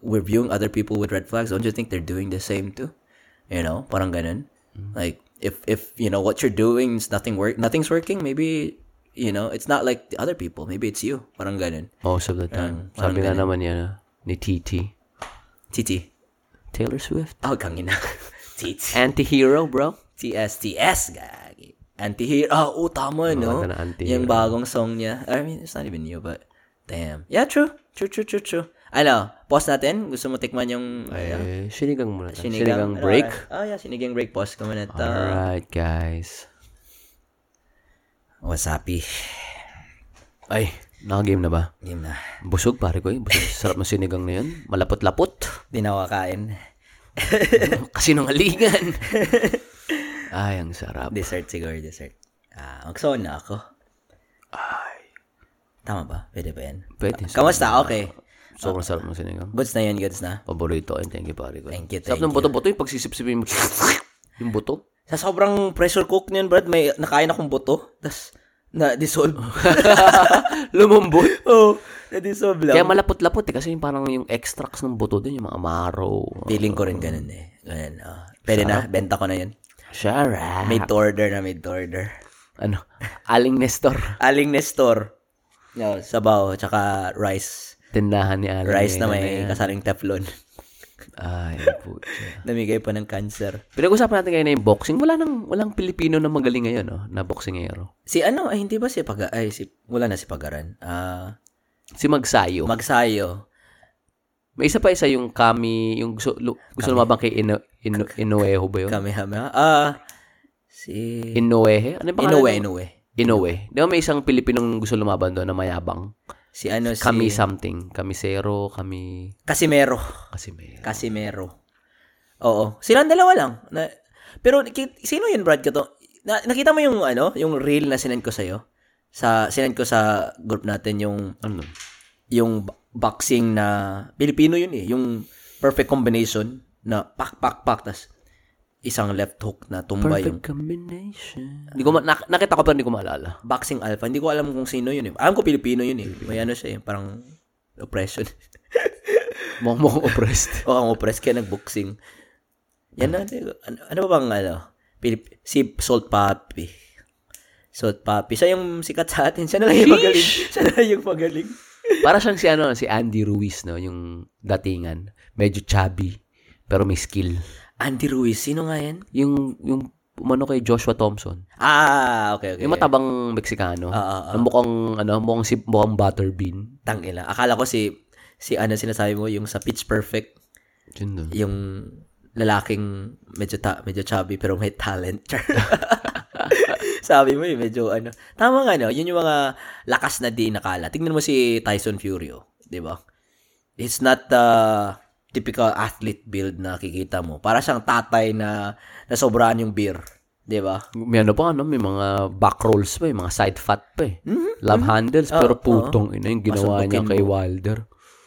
we're viewing other people with red flags? Don't you think they're doing the same too? You know, parang ganun. Like, if, if, you know, what you're doing is nothing work, nothing's working, maybe, you know, it's not like the other people. Maybe it's you. Parang ganun. Most of the time. parang Sabi nga naman yan ni TT. TT. Taylor Swift. Oh, kangina. TT. *laughs* Anti-hero, bro. TSTS, gagi. Anti-hero. Ah, oh, tama, no? Maganda na anti-hero. Yung bagong song niya. I mean, it's not even new, but damn. Yeah, true. True, true, true, true. Ano, pause natin. Gusto mo tikman yung Eh, sinigang muna. tayo. sinigang, Sinigang break. Oh, yeah, sinigang break. Pause ka muna. Alright, guys. Wasabi. Ay, naka-game na ba? Yun na. Busog, pare ko eh. Busog. Sarap ng sinigang na yun. Malapot-lapot. Di na ako kakain. *laughs* Kasi nung alingan. Ay, ang sarap. Dessert siguro, dessert. Ah, magsoon na ako. Ay, Tama ba? Pwede ba yan? pwede. Kamusta? Okay. Sobrang sarap ng sinigang. Goods na yan, goods na. Paborito. And thank you, pare ko. Thank you, Sarap thank ng buto-buto. Yung pagsisip-sipin mo. *laughs* yung buto. Sa sobrang pressure cook niyan, Brad, may nakain akong buto. Tapos, Na-dissolve. *laughs* Lumambot. oh, na-dissolve lang. Kaya malapot-lapot eh. Kasi yung parang yung extracts ng buto din, yung mga marrow. Feeling ko rin ganun eh. Ganun, ah. Pwede na, benta ko na yun. Sarap. Made to order na made to order. Ano? Aling Nestor. Aling Nestor. No, sabaw, tsaka rice. Tindahan ni Aling. Rice na may yan. kasaring teflon. Ay, putya. *laughs* Namigay pa ng cancer. Pinag-usapan natin ngayon na yung boxing. Wala nang, walang Pilipino na magaling ngayon, no? Na boxingero. Si ano, ay hindi ba si Pag... Ay, si... Wala na si Pagaran. Ah, Si Magsayo. Magsayo. May isa pa isa yung Kami, yung gusto, lu- gusto lumabang kay Ino, Ino, Inoeho ba yun? Kamehameha. Ah, si... Inoehe? Ano yung pangalan? Inoue? Inoue. Inoue. Di ba may isang Pilipinong gusto lumaban doon na mayabang? Si ano, si... Kami something. Kamisero, kami... Casimero. Casimero. Casimero. Oo. Silang dalawa lang. Na, pero sino yun, Brad? Kato? Na, nakita mo yung ano, yung reel na sinend ko sa'yo? Sa, sinend ko sa group natin yung, Ano? yung bo- boxing na, Pilipino yun eh. Yung perfect combination na pak, pak, pak, tas isang left hook na tumba yung Perfect combination. Hindi ko ma- nak- nakita ko pero hindi ko maalala. boxing alpha. Hindi ko alam kung sino yun eh. Alam ko Pilipino yun eh. May ano siya eh, parang oppression. *laughs* Mukhang mukhang oppressed. *laughs* o ang oppressed kaya nag-boxing. Yan na. ano, ano ba bang ano? Pilip, si Salt Papi. Salt Papi. Siya yung sikat sa atin. Siya na lang yung magaling. *laughs* Siya na lang yung magaling. Para siyang si ano, si Andy Ruiz, no, yung datingan. Medyo chubby, pero may skill. Andy Ruiz. Sino nga yan? Yung yung umano kay Joshua Thompson. Ah, okay, okay. Yung matabang Meksikano. Ah, ah, ah. Na mukhang ano, mukhang si mukhang butterbean. Tangila. Akala ko si, si ano sinasabi mo, yung sa Pitch Perfect, Yun yung lalaking medyo ta, medyo chubby pero may talent. *laughs* Sabi mo eh, medyo ano. Tama nga no, yun yung mga lakas na di nakala. Tingnan mo si Tyson Fury, oh, 'di ba? It's not the typical athlete build na kikita mo. Para siyang tatay na nasobrahan yung beer, 'di ba? May ano pa ano, may mga back rolls pa, eh, mga side fat pa eh. Love handles, pero Oo, putong ina yung ginawa niya kay mo. Wilder.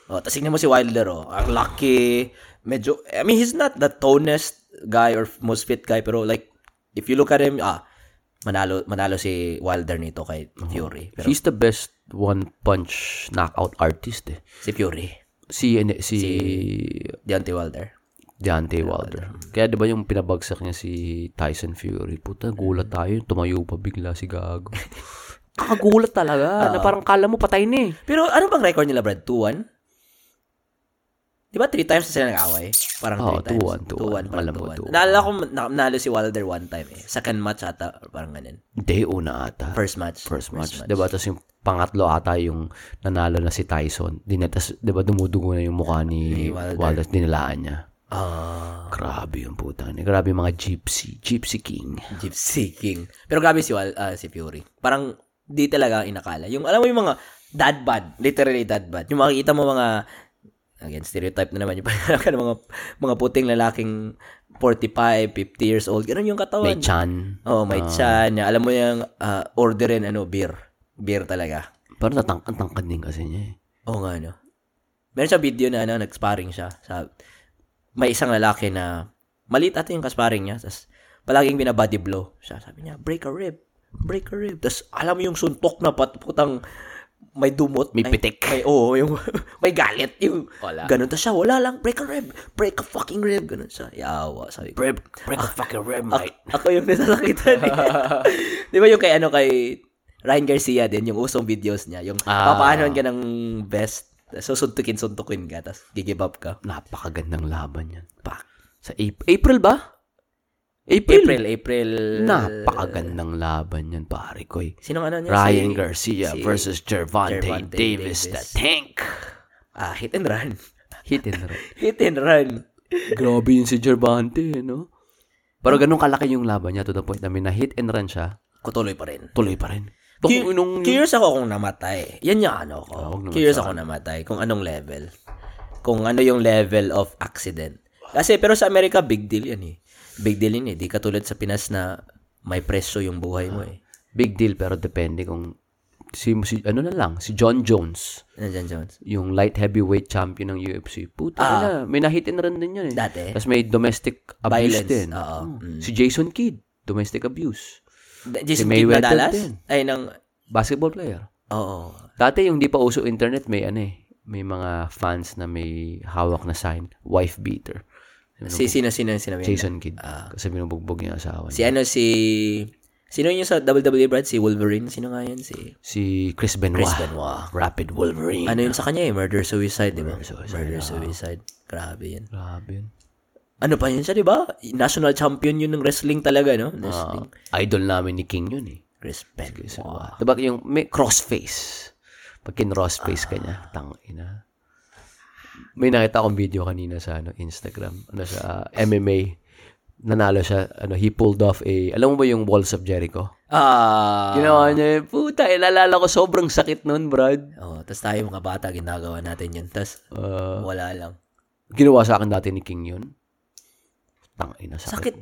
Oh, tapos mo si Wilder, oh. Ang laki. Medyo, I mean, he's not the tonest guy or most fit guy, pero like, if you look at him, ah, manalo, manalo si Wilder nito kay Fury. Pero He's the best one punch knockout artist eh. si Fury, Si si, si Deontay Wilder. Deontay Wilder. Kaya 'di ba yung pinabagsak niya si Tyson Fury? Puta, gulat tayo, tumayo pa bigla si Gago. *laughs* Kakagulat talaga. na parang kala mo patay na eh. Pero ano bang record nila, Brad? 2-1? Di ba three times na sila nag-away? Parang Oo, three times. 2-1, 2-1. 2-1, parang Alam mo, 2-1. 2-1. Naalala ko, na- nalo si Wilder one time eh. Second match ata, parang ganun. Hindi, una ata. First match. First match. Diba? Tapos yung pangatlo ata yung nanalo na si Tyson. Dinatas, diba dumudugo na yung mukha ni Ni Wilder. Wilder. Dinilaan niya. Ah, Grabe yung puta. Grabe yung mga gypsy. Gypsy King. Gypsy King. Pero grabe si, Wal, ah, si Fury. Parang di talaga inakala. Yung, alam mo yung mga dad bod. Literally dad bod. Yung makikita mo mga, again, stereotype na naman yung pagkaka ng mga, mga puting lalaking 45, 50 years old. Ganun yung katawan. May chan. Oo, may chan. Alam mo yung ah, orderin, ano, beer. Beer talaga. Parang natangkad-tangkad din kasi niya eh. Oo nga, no. Meron siya video na, ano, nag-sparring siya. Sa, may isang lalaki na, maliit ata yung kasparing niya. Tapos, palaging binabody blow siya. Sabi niya, break a rib. Break a rib. Tapos, alam mo yung suntok na pat, putang, may dumot. May Ay, pitik. May, oo, yung, *laughs* may galit. Yung, Wala. Ganun. Tapos siya, wala lang, break a rib. Break a fucking rib. Ganun siya. Yawa. Sabi ko, Break, break the fucking rib, mate. ako yung nasasakitan. *laughs* Di ba yung kay ano kay Ryan Garcia din, yung usong videos niya, yung Ah. papaanoan ka ng best, so suntukin, suntukin ka, tapos gigive up ka. Napakagandang laban yan. Pak. Sa April, April ba? April. April, April. Napakagandang laban yan, pare ko eh. Sino ano niya? Ryan Si- Garcia si versus Gervonta, Gervonta Davis, Davis. the tank. Ah, hit and run. Hit and run. *laughs* hit and run. Grabe yun si Gervonta, eh, no? Pero ganun kalaki yung laban niya to the point na may na-hit and run siya, Kutuloy pa rin. tuloy pa rin. Cu- Kung nung, curious ako kung namatay. Yan yung ano ko. Naman curious ako namatay. Kung anong level. Kung ano yung level of accident. Kasi, pero sa Amerika, big deal yan eh. Big deal yun eh. Di katulad sa Pinas na may presyo yung buhay mo eh. big deal pero depende kung si, si ano na lang, si John Jones, Nandiyan, Jones. yung light heavyweight champion ng UFC. Puta Ah. na, may na-hit and run din yan eh. Dati. Tapos may domestic abuse Violence. din. Oo. Oh. Mm. Si Jason Kidd, domestic abuse. Jason Si Kidd na Dallas? din. Ay, ng basketball player. Oo. Dati yung di pa uso internet, may ano eh, may mga fans na may hawak na sign, wife beater. Si sino sino sinabi? Jason Kidd. kasi binubugbog niya asawa Si niya. ano si Sino yung sa WWE Brad? Si Wolverine? Sino nga yun? Si Si Chris Benoit. Chris Benoit. Rapid Wolverine. Ano yun sa kanya eh? Murder Suicide, di ba? Murder Suicide, Murder ah. Suicide. Grabe yun. Grabe yun. Ano pa yun siya, di ba? National champion yun ng wrestling talaga, no? Ah, Wrestling. idol namin ni King yun eh. Chris Benoit. Diba yung may crossface. Pag kin-crossface ka niya, tangina. May nakita akong video kanina sa ano, Instagram. Ano sa MMA. Nanalo siya. Ano, he pulled off a, alam mo ba yung Walls of Jericho? Ah. Ginawa niya, yun. puta, ilalala ko, sobrang sakit nun, Brad. Oh, tapos tayo mga bata, ginagawa natin yun. Tapos, Uh, wala lang. ginawa sa akin dati ni King yun. Tangina, sakit. Sakit.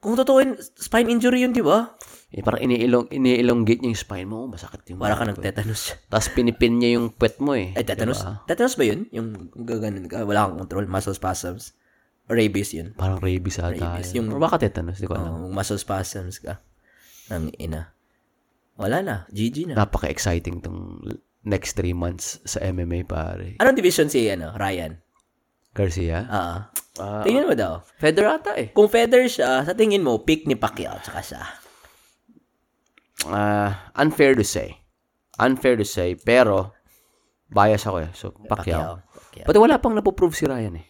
Kung totoo yun, spine injury yun, di ba? Eh, parang iniilong, ini-elongate niya yung spine mo, masakit yung Para ka mga- nag-tetanus. Tapos pinipin niya yung puwet mo eh. Ay, tetanus. Diba? Tetanus ba yun? Yung gaganon ka, wala kang control, muscle spasms. Rabies yun. Parang rabies ata. Rabies, yun. yung- Or baka tetanus, di ko alam. Oh, muscle spasms ka. Nang ina. Wala na. GG na. Napaka-exciting tong next three months sa MMA, pare. Anong division si ano, Ryan? Garcia? Ah. Ah, tingin mo daw. Feather ata eh. Kung feather siya, sa tingin mo, pick ni Pacquiao tsaka siya. Ah, unfair to say. Unfair to say, pero bias ako eh. So, Pacquiao. Pacquiao. Pati wala pang napoprove si Ryan eh.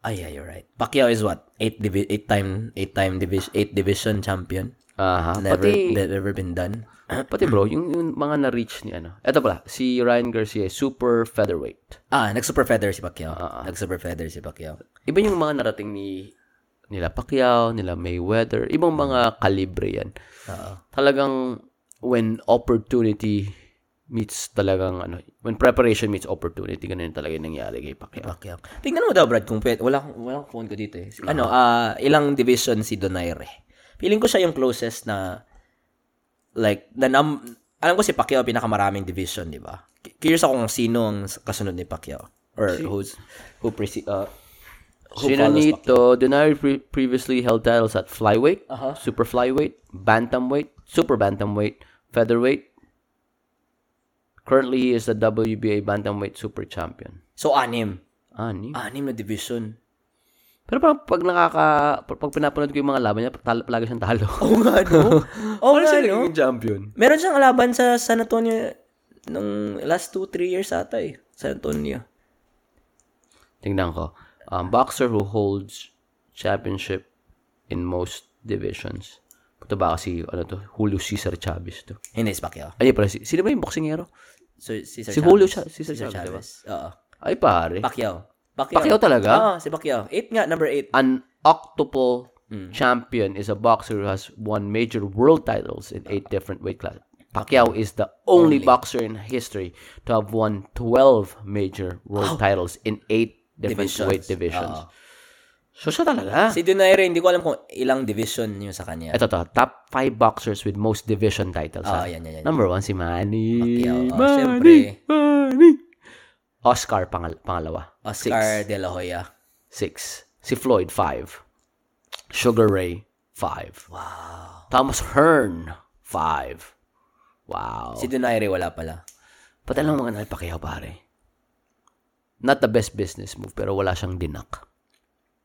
Ay, yeah, you're right. Pacquiao is what? Eight, divi- eight time, eight time division, eight division champion. Aha. Never, Pati, never been done. *clears throat* pati bro, yung, yung mga na-reach ni ano. Eto pala, si Ryan Garcia, super featherweight. Ah, nag-super feather si Pacquiao. Ah, Nag-super feather si Pacquiao. Iba yung mga narating ni nila Pacquiao, nila Mayweather, ibang mga kalibre yan. Oo. Talagang when opportunity meets talagang ano, when preparation meets opportunity, ganun yung talaga yung nangyari kay Pacquiao. Pacquiao. Tingnan mo daw, Brad, kung pwede. Wala, akong- wala akong phone ko dito eh. Ano, ah, ilang division si Donaire? Feeling ko siya yung closest na, like, the num, alam ko si Pacquiao pinakamaraming division, di ba? Cu- Curious ako kung sino ang kasunod ni Pacquiao. Or who's, who presi, uh, who Sino follows nito, Donaire pre- previously held titles at flyweight, Aha. super flyweight, bantamweight, super bantamweight, featherweight. Currently, he is the WBA bantamweight super champion. So, anim. Ani. Anim na division. Pero parang pag nakaka, pag, pinapanood ko yung mga laban niya, talo, palagi siyang talo. Oo nga, no? *laughs* Oo nga, siya no? champion? Meron siyang laban sa San Antonio nung last 2-3 years ata eh. San Antonio. Tingnan ko. Um, boxer who holds championship in most divisions. Ito ba kasi, ano to, Julio Cesar Chavez to. Hindi, si Pacquiao. Ay, pala, si, sino ba yung boxingero? So, Cesar Si Julio Chavez. Cha- Cesar Chavez, diba? Oo. Ay, pare. Pacquiao. Pacquiao. Pacquiao talaga? Oo, si Pacquiao. 8 nga, number 8. An octuple champion is a boxer who has won major world titles in eight different weight classes. Pacquiao is the only, boxer in history to have won 12 major world titles in eight different Divisions. weight divisions. Oo. So, siya talaga. Si Donaire, hindi ko alam kung ilang division yung sa kanya. Ito to, top five boxers with most division titles. Ha? yan, yan, yan. Number one, si Manny. Pacquiao. Oh, Manny, syempre. Manny. Oscar, pangal pangalawa. Oscar De La Hoya. Six. Si Floyd, five. Sugar Ray, five. Wow. Thomas Hearn, five. Wow. Si Donaire, wala pala. Pati lang mga nalpakiyaw, pare. Not the best business move, pero wala siyang dinak.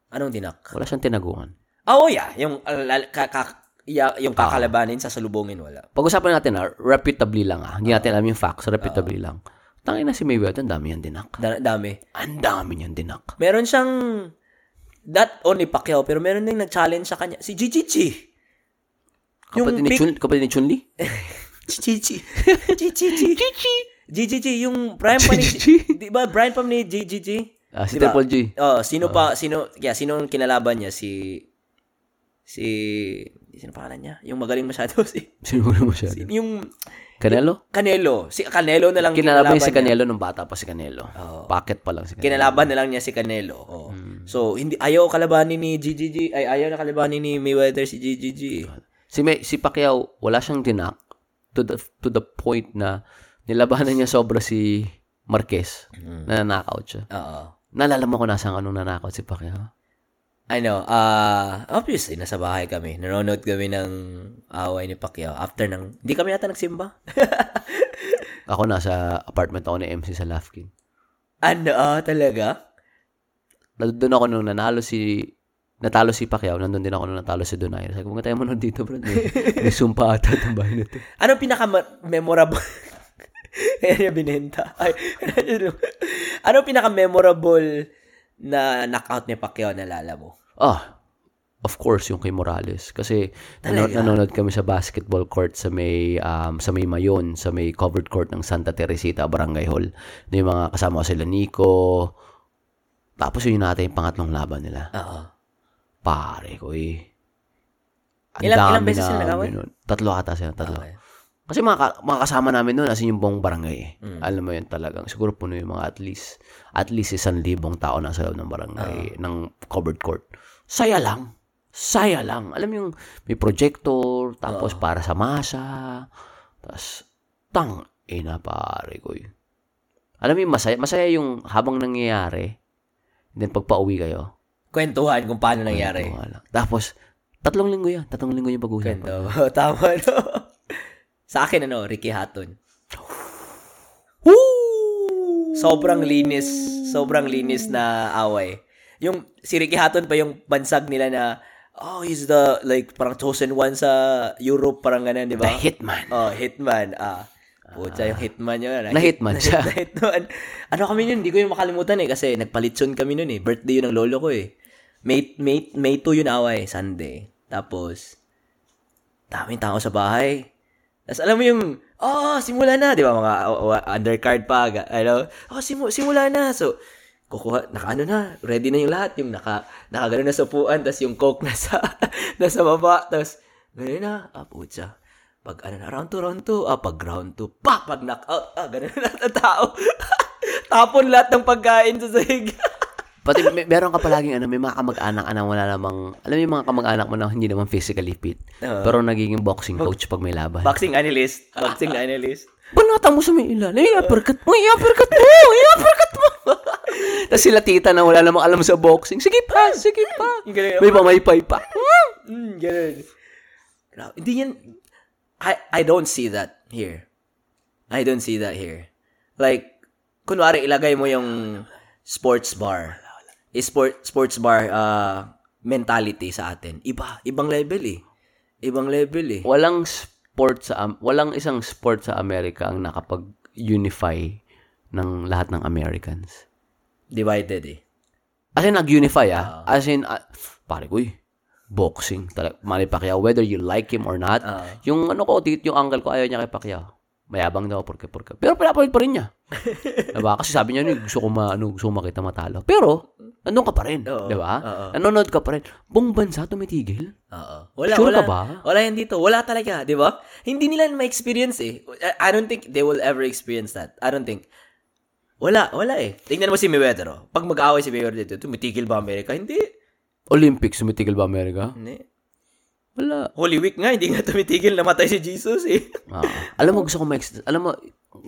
Anong dinak? Wala siyang tinagungan. Ah, Oh, yeah. Yung, uh, ka, ka, ya- yung kakalabanin sa salubungin, wala. Pag-usapan natin, ah, reputably lang ah. Hindi natin alam yung facts, reputably lang. Tangin na si Mayweather, ang dami niyang dinak. Da- dami. Ang dami niyang dinak. Meron siyang, not only Pacquiao, pero meron ding nag-challenge sa kanya. Si Jijichi. Kapatid ni, big- Chun, kapatid ni Chun-Li? *laughs* Chichi. Chichi. *laughs* Chichi. GGG, yung prime pa ni... Di ba, prime pa ni GGG? Ah, si Di ba? Triple G. Oh, sino pa, sino, kaya sino ang kinalaban niya? Si, si, sino pangalan niya? Yung magaling masyado, *laughs* si, Sino mo siya? yung Canelo? Canelo. Si Canelo na lang Kinalaban niya si. Canelo nung bata pa si Canelo. Oo. Pocket pa lang si Canelo. Kinalaban na lang niya si Canelo. Oh. Hmm. So, hindi ayaw kalabanin ni GGG, ay ayaw na kalabanin ni Mayweather si GGG. Si, May, si Pacquiao, wala siyang dinak to the, to the point na nilabanan niya sobra si Marquez Hmm. na nanakaut siya. Oo. Naalala mo ko nasaan anong nanakaut si Pacquiao? ano, ah, obviously, nasa bahay kami. Nanonood kami ng away ni Pacquiao. After ng, hindi kami yata nagsimba. *laughs* Ako nasa apartment ako ni MC sa Lafkin. ano, ah, talaga? Nandun ako nung nanalo si natalo si Pacquiao, nandun din ako nung natalo si Donaire. Sabi ko, tayo manood dito, bro. May, may sumpa ata itong bahay na to. Anong pinaka-memorable? *laughs* Kaya niya binenta. Ay, *laughs* anong pinaka-memorable na knockout ni Pacquiao nalala mo? Ah, of course, yung kay Morales. Kasi Talaga? nanonood kami sa basketball court sa may, um, sa may Mayon, sa may covered court ng Santa Teresita, Barangay Hall. Na yung mga kasama ko sila Nico. Tapos yun natin yung pangatlong laban nila. Oo. Pare ko eh. Ang Ilang- ilang beses sila namin nag-away? nun. Tatlo ata sila, tatlo. Okay. Kasi mga, ka- mga kasama namin noon, as in yung buong barangay eh. Mm. Alam mo yun talagang. Siguro puno yung mga at least, at least isang libong tao na sa loob ng barangay, ng covered court. Saya lang. Saya lang. Alam mo yung may projector, tapos para sa masa, tapos tang, ina pare ko yun. Alam mo yung masaya, masaya yung habang nangyayari, then pag pauwi kayo, Kwentuhan kung paano nangyari. kwentuhan lang. Tapos, tatlong linggo yan. Tatlong linggo yung pag-uusap. Kwento. *laughs* Tama, no? Sa akin, ano, Ricky Hatton. Woo! Sobrang linis, sobrang linis na away. Yung si Ricky Hatton pa yung bansag nila na oh, he's the like parang chosen one sa Europe parang ganun, di ba? The Hitman. Oh, hitman. Ah. Pucha, yung hitman yun. Na-hitman siya. *laughs* Na hitman. Ano kami yun, hindi ko yung makalimutan eh kasi nagpalitson kami nun eh. Birthday yun ng lolo ko eh. May, May, May 2 yun away, Sunday. Tapos, daming tao sa bahay. Tapos alam mo yung, oh, simula na, di ba, mga uh, undercard pa, ano, oh, simu, simula na. So, kukuha, naka ano na, ready na yung lahat, yung naka, nakagano na sa upuan, tapos yung coke *laughs* nasa, nasa baba, tapos, gano'n na, ah, putya. Pag ano na, round 2, round 2, ah, pag round 2, pa, pag knockout, ah, gano'n na lahat ng tao. *laughs* Tapon lahat ng pagkain sa sahig. *laughs* Pati may, meron ka palaging ano, may mga kamag-anak na wala namang, alam mo yung mga kamag-anak mo na hindi naman physically fit. pero nagiging boxing coach pag may laban. boxing analyst, boxing *laughs* analyst. Banata mo sa may ilan. Ay, uppercut mo, i-uppercut mo, i-uppercut mo. *laughs* Tapos sila tita na wala namang alam sa boxing. Sige pa, sige pa. Ganun. May pamaypay pa. Mm, ganun. Hindi yan, I, I don't see that here. I don't see that here. Like, kunwari, ilagay mo yung sports bar. Sport, sports bar uh, mentality sa atin. Iba. Ibang level eh. Ibang level eh. Walang sport sa, walang isang sport sa Amerika ang nakapag-unify ng lahat ng Americans. Divided eh. As in, nag-unify ah. As in, ah, pare ko eh, boxing. Talaga, Manny Pacquiao, whether you like him or not. yung ano ko, tit, yung uncle ko, ayaw niya kay Pacquiao. Mayabang daw, porke, porke. Pero pinapalit pa rin niya. *laughs* diba? Kasi sabi niya, gusto ko, ma, ano, gusto ko makita matalo. Pero, nandun ka pa rin. Oo. Diba? Oo. Nanonood ka pa rin. Buong bansa tumitigil. Oo. Wala, Sure wala. ka ba? Wala yan dito. Wala talaga, di ba? Hindi nila ma-experience eh. I- I don't think they will ever experience that. I don't think. Wala, wala eh. Tingnan mo si Mayweather, oh. Pag mag-away si Mayweather dito, tumitigil ba Amerika? Hindi. Olympics, tumitigil ba Amerika? Hindi. Wala. Holy Week nga, hindi nga tumitigil. Namatay si Jesus eh. Ah. alam mo, gusto ko ma Alam mo,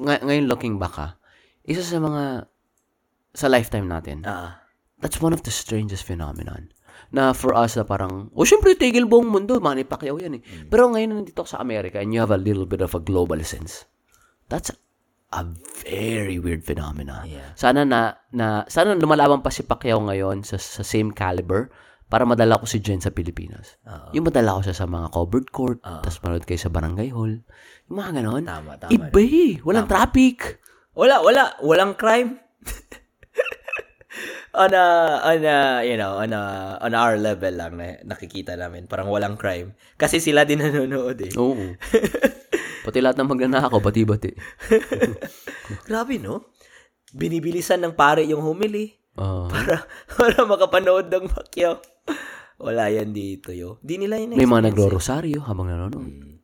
ngay- ngayon looking back ha, isa sa mga, sa lifetime natin, Ah. That's one of the strangest phenomenon. Na for us na parang, oh syempre, tigil buong mundo, Manny Pacquiao yan eh. Pero ngayon nandito ako sa Amerika and you have a little bit of a global sense. That's a very weird phenomena. Yeah. Sana na, na, sana lumalaban pa si Pacquiao ngayon sa, sa same caliber para madala ko si Jen sa Pilipinas. Yung madala ko siya sa mga covered court, tapos manood kayo sa barangay hall. Yung mga ganon. Tama, tama. Iba eh. Walang traffic. Wala, wala. Walang crime. *laughs* on a, on a, you know, on a, on our level lang na nakikita namin. Parang walang crime. Kasi sila din nanonood eh. Oo. *laughs* Pati lahat ng magnanakaw, bati-bati. *laughs* Grabe, no? Binibilisan ng pare yung humili. Ah. para para makapanood ng Pacquiao. Wala yan dito, yo. Di nila yun may mga nagro-rosaryo habang nanonood.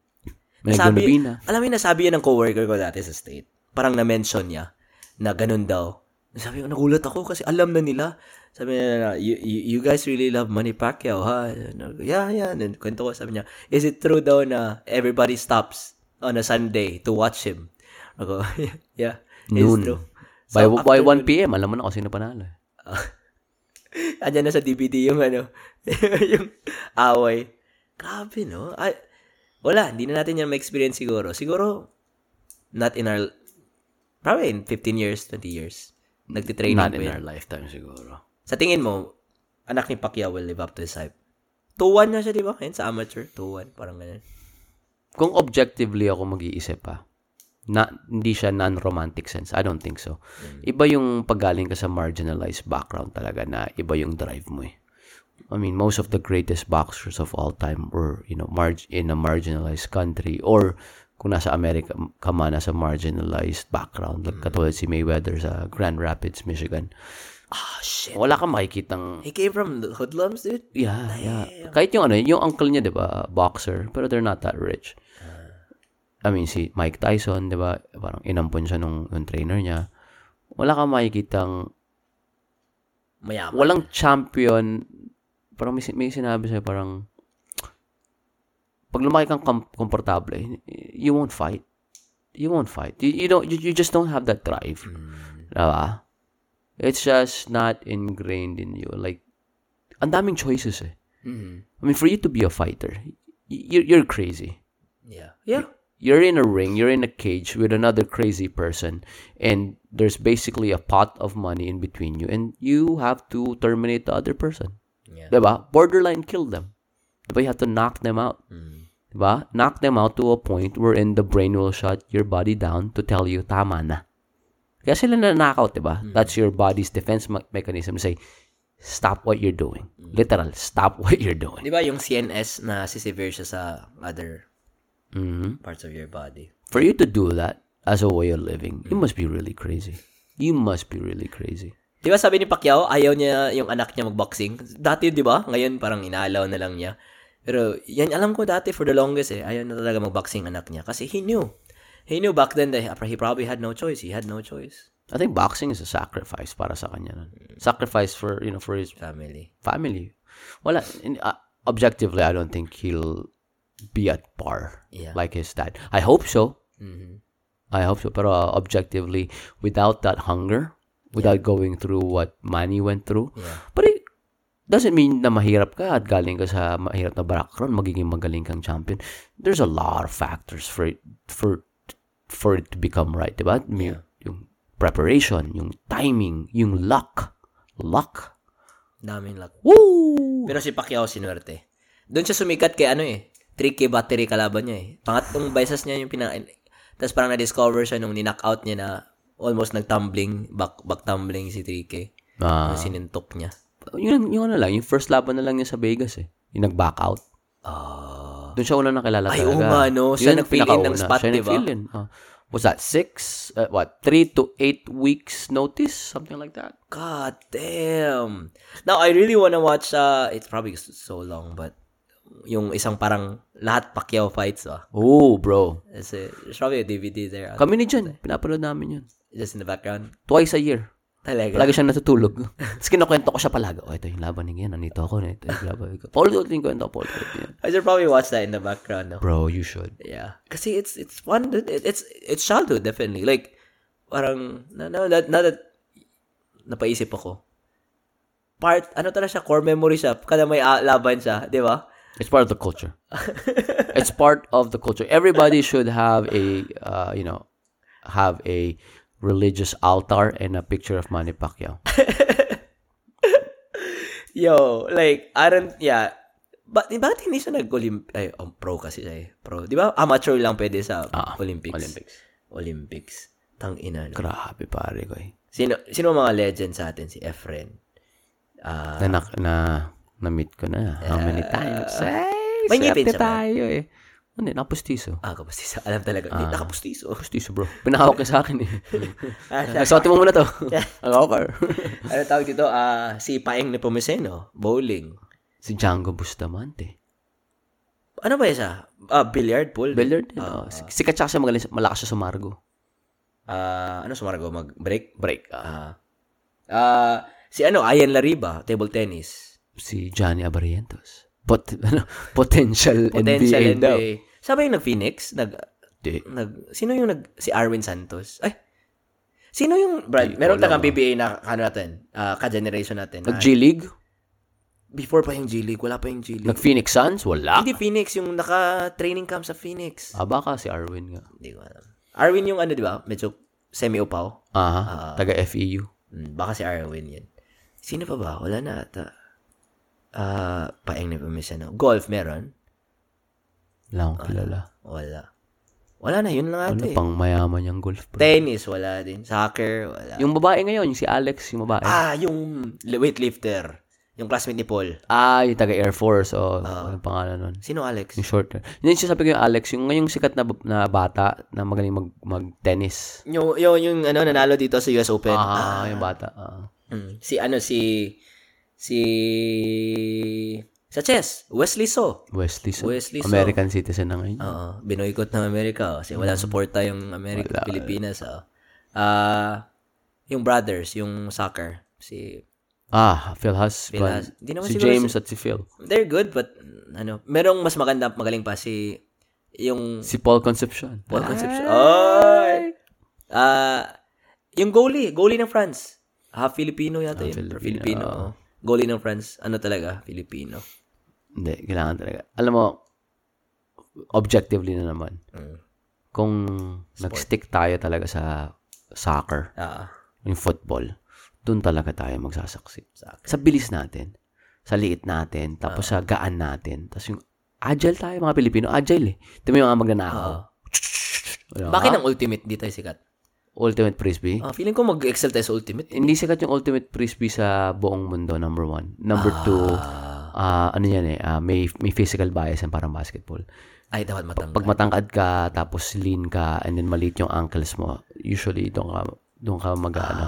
May Sabi, nagbibina. alam mo, nasabi yan ng coworker ko dati sa state. Parang na-mention niya na ganun daw. Sabi ko, nagulat ako kasi alam na nila. Sabi niya, you, you, you guys really love Manny Pacquiao, ha? Yeah, yeah. And kwento ko, sabi niya, is it true daw na everybody stops on a Sunday to watch him? Ako, *laughs* yeah, it's Noon. true. By, So, by after 1 p.m., alam mo na kung sino panalo. *laughs* Andyan na sa DVD yung ano, *laughs* yung away. Grabe, no? Ay, wala, hindi na natin yan ma-experience siguro. Siguro, not in our, probably in 15 years, 20 years. Nagtitraining Not in yan. our lifetime siguro. Sa tingin mo, anak ni Pacquiao will live up to his hype. 2-1 na siya, di ba? Ngayon sa amateur, 2-1, parang ganun. Kung objectively ako mag-iisip pa, na, hindi siya non-romantic sense. I don't think so. Iba yung paggaling ka sa marginalized background talaga na iba yung drive mo eh. I mean, most of the greatest boxers of all time were, you know, marg- in a marginalized country or kung nasa America ka man, nasa marginalized background. Like, katulad si Mayweather sa Grand Rapids, Michigan. Ah, shit. Wala kang makikitang He came from the hoodlums, dude. Yeah, yeah. Kahit yung ano, yung uncle niya, 'di ba, boxer, pero they're not that rich. I mean, si Mike Tyson, 'di ba, parang inampon siya nung, nung trainer niya. Wala kang makikitang Mayaman. walang champion. Parang may, may sinabi sa'yo parang pag lumaki kang kom- komportable, you won't fight. You won't fight. You, you don't you, you just don't have that drive. Diba? It's just not ingrained in you. Like ang daming choices eh. Mhm. I mean, for you to be a fighter, you're, you're crazy. Yeah. Yeah. You're in a ring, you're in a cage with another crazy person, and there's basically a pot of money in between you, and you have to terminate the other person. Yeah. Diba? Borderline kill them. Diba? You have to knock them out. Mm. Diba? Knock them out to a point wherein the brain will shut your body down to tell you, tama na. Kaya sila na knockout, diba? That's your body's defense me- mechanism to say, stop what you're doing. Literal, stop what you're doing. Di ba yung CNS na sisevere siya sa other Mhm. parts of your body? For you to do that as a way of living, you must be really crazy. You must be really crazy. Di ba sabi ni Pacquiao, ayaw niya yung anak niya magboxing? Dati, di ba? Ngayon, parang inaalaw na lang niya. Pero, yan alam ko dati for the longest eh. Ayaw na talaga magboxing anak niya. Kasi he knew. He knew back then that he probably had no choice. He had no choice. I think boxing is a sacrifice para sa kanya. nun. Sacrifice for, you know, for his Family. family. Wala, in, uh, objectively, I don't think he'll be at par Yeah. like his dad. I hope so. Mhm. I hope so. Pero uh, objectively, without that hunger, without going through what Manny went through, Yeah. but doesn't mean na mahirap ka at galing ka sa mahirap na background, magiging magaling kang champion. There's a lot of factors for it, for for it to become right, diba? May- Yung preparation, yung timing, yung luck. Luck. Daming luck. Woo! Pero si Pacquiao sinuwerte. Doon siya sumikat kay ano eh. 3K battery kalaban niya eh. Pangatlong beses niya yung pina... Tapos parang na-discover siya nung ni-knockout niya na almost nag-tumbling, back, back tumbling si 3K. Ah, sinintok niya. Yun, yun ano lang, yung first laban na lang niya sa Vegas eh. Yung nag-back out. Ah. Doon siya una nakilala Ay, talaga. oo nga, no? Siya nag-fill in ng spot, Siya di ba? nag-fill in. Ah. was that six, uh, what, three to eight weeks notice? Something like that. God damn. Now, I really wanna watch, uh, it's probably so long, but yung isang parang lahat Pacquiao fights, ah. Oh, bro. A, there's probably a DVD there. uh, Kami ni Jen, pinapanood namin yun. Just in the background. Twice a year. Talaga. Lagi siya natutulog. Tapos kinukwento ko siya palagi. Oh, ito yung laban ng yan. Nandito ako. Ito yung laban. Paulit-ulit yung kwento. Paulit-ulit yan. I should probably watch that in the background, no? Bro, you should. Yeah. Kasi it's it's. It- It's it's childhood definitely. Like parang na na na, na that napaisip ako. Part ano talaga siya core memory siya kada may ah, laban siya, 'di ba? It's part of the culture. it's part of the culture. Everybody should have a, uh, you know, have a religious altar and a picture of Manny Pacquiao. *laughs* Yo, like I don't yeah. But bakit hindi siya nag-Olymp ay um, pro kasi siya eh. Pro. 'Di ba? Amateur lang pwede sa Ah, Olympics. Olympics. Olympics. Tang ina. No? Grabe pare ko eh. Sino sino mga legends sa atin si Efren? Ah, Na, na, na, na-meet ko na. How many times? Ay, May ngipin siya ba? tayo eh. Hindi, napustiso. ah, kapustiso. Alam talaga. Hindi, nakapustiso. Pustiso bro. Pinahawak niya sa akin eh. Ah, mo muna to. *laughs* Ang okay. ano tawag dito? Ah, si Paeng Nepomuceno, bowling. si Django Bustamante. Ano ba siya? Ah, billiard pool. Billiard din. oh. Si- Sikat siya magaling, malakas siya sa Margo. Ah, ano sumargo mag-break? Break. Ah. Ah, si ano, Ayan Lariba, table tennis. si Johnny Abarientos. Pot, *laughs* ano, potential, Potential NBA, NBA. daw. Sabi yung nag-Phoenix, nag, Di. nag, sino yung nag, si Arwin Santos? Ay, Sino yung, Brad, Di meron tagang ah. PBA na, ano natin, ah, ka-generation natin. na- Nag-G-League? before pa yung G-League, wala pa yung G-League. Nag-Phoenix Suns? Wala. Hindi Phoenix, yung naka-training camp sa Phoenix. Ah, baka si Arwin nga. Hindi ko alam. Arwin yung ano, di ba? Medyo semi-upaw. Aha, taga FEU. Hmm, baka si Arwin yun. Sino pa ba? Wala na ata. Ah, paeng na pamisa no. Golf meron? Wala akong kilala. Wala. Wala na, yun lang Ano ata eh. pang mayaman yung golf, bro? Tennis, wala din. Soccer, wala. Yung babae ngayon, yung si Alex, yung babae. ah, yung weightlifter. Yung classmate ni Paul. Ah, yung taga Air Force. O, ano pangalan nun? Sino Alex? Yung short hair. Yun yung sabi ko yung Alex, yung ngayong sikat na, na bata na magaling mag, mag-tennis. Yung, yung, yung ano, nanalo dito sa US Open. Ah, yung bata. Ah. Mm. Si ano si si sa chess, Wesley So. Wesley. So, Wesley So. American citizen na ngayon. Oo, binoykot ng Amerika oh, kasi wala suporta yung Amerika Wala. Pilipinas oh. Ah, yung brothers, yung soccer, si Ah, Phil Has. Phil Has. Di naman si siguro James at si Phil. they're good but ano, merong mas maganda, magaling pa si yung Si Paul Concepcion. Paul Concepcion. Oy! Ah, yung goalie, goalie ng France. Half Filipino yata yun. Filipino, Filipino. Oh. Goalie ng France, ano talaga, Filipino. Hindi, kailangan talaga. Alam mo, objectively na naman, Mm. kung nag-stick tayo talaga sa soccer, Ah, yung football, doon talaga tayo magsasaksi. soccer. Sa bilis natin, sa liit natin, tapos sa gaan natin, tapos yung agile tayo mga Pilipino, agile eh. Ito mo yung mga magnanakaw. Wala Bakit ang ultimate di tayo sikat? Ultimate Frisbee? Ah, feeling ko mag-excel tayo sa ultimate. Hindi sikat yung Ultimate Frisbee sa buong mundo, number one. Number two, ah, ano yan eh, ah, may, may physical bias yan parang basketball. Ay, dapat matanggal. Pag matangkad ka, tapos lean ka, and then maliit yung ankles mo, usually doon ka, doon ka mag, ano,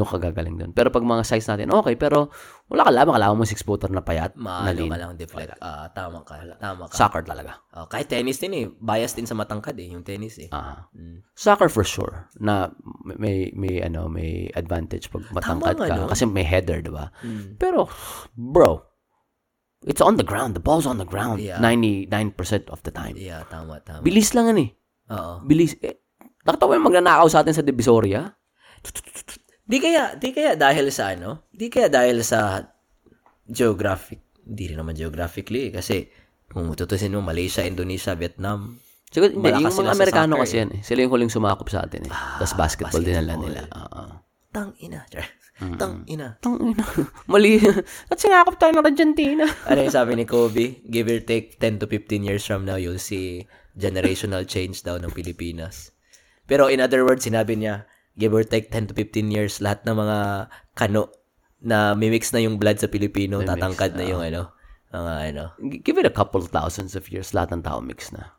doon ka gagaling doon. Pero pag mga size natin, okay, pero wala ka laban, kalaban mo 6-footer na payat, Maano ka lang deflect. Ah, tama ka. Tama ka. Soccer talaga. Ah, kahit tennis din eh. Bias din sa matangkad eh, yung tennis eh. Ah. Mm. Soccer for sure na may may ano may advantage pag matangkad Tama ka no? kasi may header, 'di ba? Mm. Pero bro, it's on the ground. The ball's on the ground Yeah. 99% of the time. Yeah, tama, tama. Bilis lang yan eh. Oo. Bilis. Eh, nakita mo yung magnanakaw sa atin sa Divisoria? Di kaya, di kaya dahil sa ano? Di kaya dahil sa geographic, hindi rin naman geographically eh, kasi kung tutusin mo Malaysia, Indonesia, Vietnam, Siguro, hindi, yung mga Amerikano kasi yan eh. Sila yung huling sumakop sa atin eh. Tapos basketball, din nila basketball. nila. Oo. tang ina. Tang ina. Tang *laughs* ina. Mali. At sinakop tayo ng Argentina. *laughs* Ano yung sabi ni Kobe? Give or take 10 to 15 years from now, you'll see generational change daw ng Pilipinas. Pero in other words, sinabi niya, give or take 10 to 15 years, lahat ng mga kano na mimix na yung blood sa Pilipino, Mimix, tatangkad na yung ano, mga ano. Give it a couple thousands of years, lahat ng tao mix na.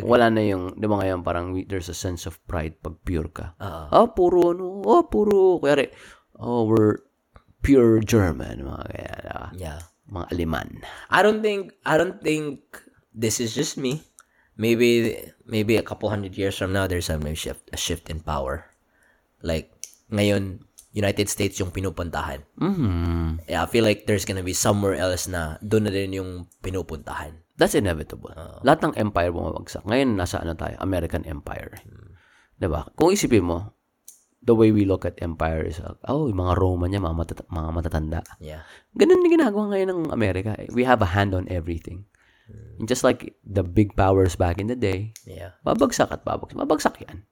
Wala na yung, di ba ngayon, parang there's a sense of pride pag pure ka. Oh, puro ano, oh, puro, kaya oh, we're pure German, mga kaya, ah, Yeah. mga Aliman. I don't think I don't think this is just me. Maybe maybe a couple hundred years from now there's a shift a shift in power. Like ngayon United States yung pinupuntahan. Mhm. Yeah, I feel like there's gonna be somewhere else na doon na din yung pinupuntahan. That's inevitable. Lahat ng empire bumabagsak. Ngayon, nasa ano tayo? American Empire. Diba? Kung isipin mo, the way we look at empire is, uh, oh, yung mga Roman niya, mga, matat- mga matatanda. Yeah. Ganun din ginagawa ngayon ng Amerika. eh. We have a hand on everything. Just like the big powers back in the day, Yeah. babagsak at babagsak. Babagsak yan.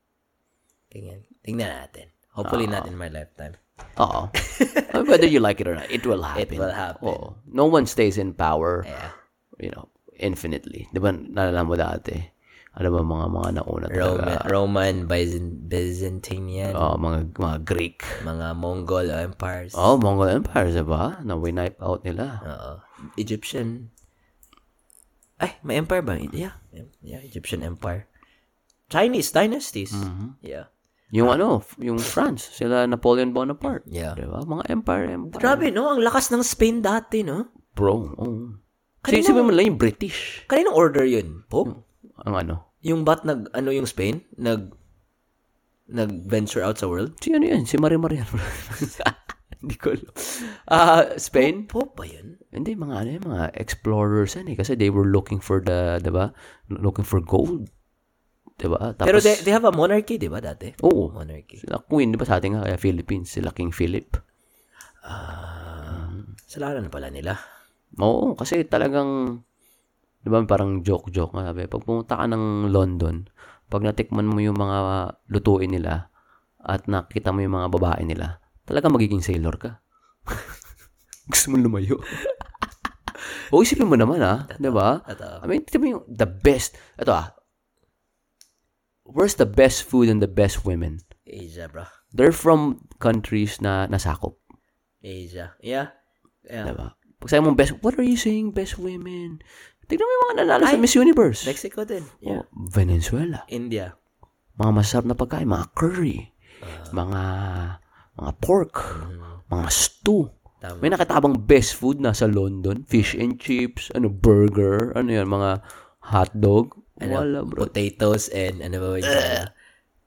Tingnan, tingnan natin. Hopefully not ah. in my lifetime. Oo. *laughs* Whether you like it or not, it will happen. It will happen. Oo. No one stays in power, Yeah. you know, infinitely. Di ba, nalala mo dati? Ano ba mga mga nauna talaga? Roman, Roman Byzant, Byzantinian, Oh, mga mga Greek. mga Mongol empires. Oh, Mongol Empire, diba? Na wipe out nila. Oo. Egyptian. Ay, may empire ba? Yeah. Yeah, Egyptian empire. Chinese dynasties. Yeah. Yung ano, f- yung France, sila Napoleon Bonaparte. Yeah. Diba? Mga empire, empire. Grabe, no? Ang lakas ng Spain dati, no? Bro, oh. Kanina- Kasi mo lang yung British. Kaninong order yun? Pope? Ang ano? Yung bat nag, ano yung Spain? Nag, nag-venture out sa world? Si ano yan? Si Maria Maria. *laughs* *laughs* *laughs* Hindi ko alam. Ah, Spain? Pope ba yun? Hindi, mga ano yan, mga explorers yan eh. Kasi they were looking for the, diba? Looking for gold. Diba? Tapos, Pero they, they have a monarchy, di ba, dati? oo. Monarchy. Sila queen, di ba sa atin nga, kaya Philippines, sila King Philip. Ah, Salaran pala nila. Oo, kasi talagang, di ba parang joke-joke nga sabi, pag pumunta ka ng London, pag natikman mo yung mga lutuin nila, at nakita mo yung mga babae nila, talaga magiging sailor ka. *laughs* Gusto mo lumayo. *laughs* o isipin mo naman ah, di ba? Ito. I mean, ba yung the best, ito ah, where's the best food and the best women? Asia, bro. They're from countries na nasakop. Asia. Yeah. Yeah. Diba? Pag sabi mong best, what are you saying, best women? Tignan mo yung mga nanalo sa Miss Universe. Mexico din. Yeah. Oh, Venezuela. India. Mga masarap na pagkain, mga curry, mga mga pork, mga stew. Tama. May nakatabang best food na sa London, fish and chips, ano burger, ano yan, mga hotdog. Wala, bro. Potatoes and ano ba yun? Uh,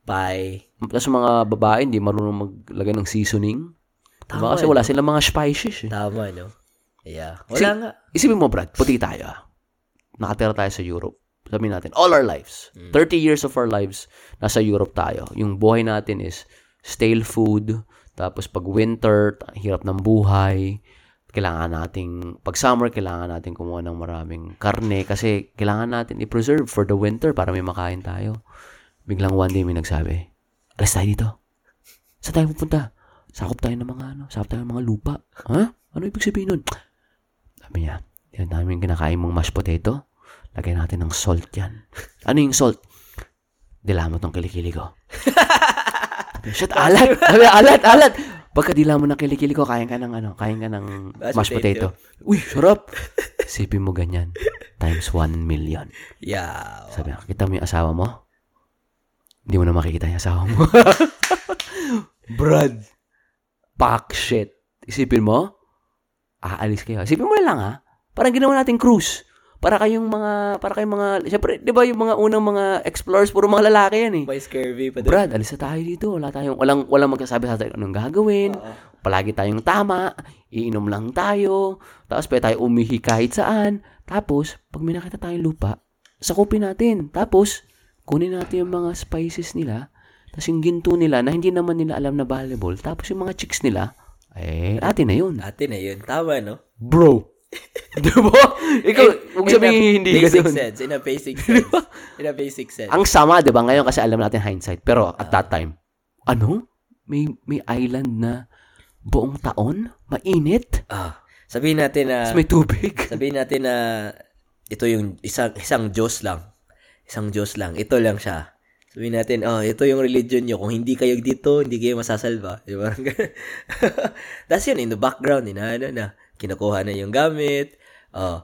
pie. Tapos mga babae, hindi marunong maglagay ng seasoning. Diba? Tama, Kasi wala silang mga spices. Eh. Tama, no? Yeah. Wala Kasi- nga. Isipin mo, Brad, puti tayo. ah. Nakatira tayo sa Europe. Sabihin natin, all our lives, 30 years of our lives, nasa Europe tayo. Yung buhay natin is stale food, tapos pag winter, hirap ng buhay, kailangan nating, pag summer, kailangan natin kumuha ng maraming karne kasi kailangan natin i-preserve for the winter para may makain tayo. Biglang one day may nagsabi, alas tayo dito. Saan tayo pupunta? Sakop tayo ng mga ano, sakop tayo ng mga lupa. Ha? Ano ibig sabihin nun? Sabi niya, yan namin kinakain mong mashed potato. Lagyan natin ng salt yan. *laughs* Ano yung salt? Dilamot ng kilikili ko. *laughs* Shit, alat! *laughs* Sabi, alat, alat! Pagka dilamot ng kilikili ko, kain ka ng ano, kain ka ng Mashed potato. Uy, sarap! Sipin mo ganyan. Times 1 million. Yeah. Sabi kita mo yung asawa mo? Hindi mo na makikita yung asawa mo. *laughs* Brad. Pack shit. Isipin mo, aalis kayo. Isipin mo lang ha. Parang ginawa natin cruise. Para kayong mga, para kayong mga, syempre, di ba yung mga unang mga explorers, puro mga lalaki yan eh. May scurvy pa doon. Brad, alis na tayo dito. Wala tayong, walang, walang magkasabi sa atin anong gagawin. Palagi tayong tama. Iinom lang tayo. Tapos pwede tayo umihi kahit saan. Tapos, pag may nakita tayong lupa, sakupin natin. Tapos, kunin natin yung mga spices nila. Tapos yung ginto nila na hindi naman nila alam na valuable. Tapos yung mga chicks nila, eh, atin na yun. Atin na yun. Tama, no? Bro. Di ba? Ikaw, huwag In sabihin hindi ka basic doon. sense. In a basic sense. In a basic sense. Ang sama, di ba? Ngayon kasi alam natin hindsight. Pero at that time, ano? May, may island na buong taon? Mainit? ah, sabihin natin na, Tapos may tubig? *laughs* sabihin natin na ito yung isang, isang Diyos lang. Isang Diyos lang. Ito lang siya. Sabihin natin, oh, ito yung religion nyo. Kung hindi kayo dito, hindi kayo masasalba. Di ba? *laughs* That's yun, in the background, inaano na. Kinukuha na yung gamit. Oh,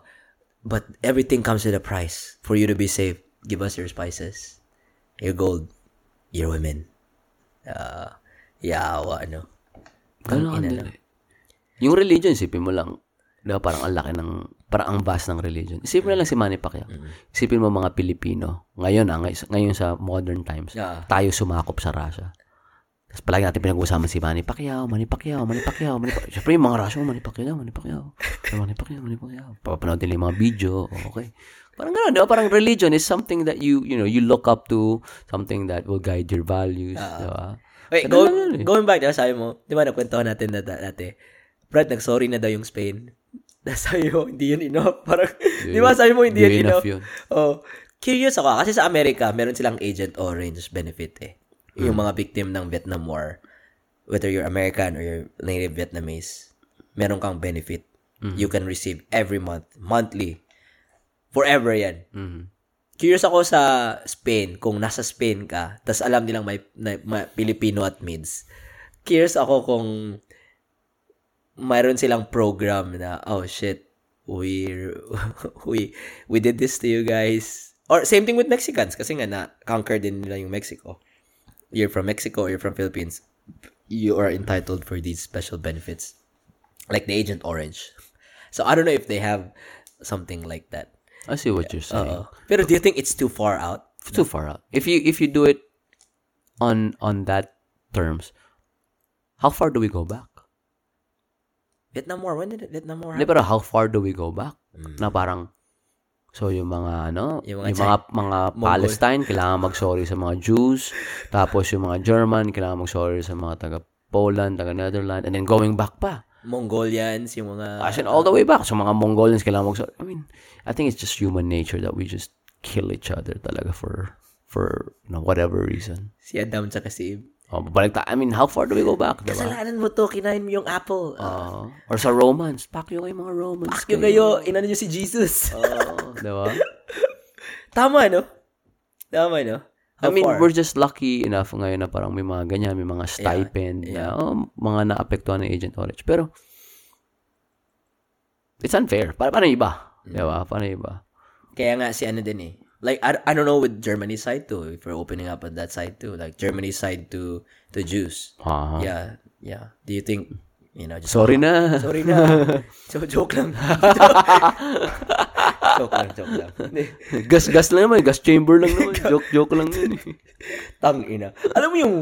but everything comes with a price for you to be safe. Give us your spices, your gold, your women. Uh, yawa, ano. Ganun lang. eh. Yung religion, isipin mo lang, di ba, parang ang laki ng, parang ang vast ng religion. Isipin mo lang si Manny Pacquiao. Isipin mo mga Pilipino. Ngayon, ah, ngay- ngayon sa modern times, Yeah. tayo sumakop sa Russia. Tapos palagi natin pinag-uusapan si Manny Pacquiao, Manny Pacquiao, Manny Pacquiao, Manny Pacquiao. Siyempre yung mga Russia, Manny Pacquiao, Manny Pacquiao. Manny Pacquiao, Manny Pacquiao. Papapanood nila yung mga video, oh, okay. Parang gano'n, di ba? Parang religion is something that you, you know, you look up to, something that will guide your values, di ba? Wait, go, lang eh. going back, diba, sabi mo, di ba nakwentuhan natin na da- dati, Brad, nag-sorry na daw yung Spain. *laughs* Sabi mo, hindi yun enough. *laughs* Parang, di ba sabi mo, hindi, yun enough. yun. Oh, curious ako. Kasi sa Amerika, meron silang Agent Orange benefit eh. Yung Hmm. mga victim ng Vietnam War, whether you're American or you're native Vietnamese, meron kang benefit. Hmm. You can receive every month, monthly. Forever yan. Mhm. Curious ako sa Spain, kung nasa Spain ka, tas alam nilang may, na, may Filipino at mids. Curious ako kung mayroon silang program na, oh shit, we, *laughs* we, we did this to you guys. Or same thing with Mexicans, kasi nga na-conquer din nila yung Mexico. You're from Mexico or you're from Philippines, you are entitled for these special benefits. Like the Agent Orange. *laughs* So I don't know if they have something like that. I see what you're saying. Oo. Pero do you think it's too far out? Too far out. If you if you do it on on that terms, how far do we go back? Vietnam War, when did it, Vietnam War happen? pero how far do we go back? Mm. Na parang So, yung mga, ano, Yung yung mga mga, mga, Mongol. Palestine, kailangan mag-sorry sa mga Jews. Tapos, yung mga German, kailangan mag-sorry sa mga taga-Poland, taga-Netherlands, and then going back pa. Mongolians, yung mga... As in, all the way back. So, mga Mongolians, kailangan mag-sorry. I mean, I think it's just human nature that we just kill each other talaga for, for, you know, whatever reason. Si Adam tsaka si Eve. Oh, babalik ta- I mean, how far do we go back, diba? Kasalanan mo to, kinain mo yung apple. Uh, Uh, or sa Romans, pakyo kayo mga Romans. Pakyo kayo, inano nyo si Jesus. Oh, diba? *laughs* Tama, no? Tama, no? I How mean, far? we're just lucky enough ngayon na parang may mga ganyan, may mga stipend na yeah. oh, mga naapektuhan ng Agent Orange. Pero, it's unfair. Pa paano iba? Mm. Diba? Paano iba? Kaya nga si ano din eh. Like, I, I don't know with Germany's side too, if we're opening up on that side too. Like, Germany's side to to Jews. Ah, Yeah, yeah. Do you think, you know, just... Sorry na. *laughs* Sorry na. so, *laughs* joke lang. joke lang, joke lang. Hindi. gas-gas lang naman. Gas chamber lang naman. *laughs* Joke-joke lang yun. Tang ina. Alam mo yung,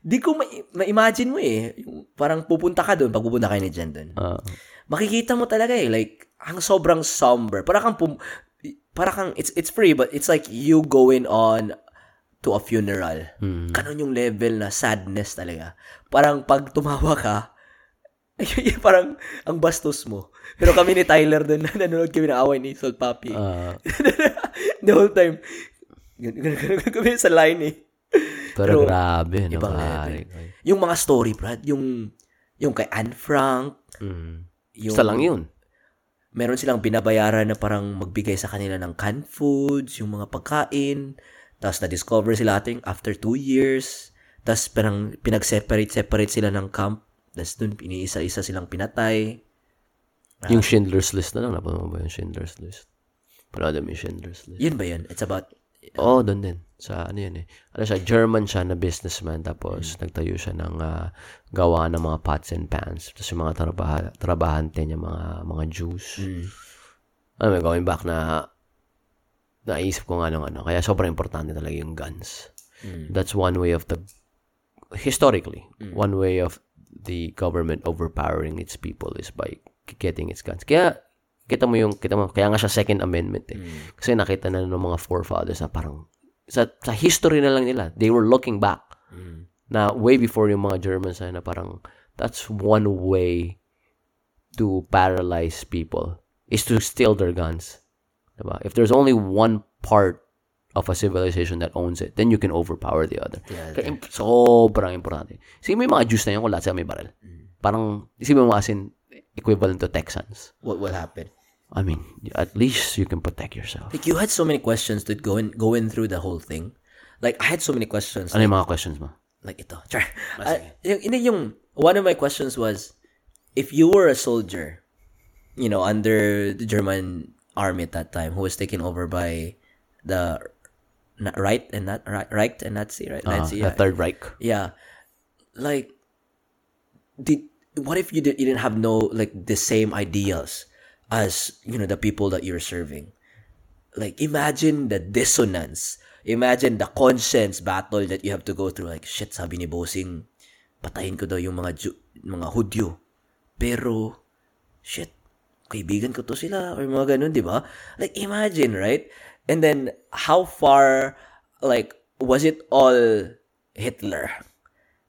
di ko ma- ma-imagine mo eh. Yung, parang pupunta ka doon, pag pupunta kayo ni Jen doon. Ah, Makikita mo talaga eh, like, ang sobrang somber. Para kang, pum- para kang, it's, it's free, but it's like you going on to a funeral. Hmm. Ganon yung level na sadness talaga. Parang pag tumawa ka, *laughs* parang ang bastos mo. Pero kami ni Tyler doon, *laughs* nanonood kami ng away ni Salt Papi. ah, *laughs* The whole time, ganun, kami sa line eh. pero, Pero, grabe. No, ibang pare. Yung mga story, Brad, yung, yung kay Anne Frank, Mm. yung, Basta lang yun. Meron silang binabayaran na parang magbigay sa kanila ng canned foods, yung mga pagkain, tapos na-discover sila ating after two years, tapos parang pinag-separate-separate sila ng camp, tapos dun iniisa-isa silang pinatay. Yung Schindler's List na lang. Napanood mo ba yung Schindler's List? Panood mo yung Schindler's List. Yun ba yun? It's about, Oo, oh, doon din. Sa ano yan eh. Ano siya, German siya na businessman tapos nagtayo siya ng ah, gawa ng mga pots and pans. Tapos yung mga trabaha, trabahante niya, mga, mga Jews. mm, Ano may going back na naisip ko nga nung ano. Kaya sobrang importante talaga yung guns. mm, That's one way of the, historically, one way of the government overpowering its people is by getting its guns. Kaya, kita mo yung, kita mo, kaya nga siya second amendment eh. mm, Kasi nakita na ng mga forefathers na parang sa, sa history na lang nila, they were looking back mm, na way before yung mga Germans na, na parang that's one way to paralyze people is to steal their guns. Diba? If there's only one part of a civilization that owns it, then you can overpower the other. Yeah, Kaya sobrang importante. Sige, may mga Jews na yun kung lahat sila may baril. Parang, isipin mo as in, equivalent to Texans. what will happen? I mean, at least you can protect yourself. Like, you had so many questions to go in, going through the whole thing. Like, I had so many questions. Ano yung mga questions mo? like ito. Char. Ah, yung, hindi yung, one of my questions was, if you were a soldier, you know, under the German army at that time, who was taken over by the na- right and not right, right and Nazi, right? Ah, Nazi, the yeah. Third Reich. yeah. Like, did what if you did you didn't have no like the same ideals as you know the people that you're serving? Like, imagine the dissonance. Imagine the conscience battle that you have to go through. Like, shit, sabi ni Bossing, patayin ko daw yung mga Ju- mga Hudyo. Pero, shit, kaibigan ko to sila or mga ganun, di ba? Like, imagine, right? And then, how far, like, was it all Hitler?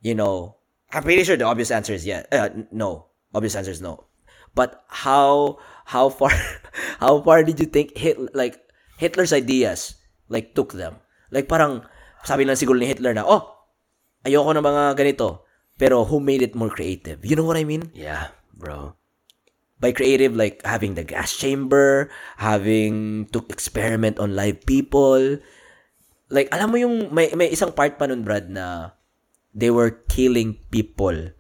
You know, I'm pretty sure the obvious answer is yeah. Uh, no. Obvious answer is no. But how how far *laughs* how far did you think Hitler like Hitler's ideas like took them? Like parang sabi lang siguro ni Hitler na, "Oh, ayoko ng mga ganito." Pero who made it more creative? You know what I mean? Yeah, bro. By creative like having the gas chamber, having to experiment on live people. Like alam mo yung may may isang part pa nun Brad na they were killing people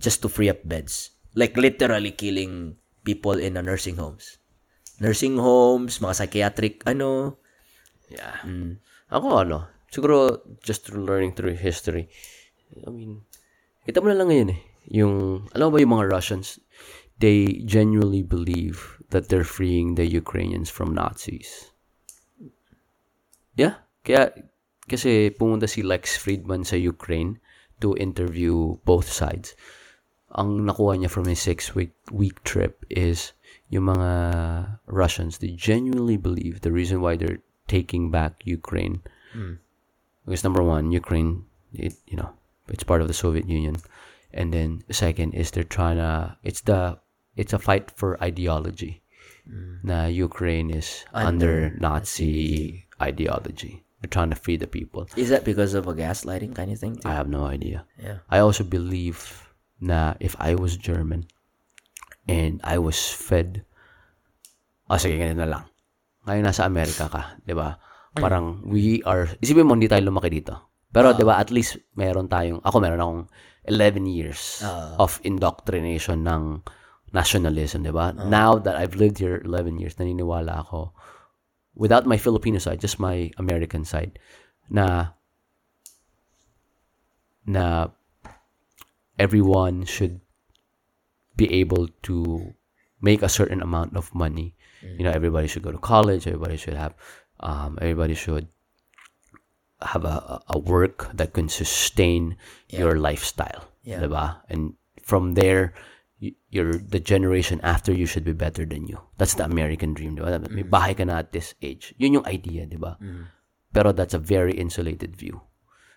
just to free up beds. Like literally killing people in the nursing homes. Nursing homes, mga psychiatric ano. Yeah. Ako ano, siguro just through learning through history. I mean, kita mo na lang ngayon eh. Yung, alam ba yung mga Russians, they genuinely believe that they're freeing the Ukrainians from Nazis. Yeah. Kaya, kasi pumunta si Lex Friedman sa Ukraine to interview both sides. Ang nakuha niya from his six-week week trip is yung mga Russians, they genuinely believe the reason why they're taking back Ukraine because number one, Ukraine, it you know, it's part of the Soviet Union, and then second is they're trying to. It's the it's a fight for ideology. Na Ukraine is under, Nazi ideology. Trying to free the people. Is that because of a gaslighting kind of thing? I have no idea. Yeah. I also believe na if I was German and I was fed, ah, sige, ganito na lang. Ngayon nasa Amerika ka, di ba? Parang we are, isipin mo, hindi tayo lumaki dito. Pero di ba, at least meron tayong, ako meron akong 11 years of indoctrination ng nationalism, di ba? Now that I've lived here 11 years, naniniwala ako, without my Filipino side, just my American side, na na everyone should be able to make a certain amount of money. You know, everybody should go to college. Everybody should have, um, everybody should have a, a work that can sustain your lifestyle. Yeah. diba? And from there, y- you're the generation after you should be better than you. That's the American dream, diba? May bahay ka na at this age. Yun yung idea, diba? Pero that's a very insulated view.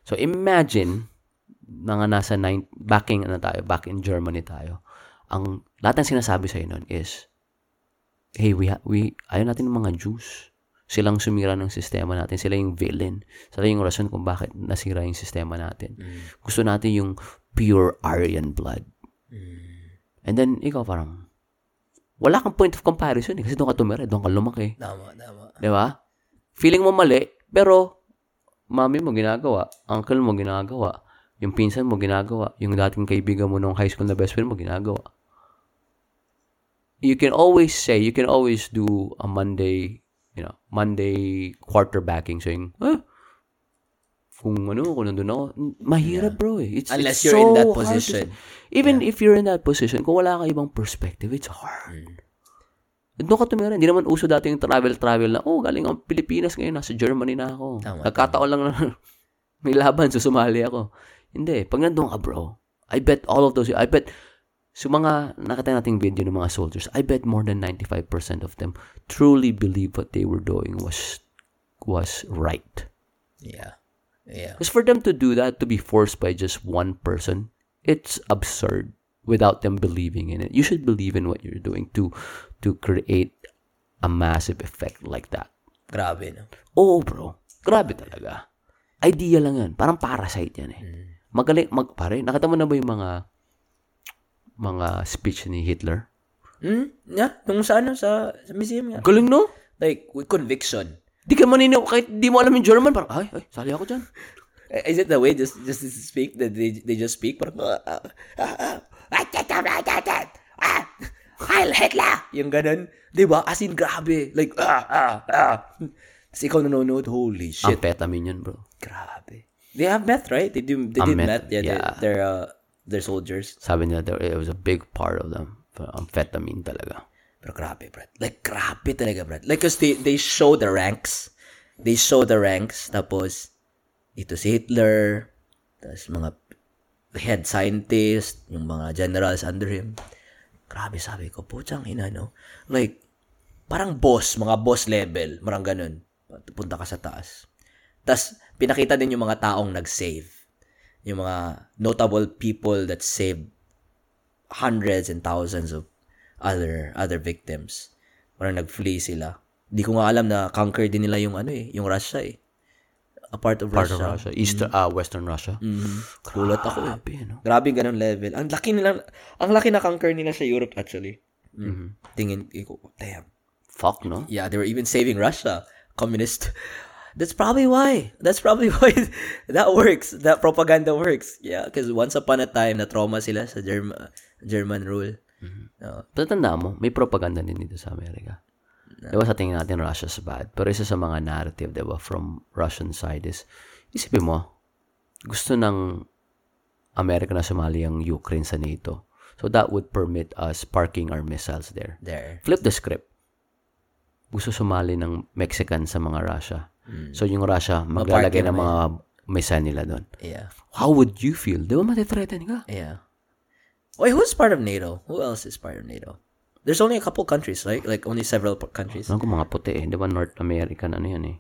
So imagine nga nasa nine, backing ano tayo, back in Germany tayo. Ang lahat ng sinasabi sa nun is hey, we ha- we ayaw natin ng mga Jews. Silang sumira ng sistema natin. Sila yung villain. Sila yung rason kung bakit nasira yung sistema natin. Gusto natin yung pure Aryan blood. And then, ikaw parang, wala kang point of comparison eh. Kasi doon ka tumira, doon ka lumaki. Tama, tama. Di ba? Feeling mo mali, pero mami mo ginagawa, uncle mo ginagawa, yung pinsan mo ginagawa, yung dating kaibigan mo nung high school na best friend mo ginagawa. You can always say, you can always do a Monday, you know, Monday quarterbacking saying, eh, kung ano, kung nandun ako, mahirap bro eh. It's, Unless it's you're in so that hard to position. say. Even if you're in that position, kung wala kang ibang perspective, it's hard. Doon ka tumira. Hindi naman uso dati yung travel-travel na, oh, galing ang Pilipinas ngayon, nasa Germany na ako. Tama, Nagkataon lang na *laughs* may laban, so sumali ako. Hindi. Pag nandun ka, bro, I bet all of those, I bet, sa mga nakita nating video ng mga soldiers, I bet more than 95% of them truly believe what they were doing was was right. Yeah. Yeah. Because for them to do that, to be forced by just one person, it's absurd without them believing in it. You should believe in what you're doing to to create a massive effect like that. Grabe, no? Oo, bro. Grabe talaga. Idea lang yan. Parang parasite yan eh. Magaling, mag, pare, nakita mo na ba yung mga mga speech ni Hitler? Hmm? Yeah, nung sa ano, sa, sa museum nga. Galing, no? Like, with conviction. Di ka maniniw, kahit di mo alam yung German, parang, ay, ay, sali ako dyan. Eh, Is it the way just just to speak that they they just speak parang ah, ah, ah, ah, ah, Heil Hitler! Yung ganun. Di ba? As in, grabe. Like, ah, ah, ah. Tapos ikaw nanonood, holy shit. Amphetamine yun, bro. Grabe. They have meth, right? They do, they did meth, meth. Yeah, yeah. They're, they're, uh, they're soldiers. Sabi nila, it was a big part of them. Amphetamine talaga. Pero grabe, Brad. Like, grabe talaga, Brad. Like, cause they, they show the ranks. They show the ranks. Tapos, ito si Hitler. Tapos, mga head scientist. Yung mga generals under him. Grabe, sabi ko, putsang ina, no? Like, parang boss, mga boss level. Marang ganun. Punta ka sa taas. Tapos, pinakita din yung mga taong nag-save. Yung mga notable people that saved hundreds and thousands of other other victims. Parang nag-flee sila. Di ko nga alam na conquer din nila yung ano eh, yung Russia eh. A part of Part Russia. of Russia. East, ah, Western Russia. Mhm. Gulat ako eh. Grabe, no? Grabe ganun level. Ang laki nila, ang laki na conquer nila sa Europe actually. Mm. Tingin ko, damn. Fuck, no? Yeah, they were even saving Russia. Communist. That's probably why. That's probably *laughs* why that works. That propaganda works. Yeah, because once upon a time, na-trauma sila sa German, German rule. No. Tatanda mo, may propaganda din dito sa Amerika. Diba sa tingin natin Russia's bad. Pero isa sa mga narrative, diba, from Russian side is, isipin mo, gusto ng Amerika na sumali ang Ukraine sa NATO. So that would permit us parking our missiles there. There. Flip the script. Gusto sumali ng Mexican sa mga Russia. So yung Russia, maglalagay ng mga missile nila doon. Yeah. How would you feel? Di ba matithreaten ka? Yeah. Wait, who's part of NATO? Who else is part of NATO? There's only a couple countries, right? Like only several countries. Ko mga puti eh. Di ba North American ano yan eh.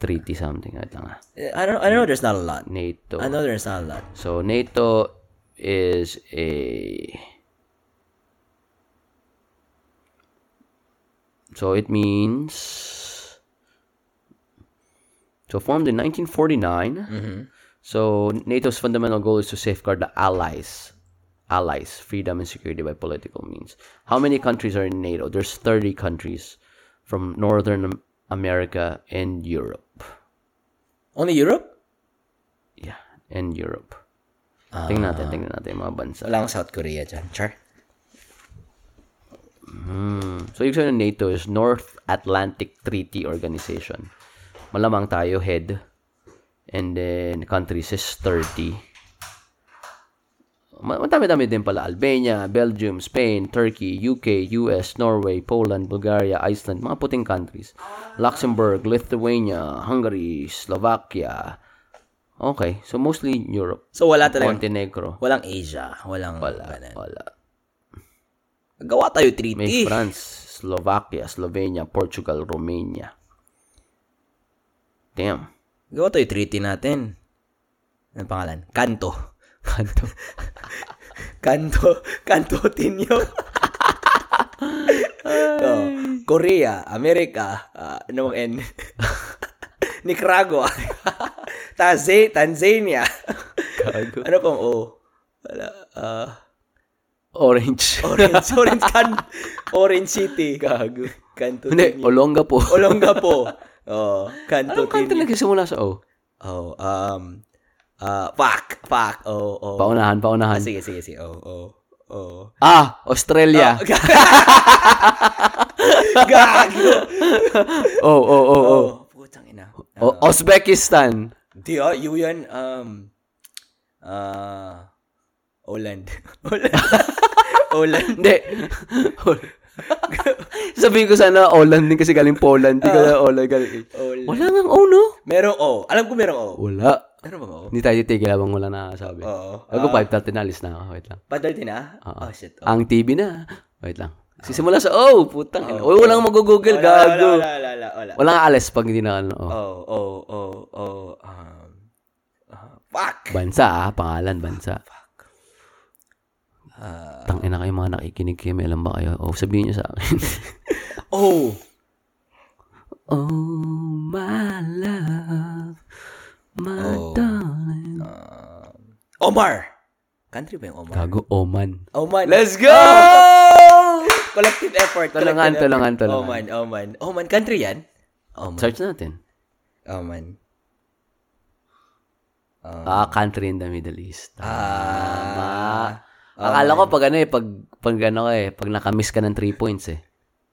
Treaty something. Wait lang ah. I don't. I know there's not a lot. NATO. I know there's not a lot. So, NATO is a... So, it means... So, formed in 1949. So, NATO's fundamental goal is to safeguard the allies. Allies, freedom and security by political means. How many countries are in NATO? There's 30 countries from Northern America and Europe. Only Europe? Yeah, and Europe. tingnan natin, ah. tingnan natin yung mga bansa. Wala South Korea dyan. Char. Hmm. So, yung ng NATO is North Atlantic Treaty Organization. Malamang tayo head. And then, countries is 30. Ma- Madami-dami din pala. Albania, Belgium, Spain, Turkey, UK, US, Norway, Poland, Bulgaria, Iceland, mga puting countries. Luxembourg, Lithuania, Hungary, Slovakia. Okay, so mostly Europe. So wala talaga. Montenegro. Walang Asia. Walang Wala, ganun. wala. Gawa tayo May treaty. France, Slovakia, Slovenia, Portugal, Romania. Damn. Gawa tayo treaty natin. Ano pangalan? Kanto. Kanto. Kanto. Kanto Tinyo. *laughs* oh, Korea, Amerika, ah, ano bang N? *laughs* Nicaragua. Taze, Tanzania. Gago. ano pang O? Wala. ah, Orange. Orange, Orange, Can, *laughs* Orange City. Gago. Kanto Hindi, Tinyo. Olonga po. Olonga po. Oh, Kanto Anong kanto Tinyo. nagsisimula sa O? Oh, um, uh, fuck, fuck, oh, oh. Paunahan, Ah, paunahan. sige, sige, sige, oh, oh, oh. Ah, Australia. *laughs* Gago! Oh, oh, oh, oh. Oh, putang ina. O- Uzbekistan. Di, ah, yun yan, um, ah, Holland. Holland. *laughs* Holland. *laughs* Hindi. Sabihin ko sana Holland din kasi galing Poland. Hindi ka Holland galing. Holland. Wala nga O, no? Merong O. Alam ko merong O. Wala. Ano bang O? Hindi tayo titigil habang wala nakasabi. Oo. Ako, 5.30 na, alis na ako. Wait lang. Padalti na? Oh, shit. Oh. Ang TV na. Wait lang. Sisimula sa O, putang ina. Uy, walang mag-google, Wala, gago. Wala, wala, wala, wala. Walang alis pag hindi na ano. O. Oh, oh, oh, oh, um, ah, fuck. Bansa ah, pangalan, bansa. Ah, Tangina kayo mga nakikinig kayo, may alam ba kayo? O, sabihin niyo sa akin. oh, *laughs* oh, my love, my Oh. darling. um, Omar. Country ba yung Omar? Gago, Oman. Oman. Let's go! *laughs* Collective effort. Tulungan, collective tulungan, effort. tulungan. Oman, Oman. Oman, country yan? Oman. Search natin. Oman. Ah, country in the Middle East. Ah. Akala ko pag ano eh, pag, pag ano eh, pag nakamiss ka ng 3 points eh.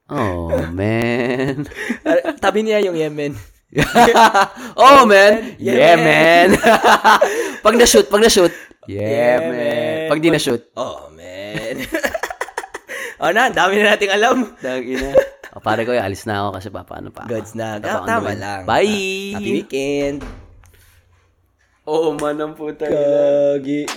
Oh, *laughs* man. Ah, Tabi niya yung Yemen. *laughs* oh, man. Yeah, Yeah, man. *laughs* pag na-shoot, pag na-shoot. Yeah, Yeah, man. man. Pag di na-shoot. Oh, man. *laughs* oh na, dami na nating alam. Tang ina. O, pare ko, alis na ako kasi pa, paano pa? Goods na. Pa, ano Tama lang. Bye! Happy weekend. Oh, man ang puta. Gagi.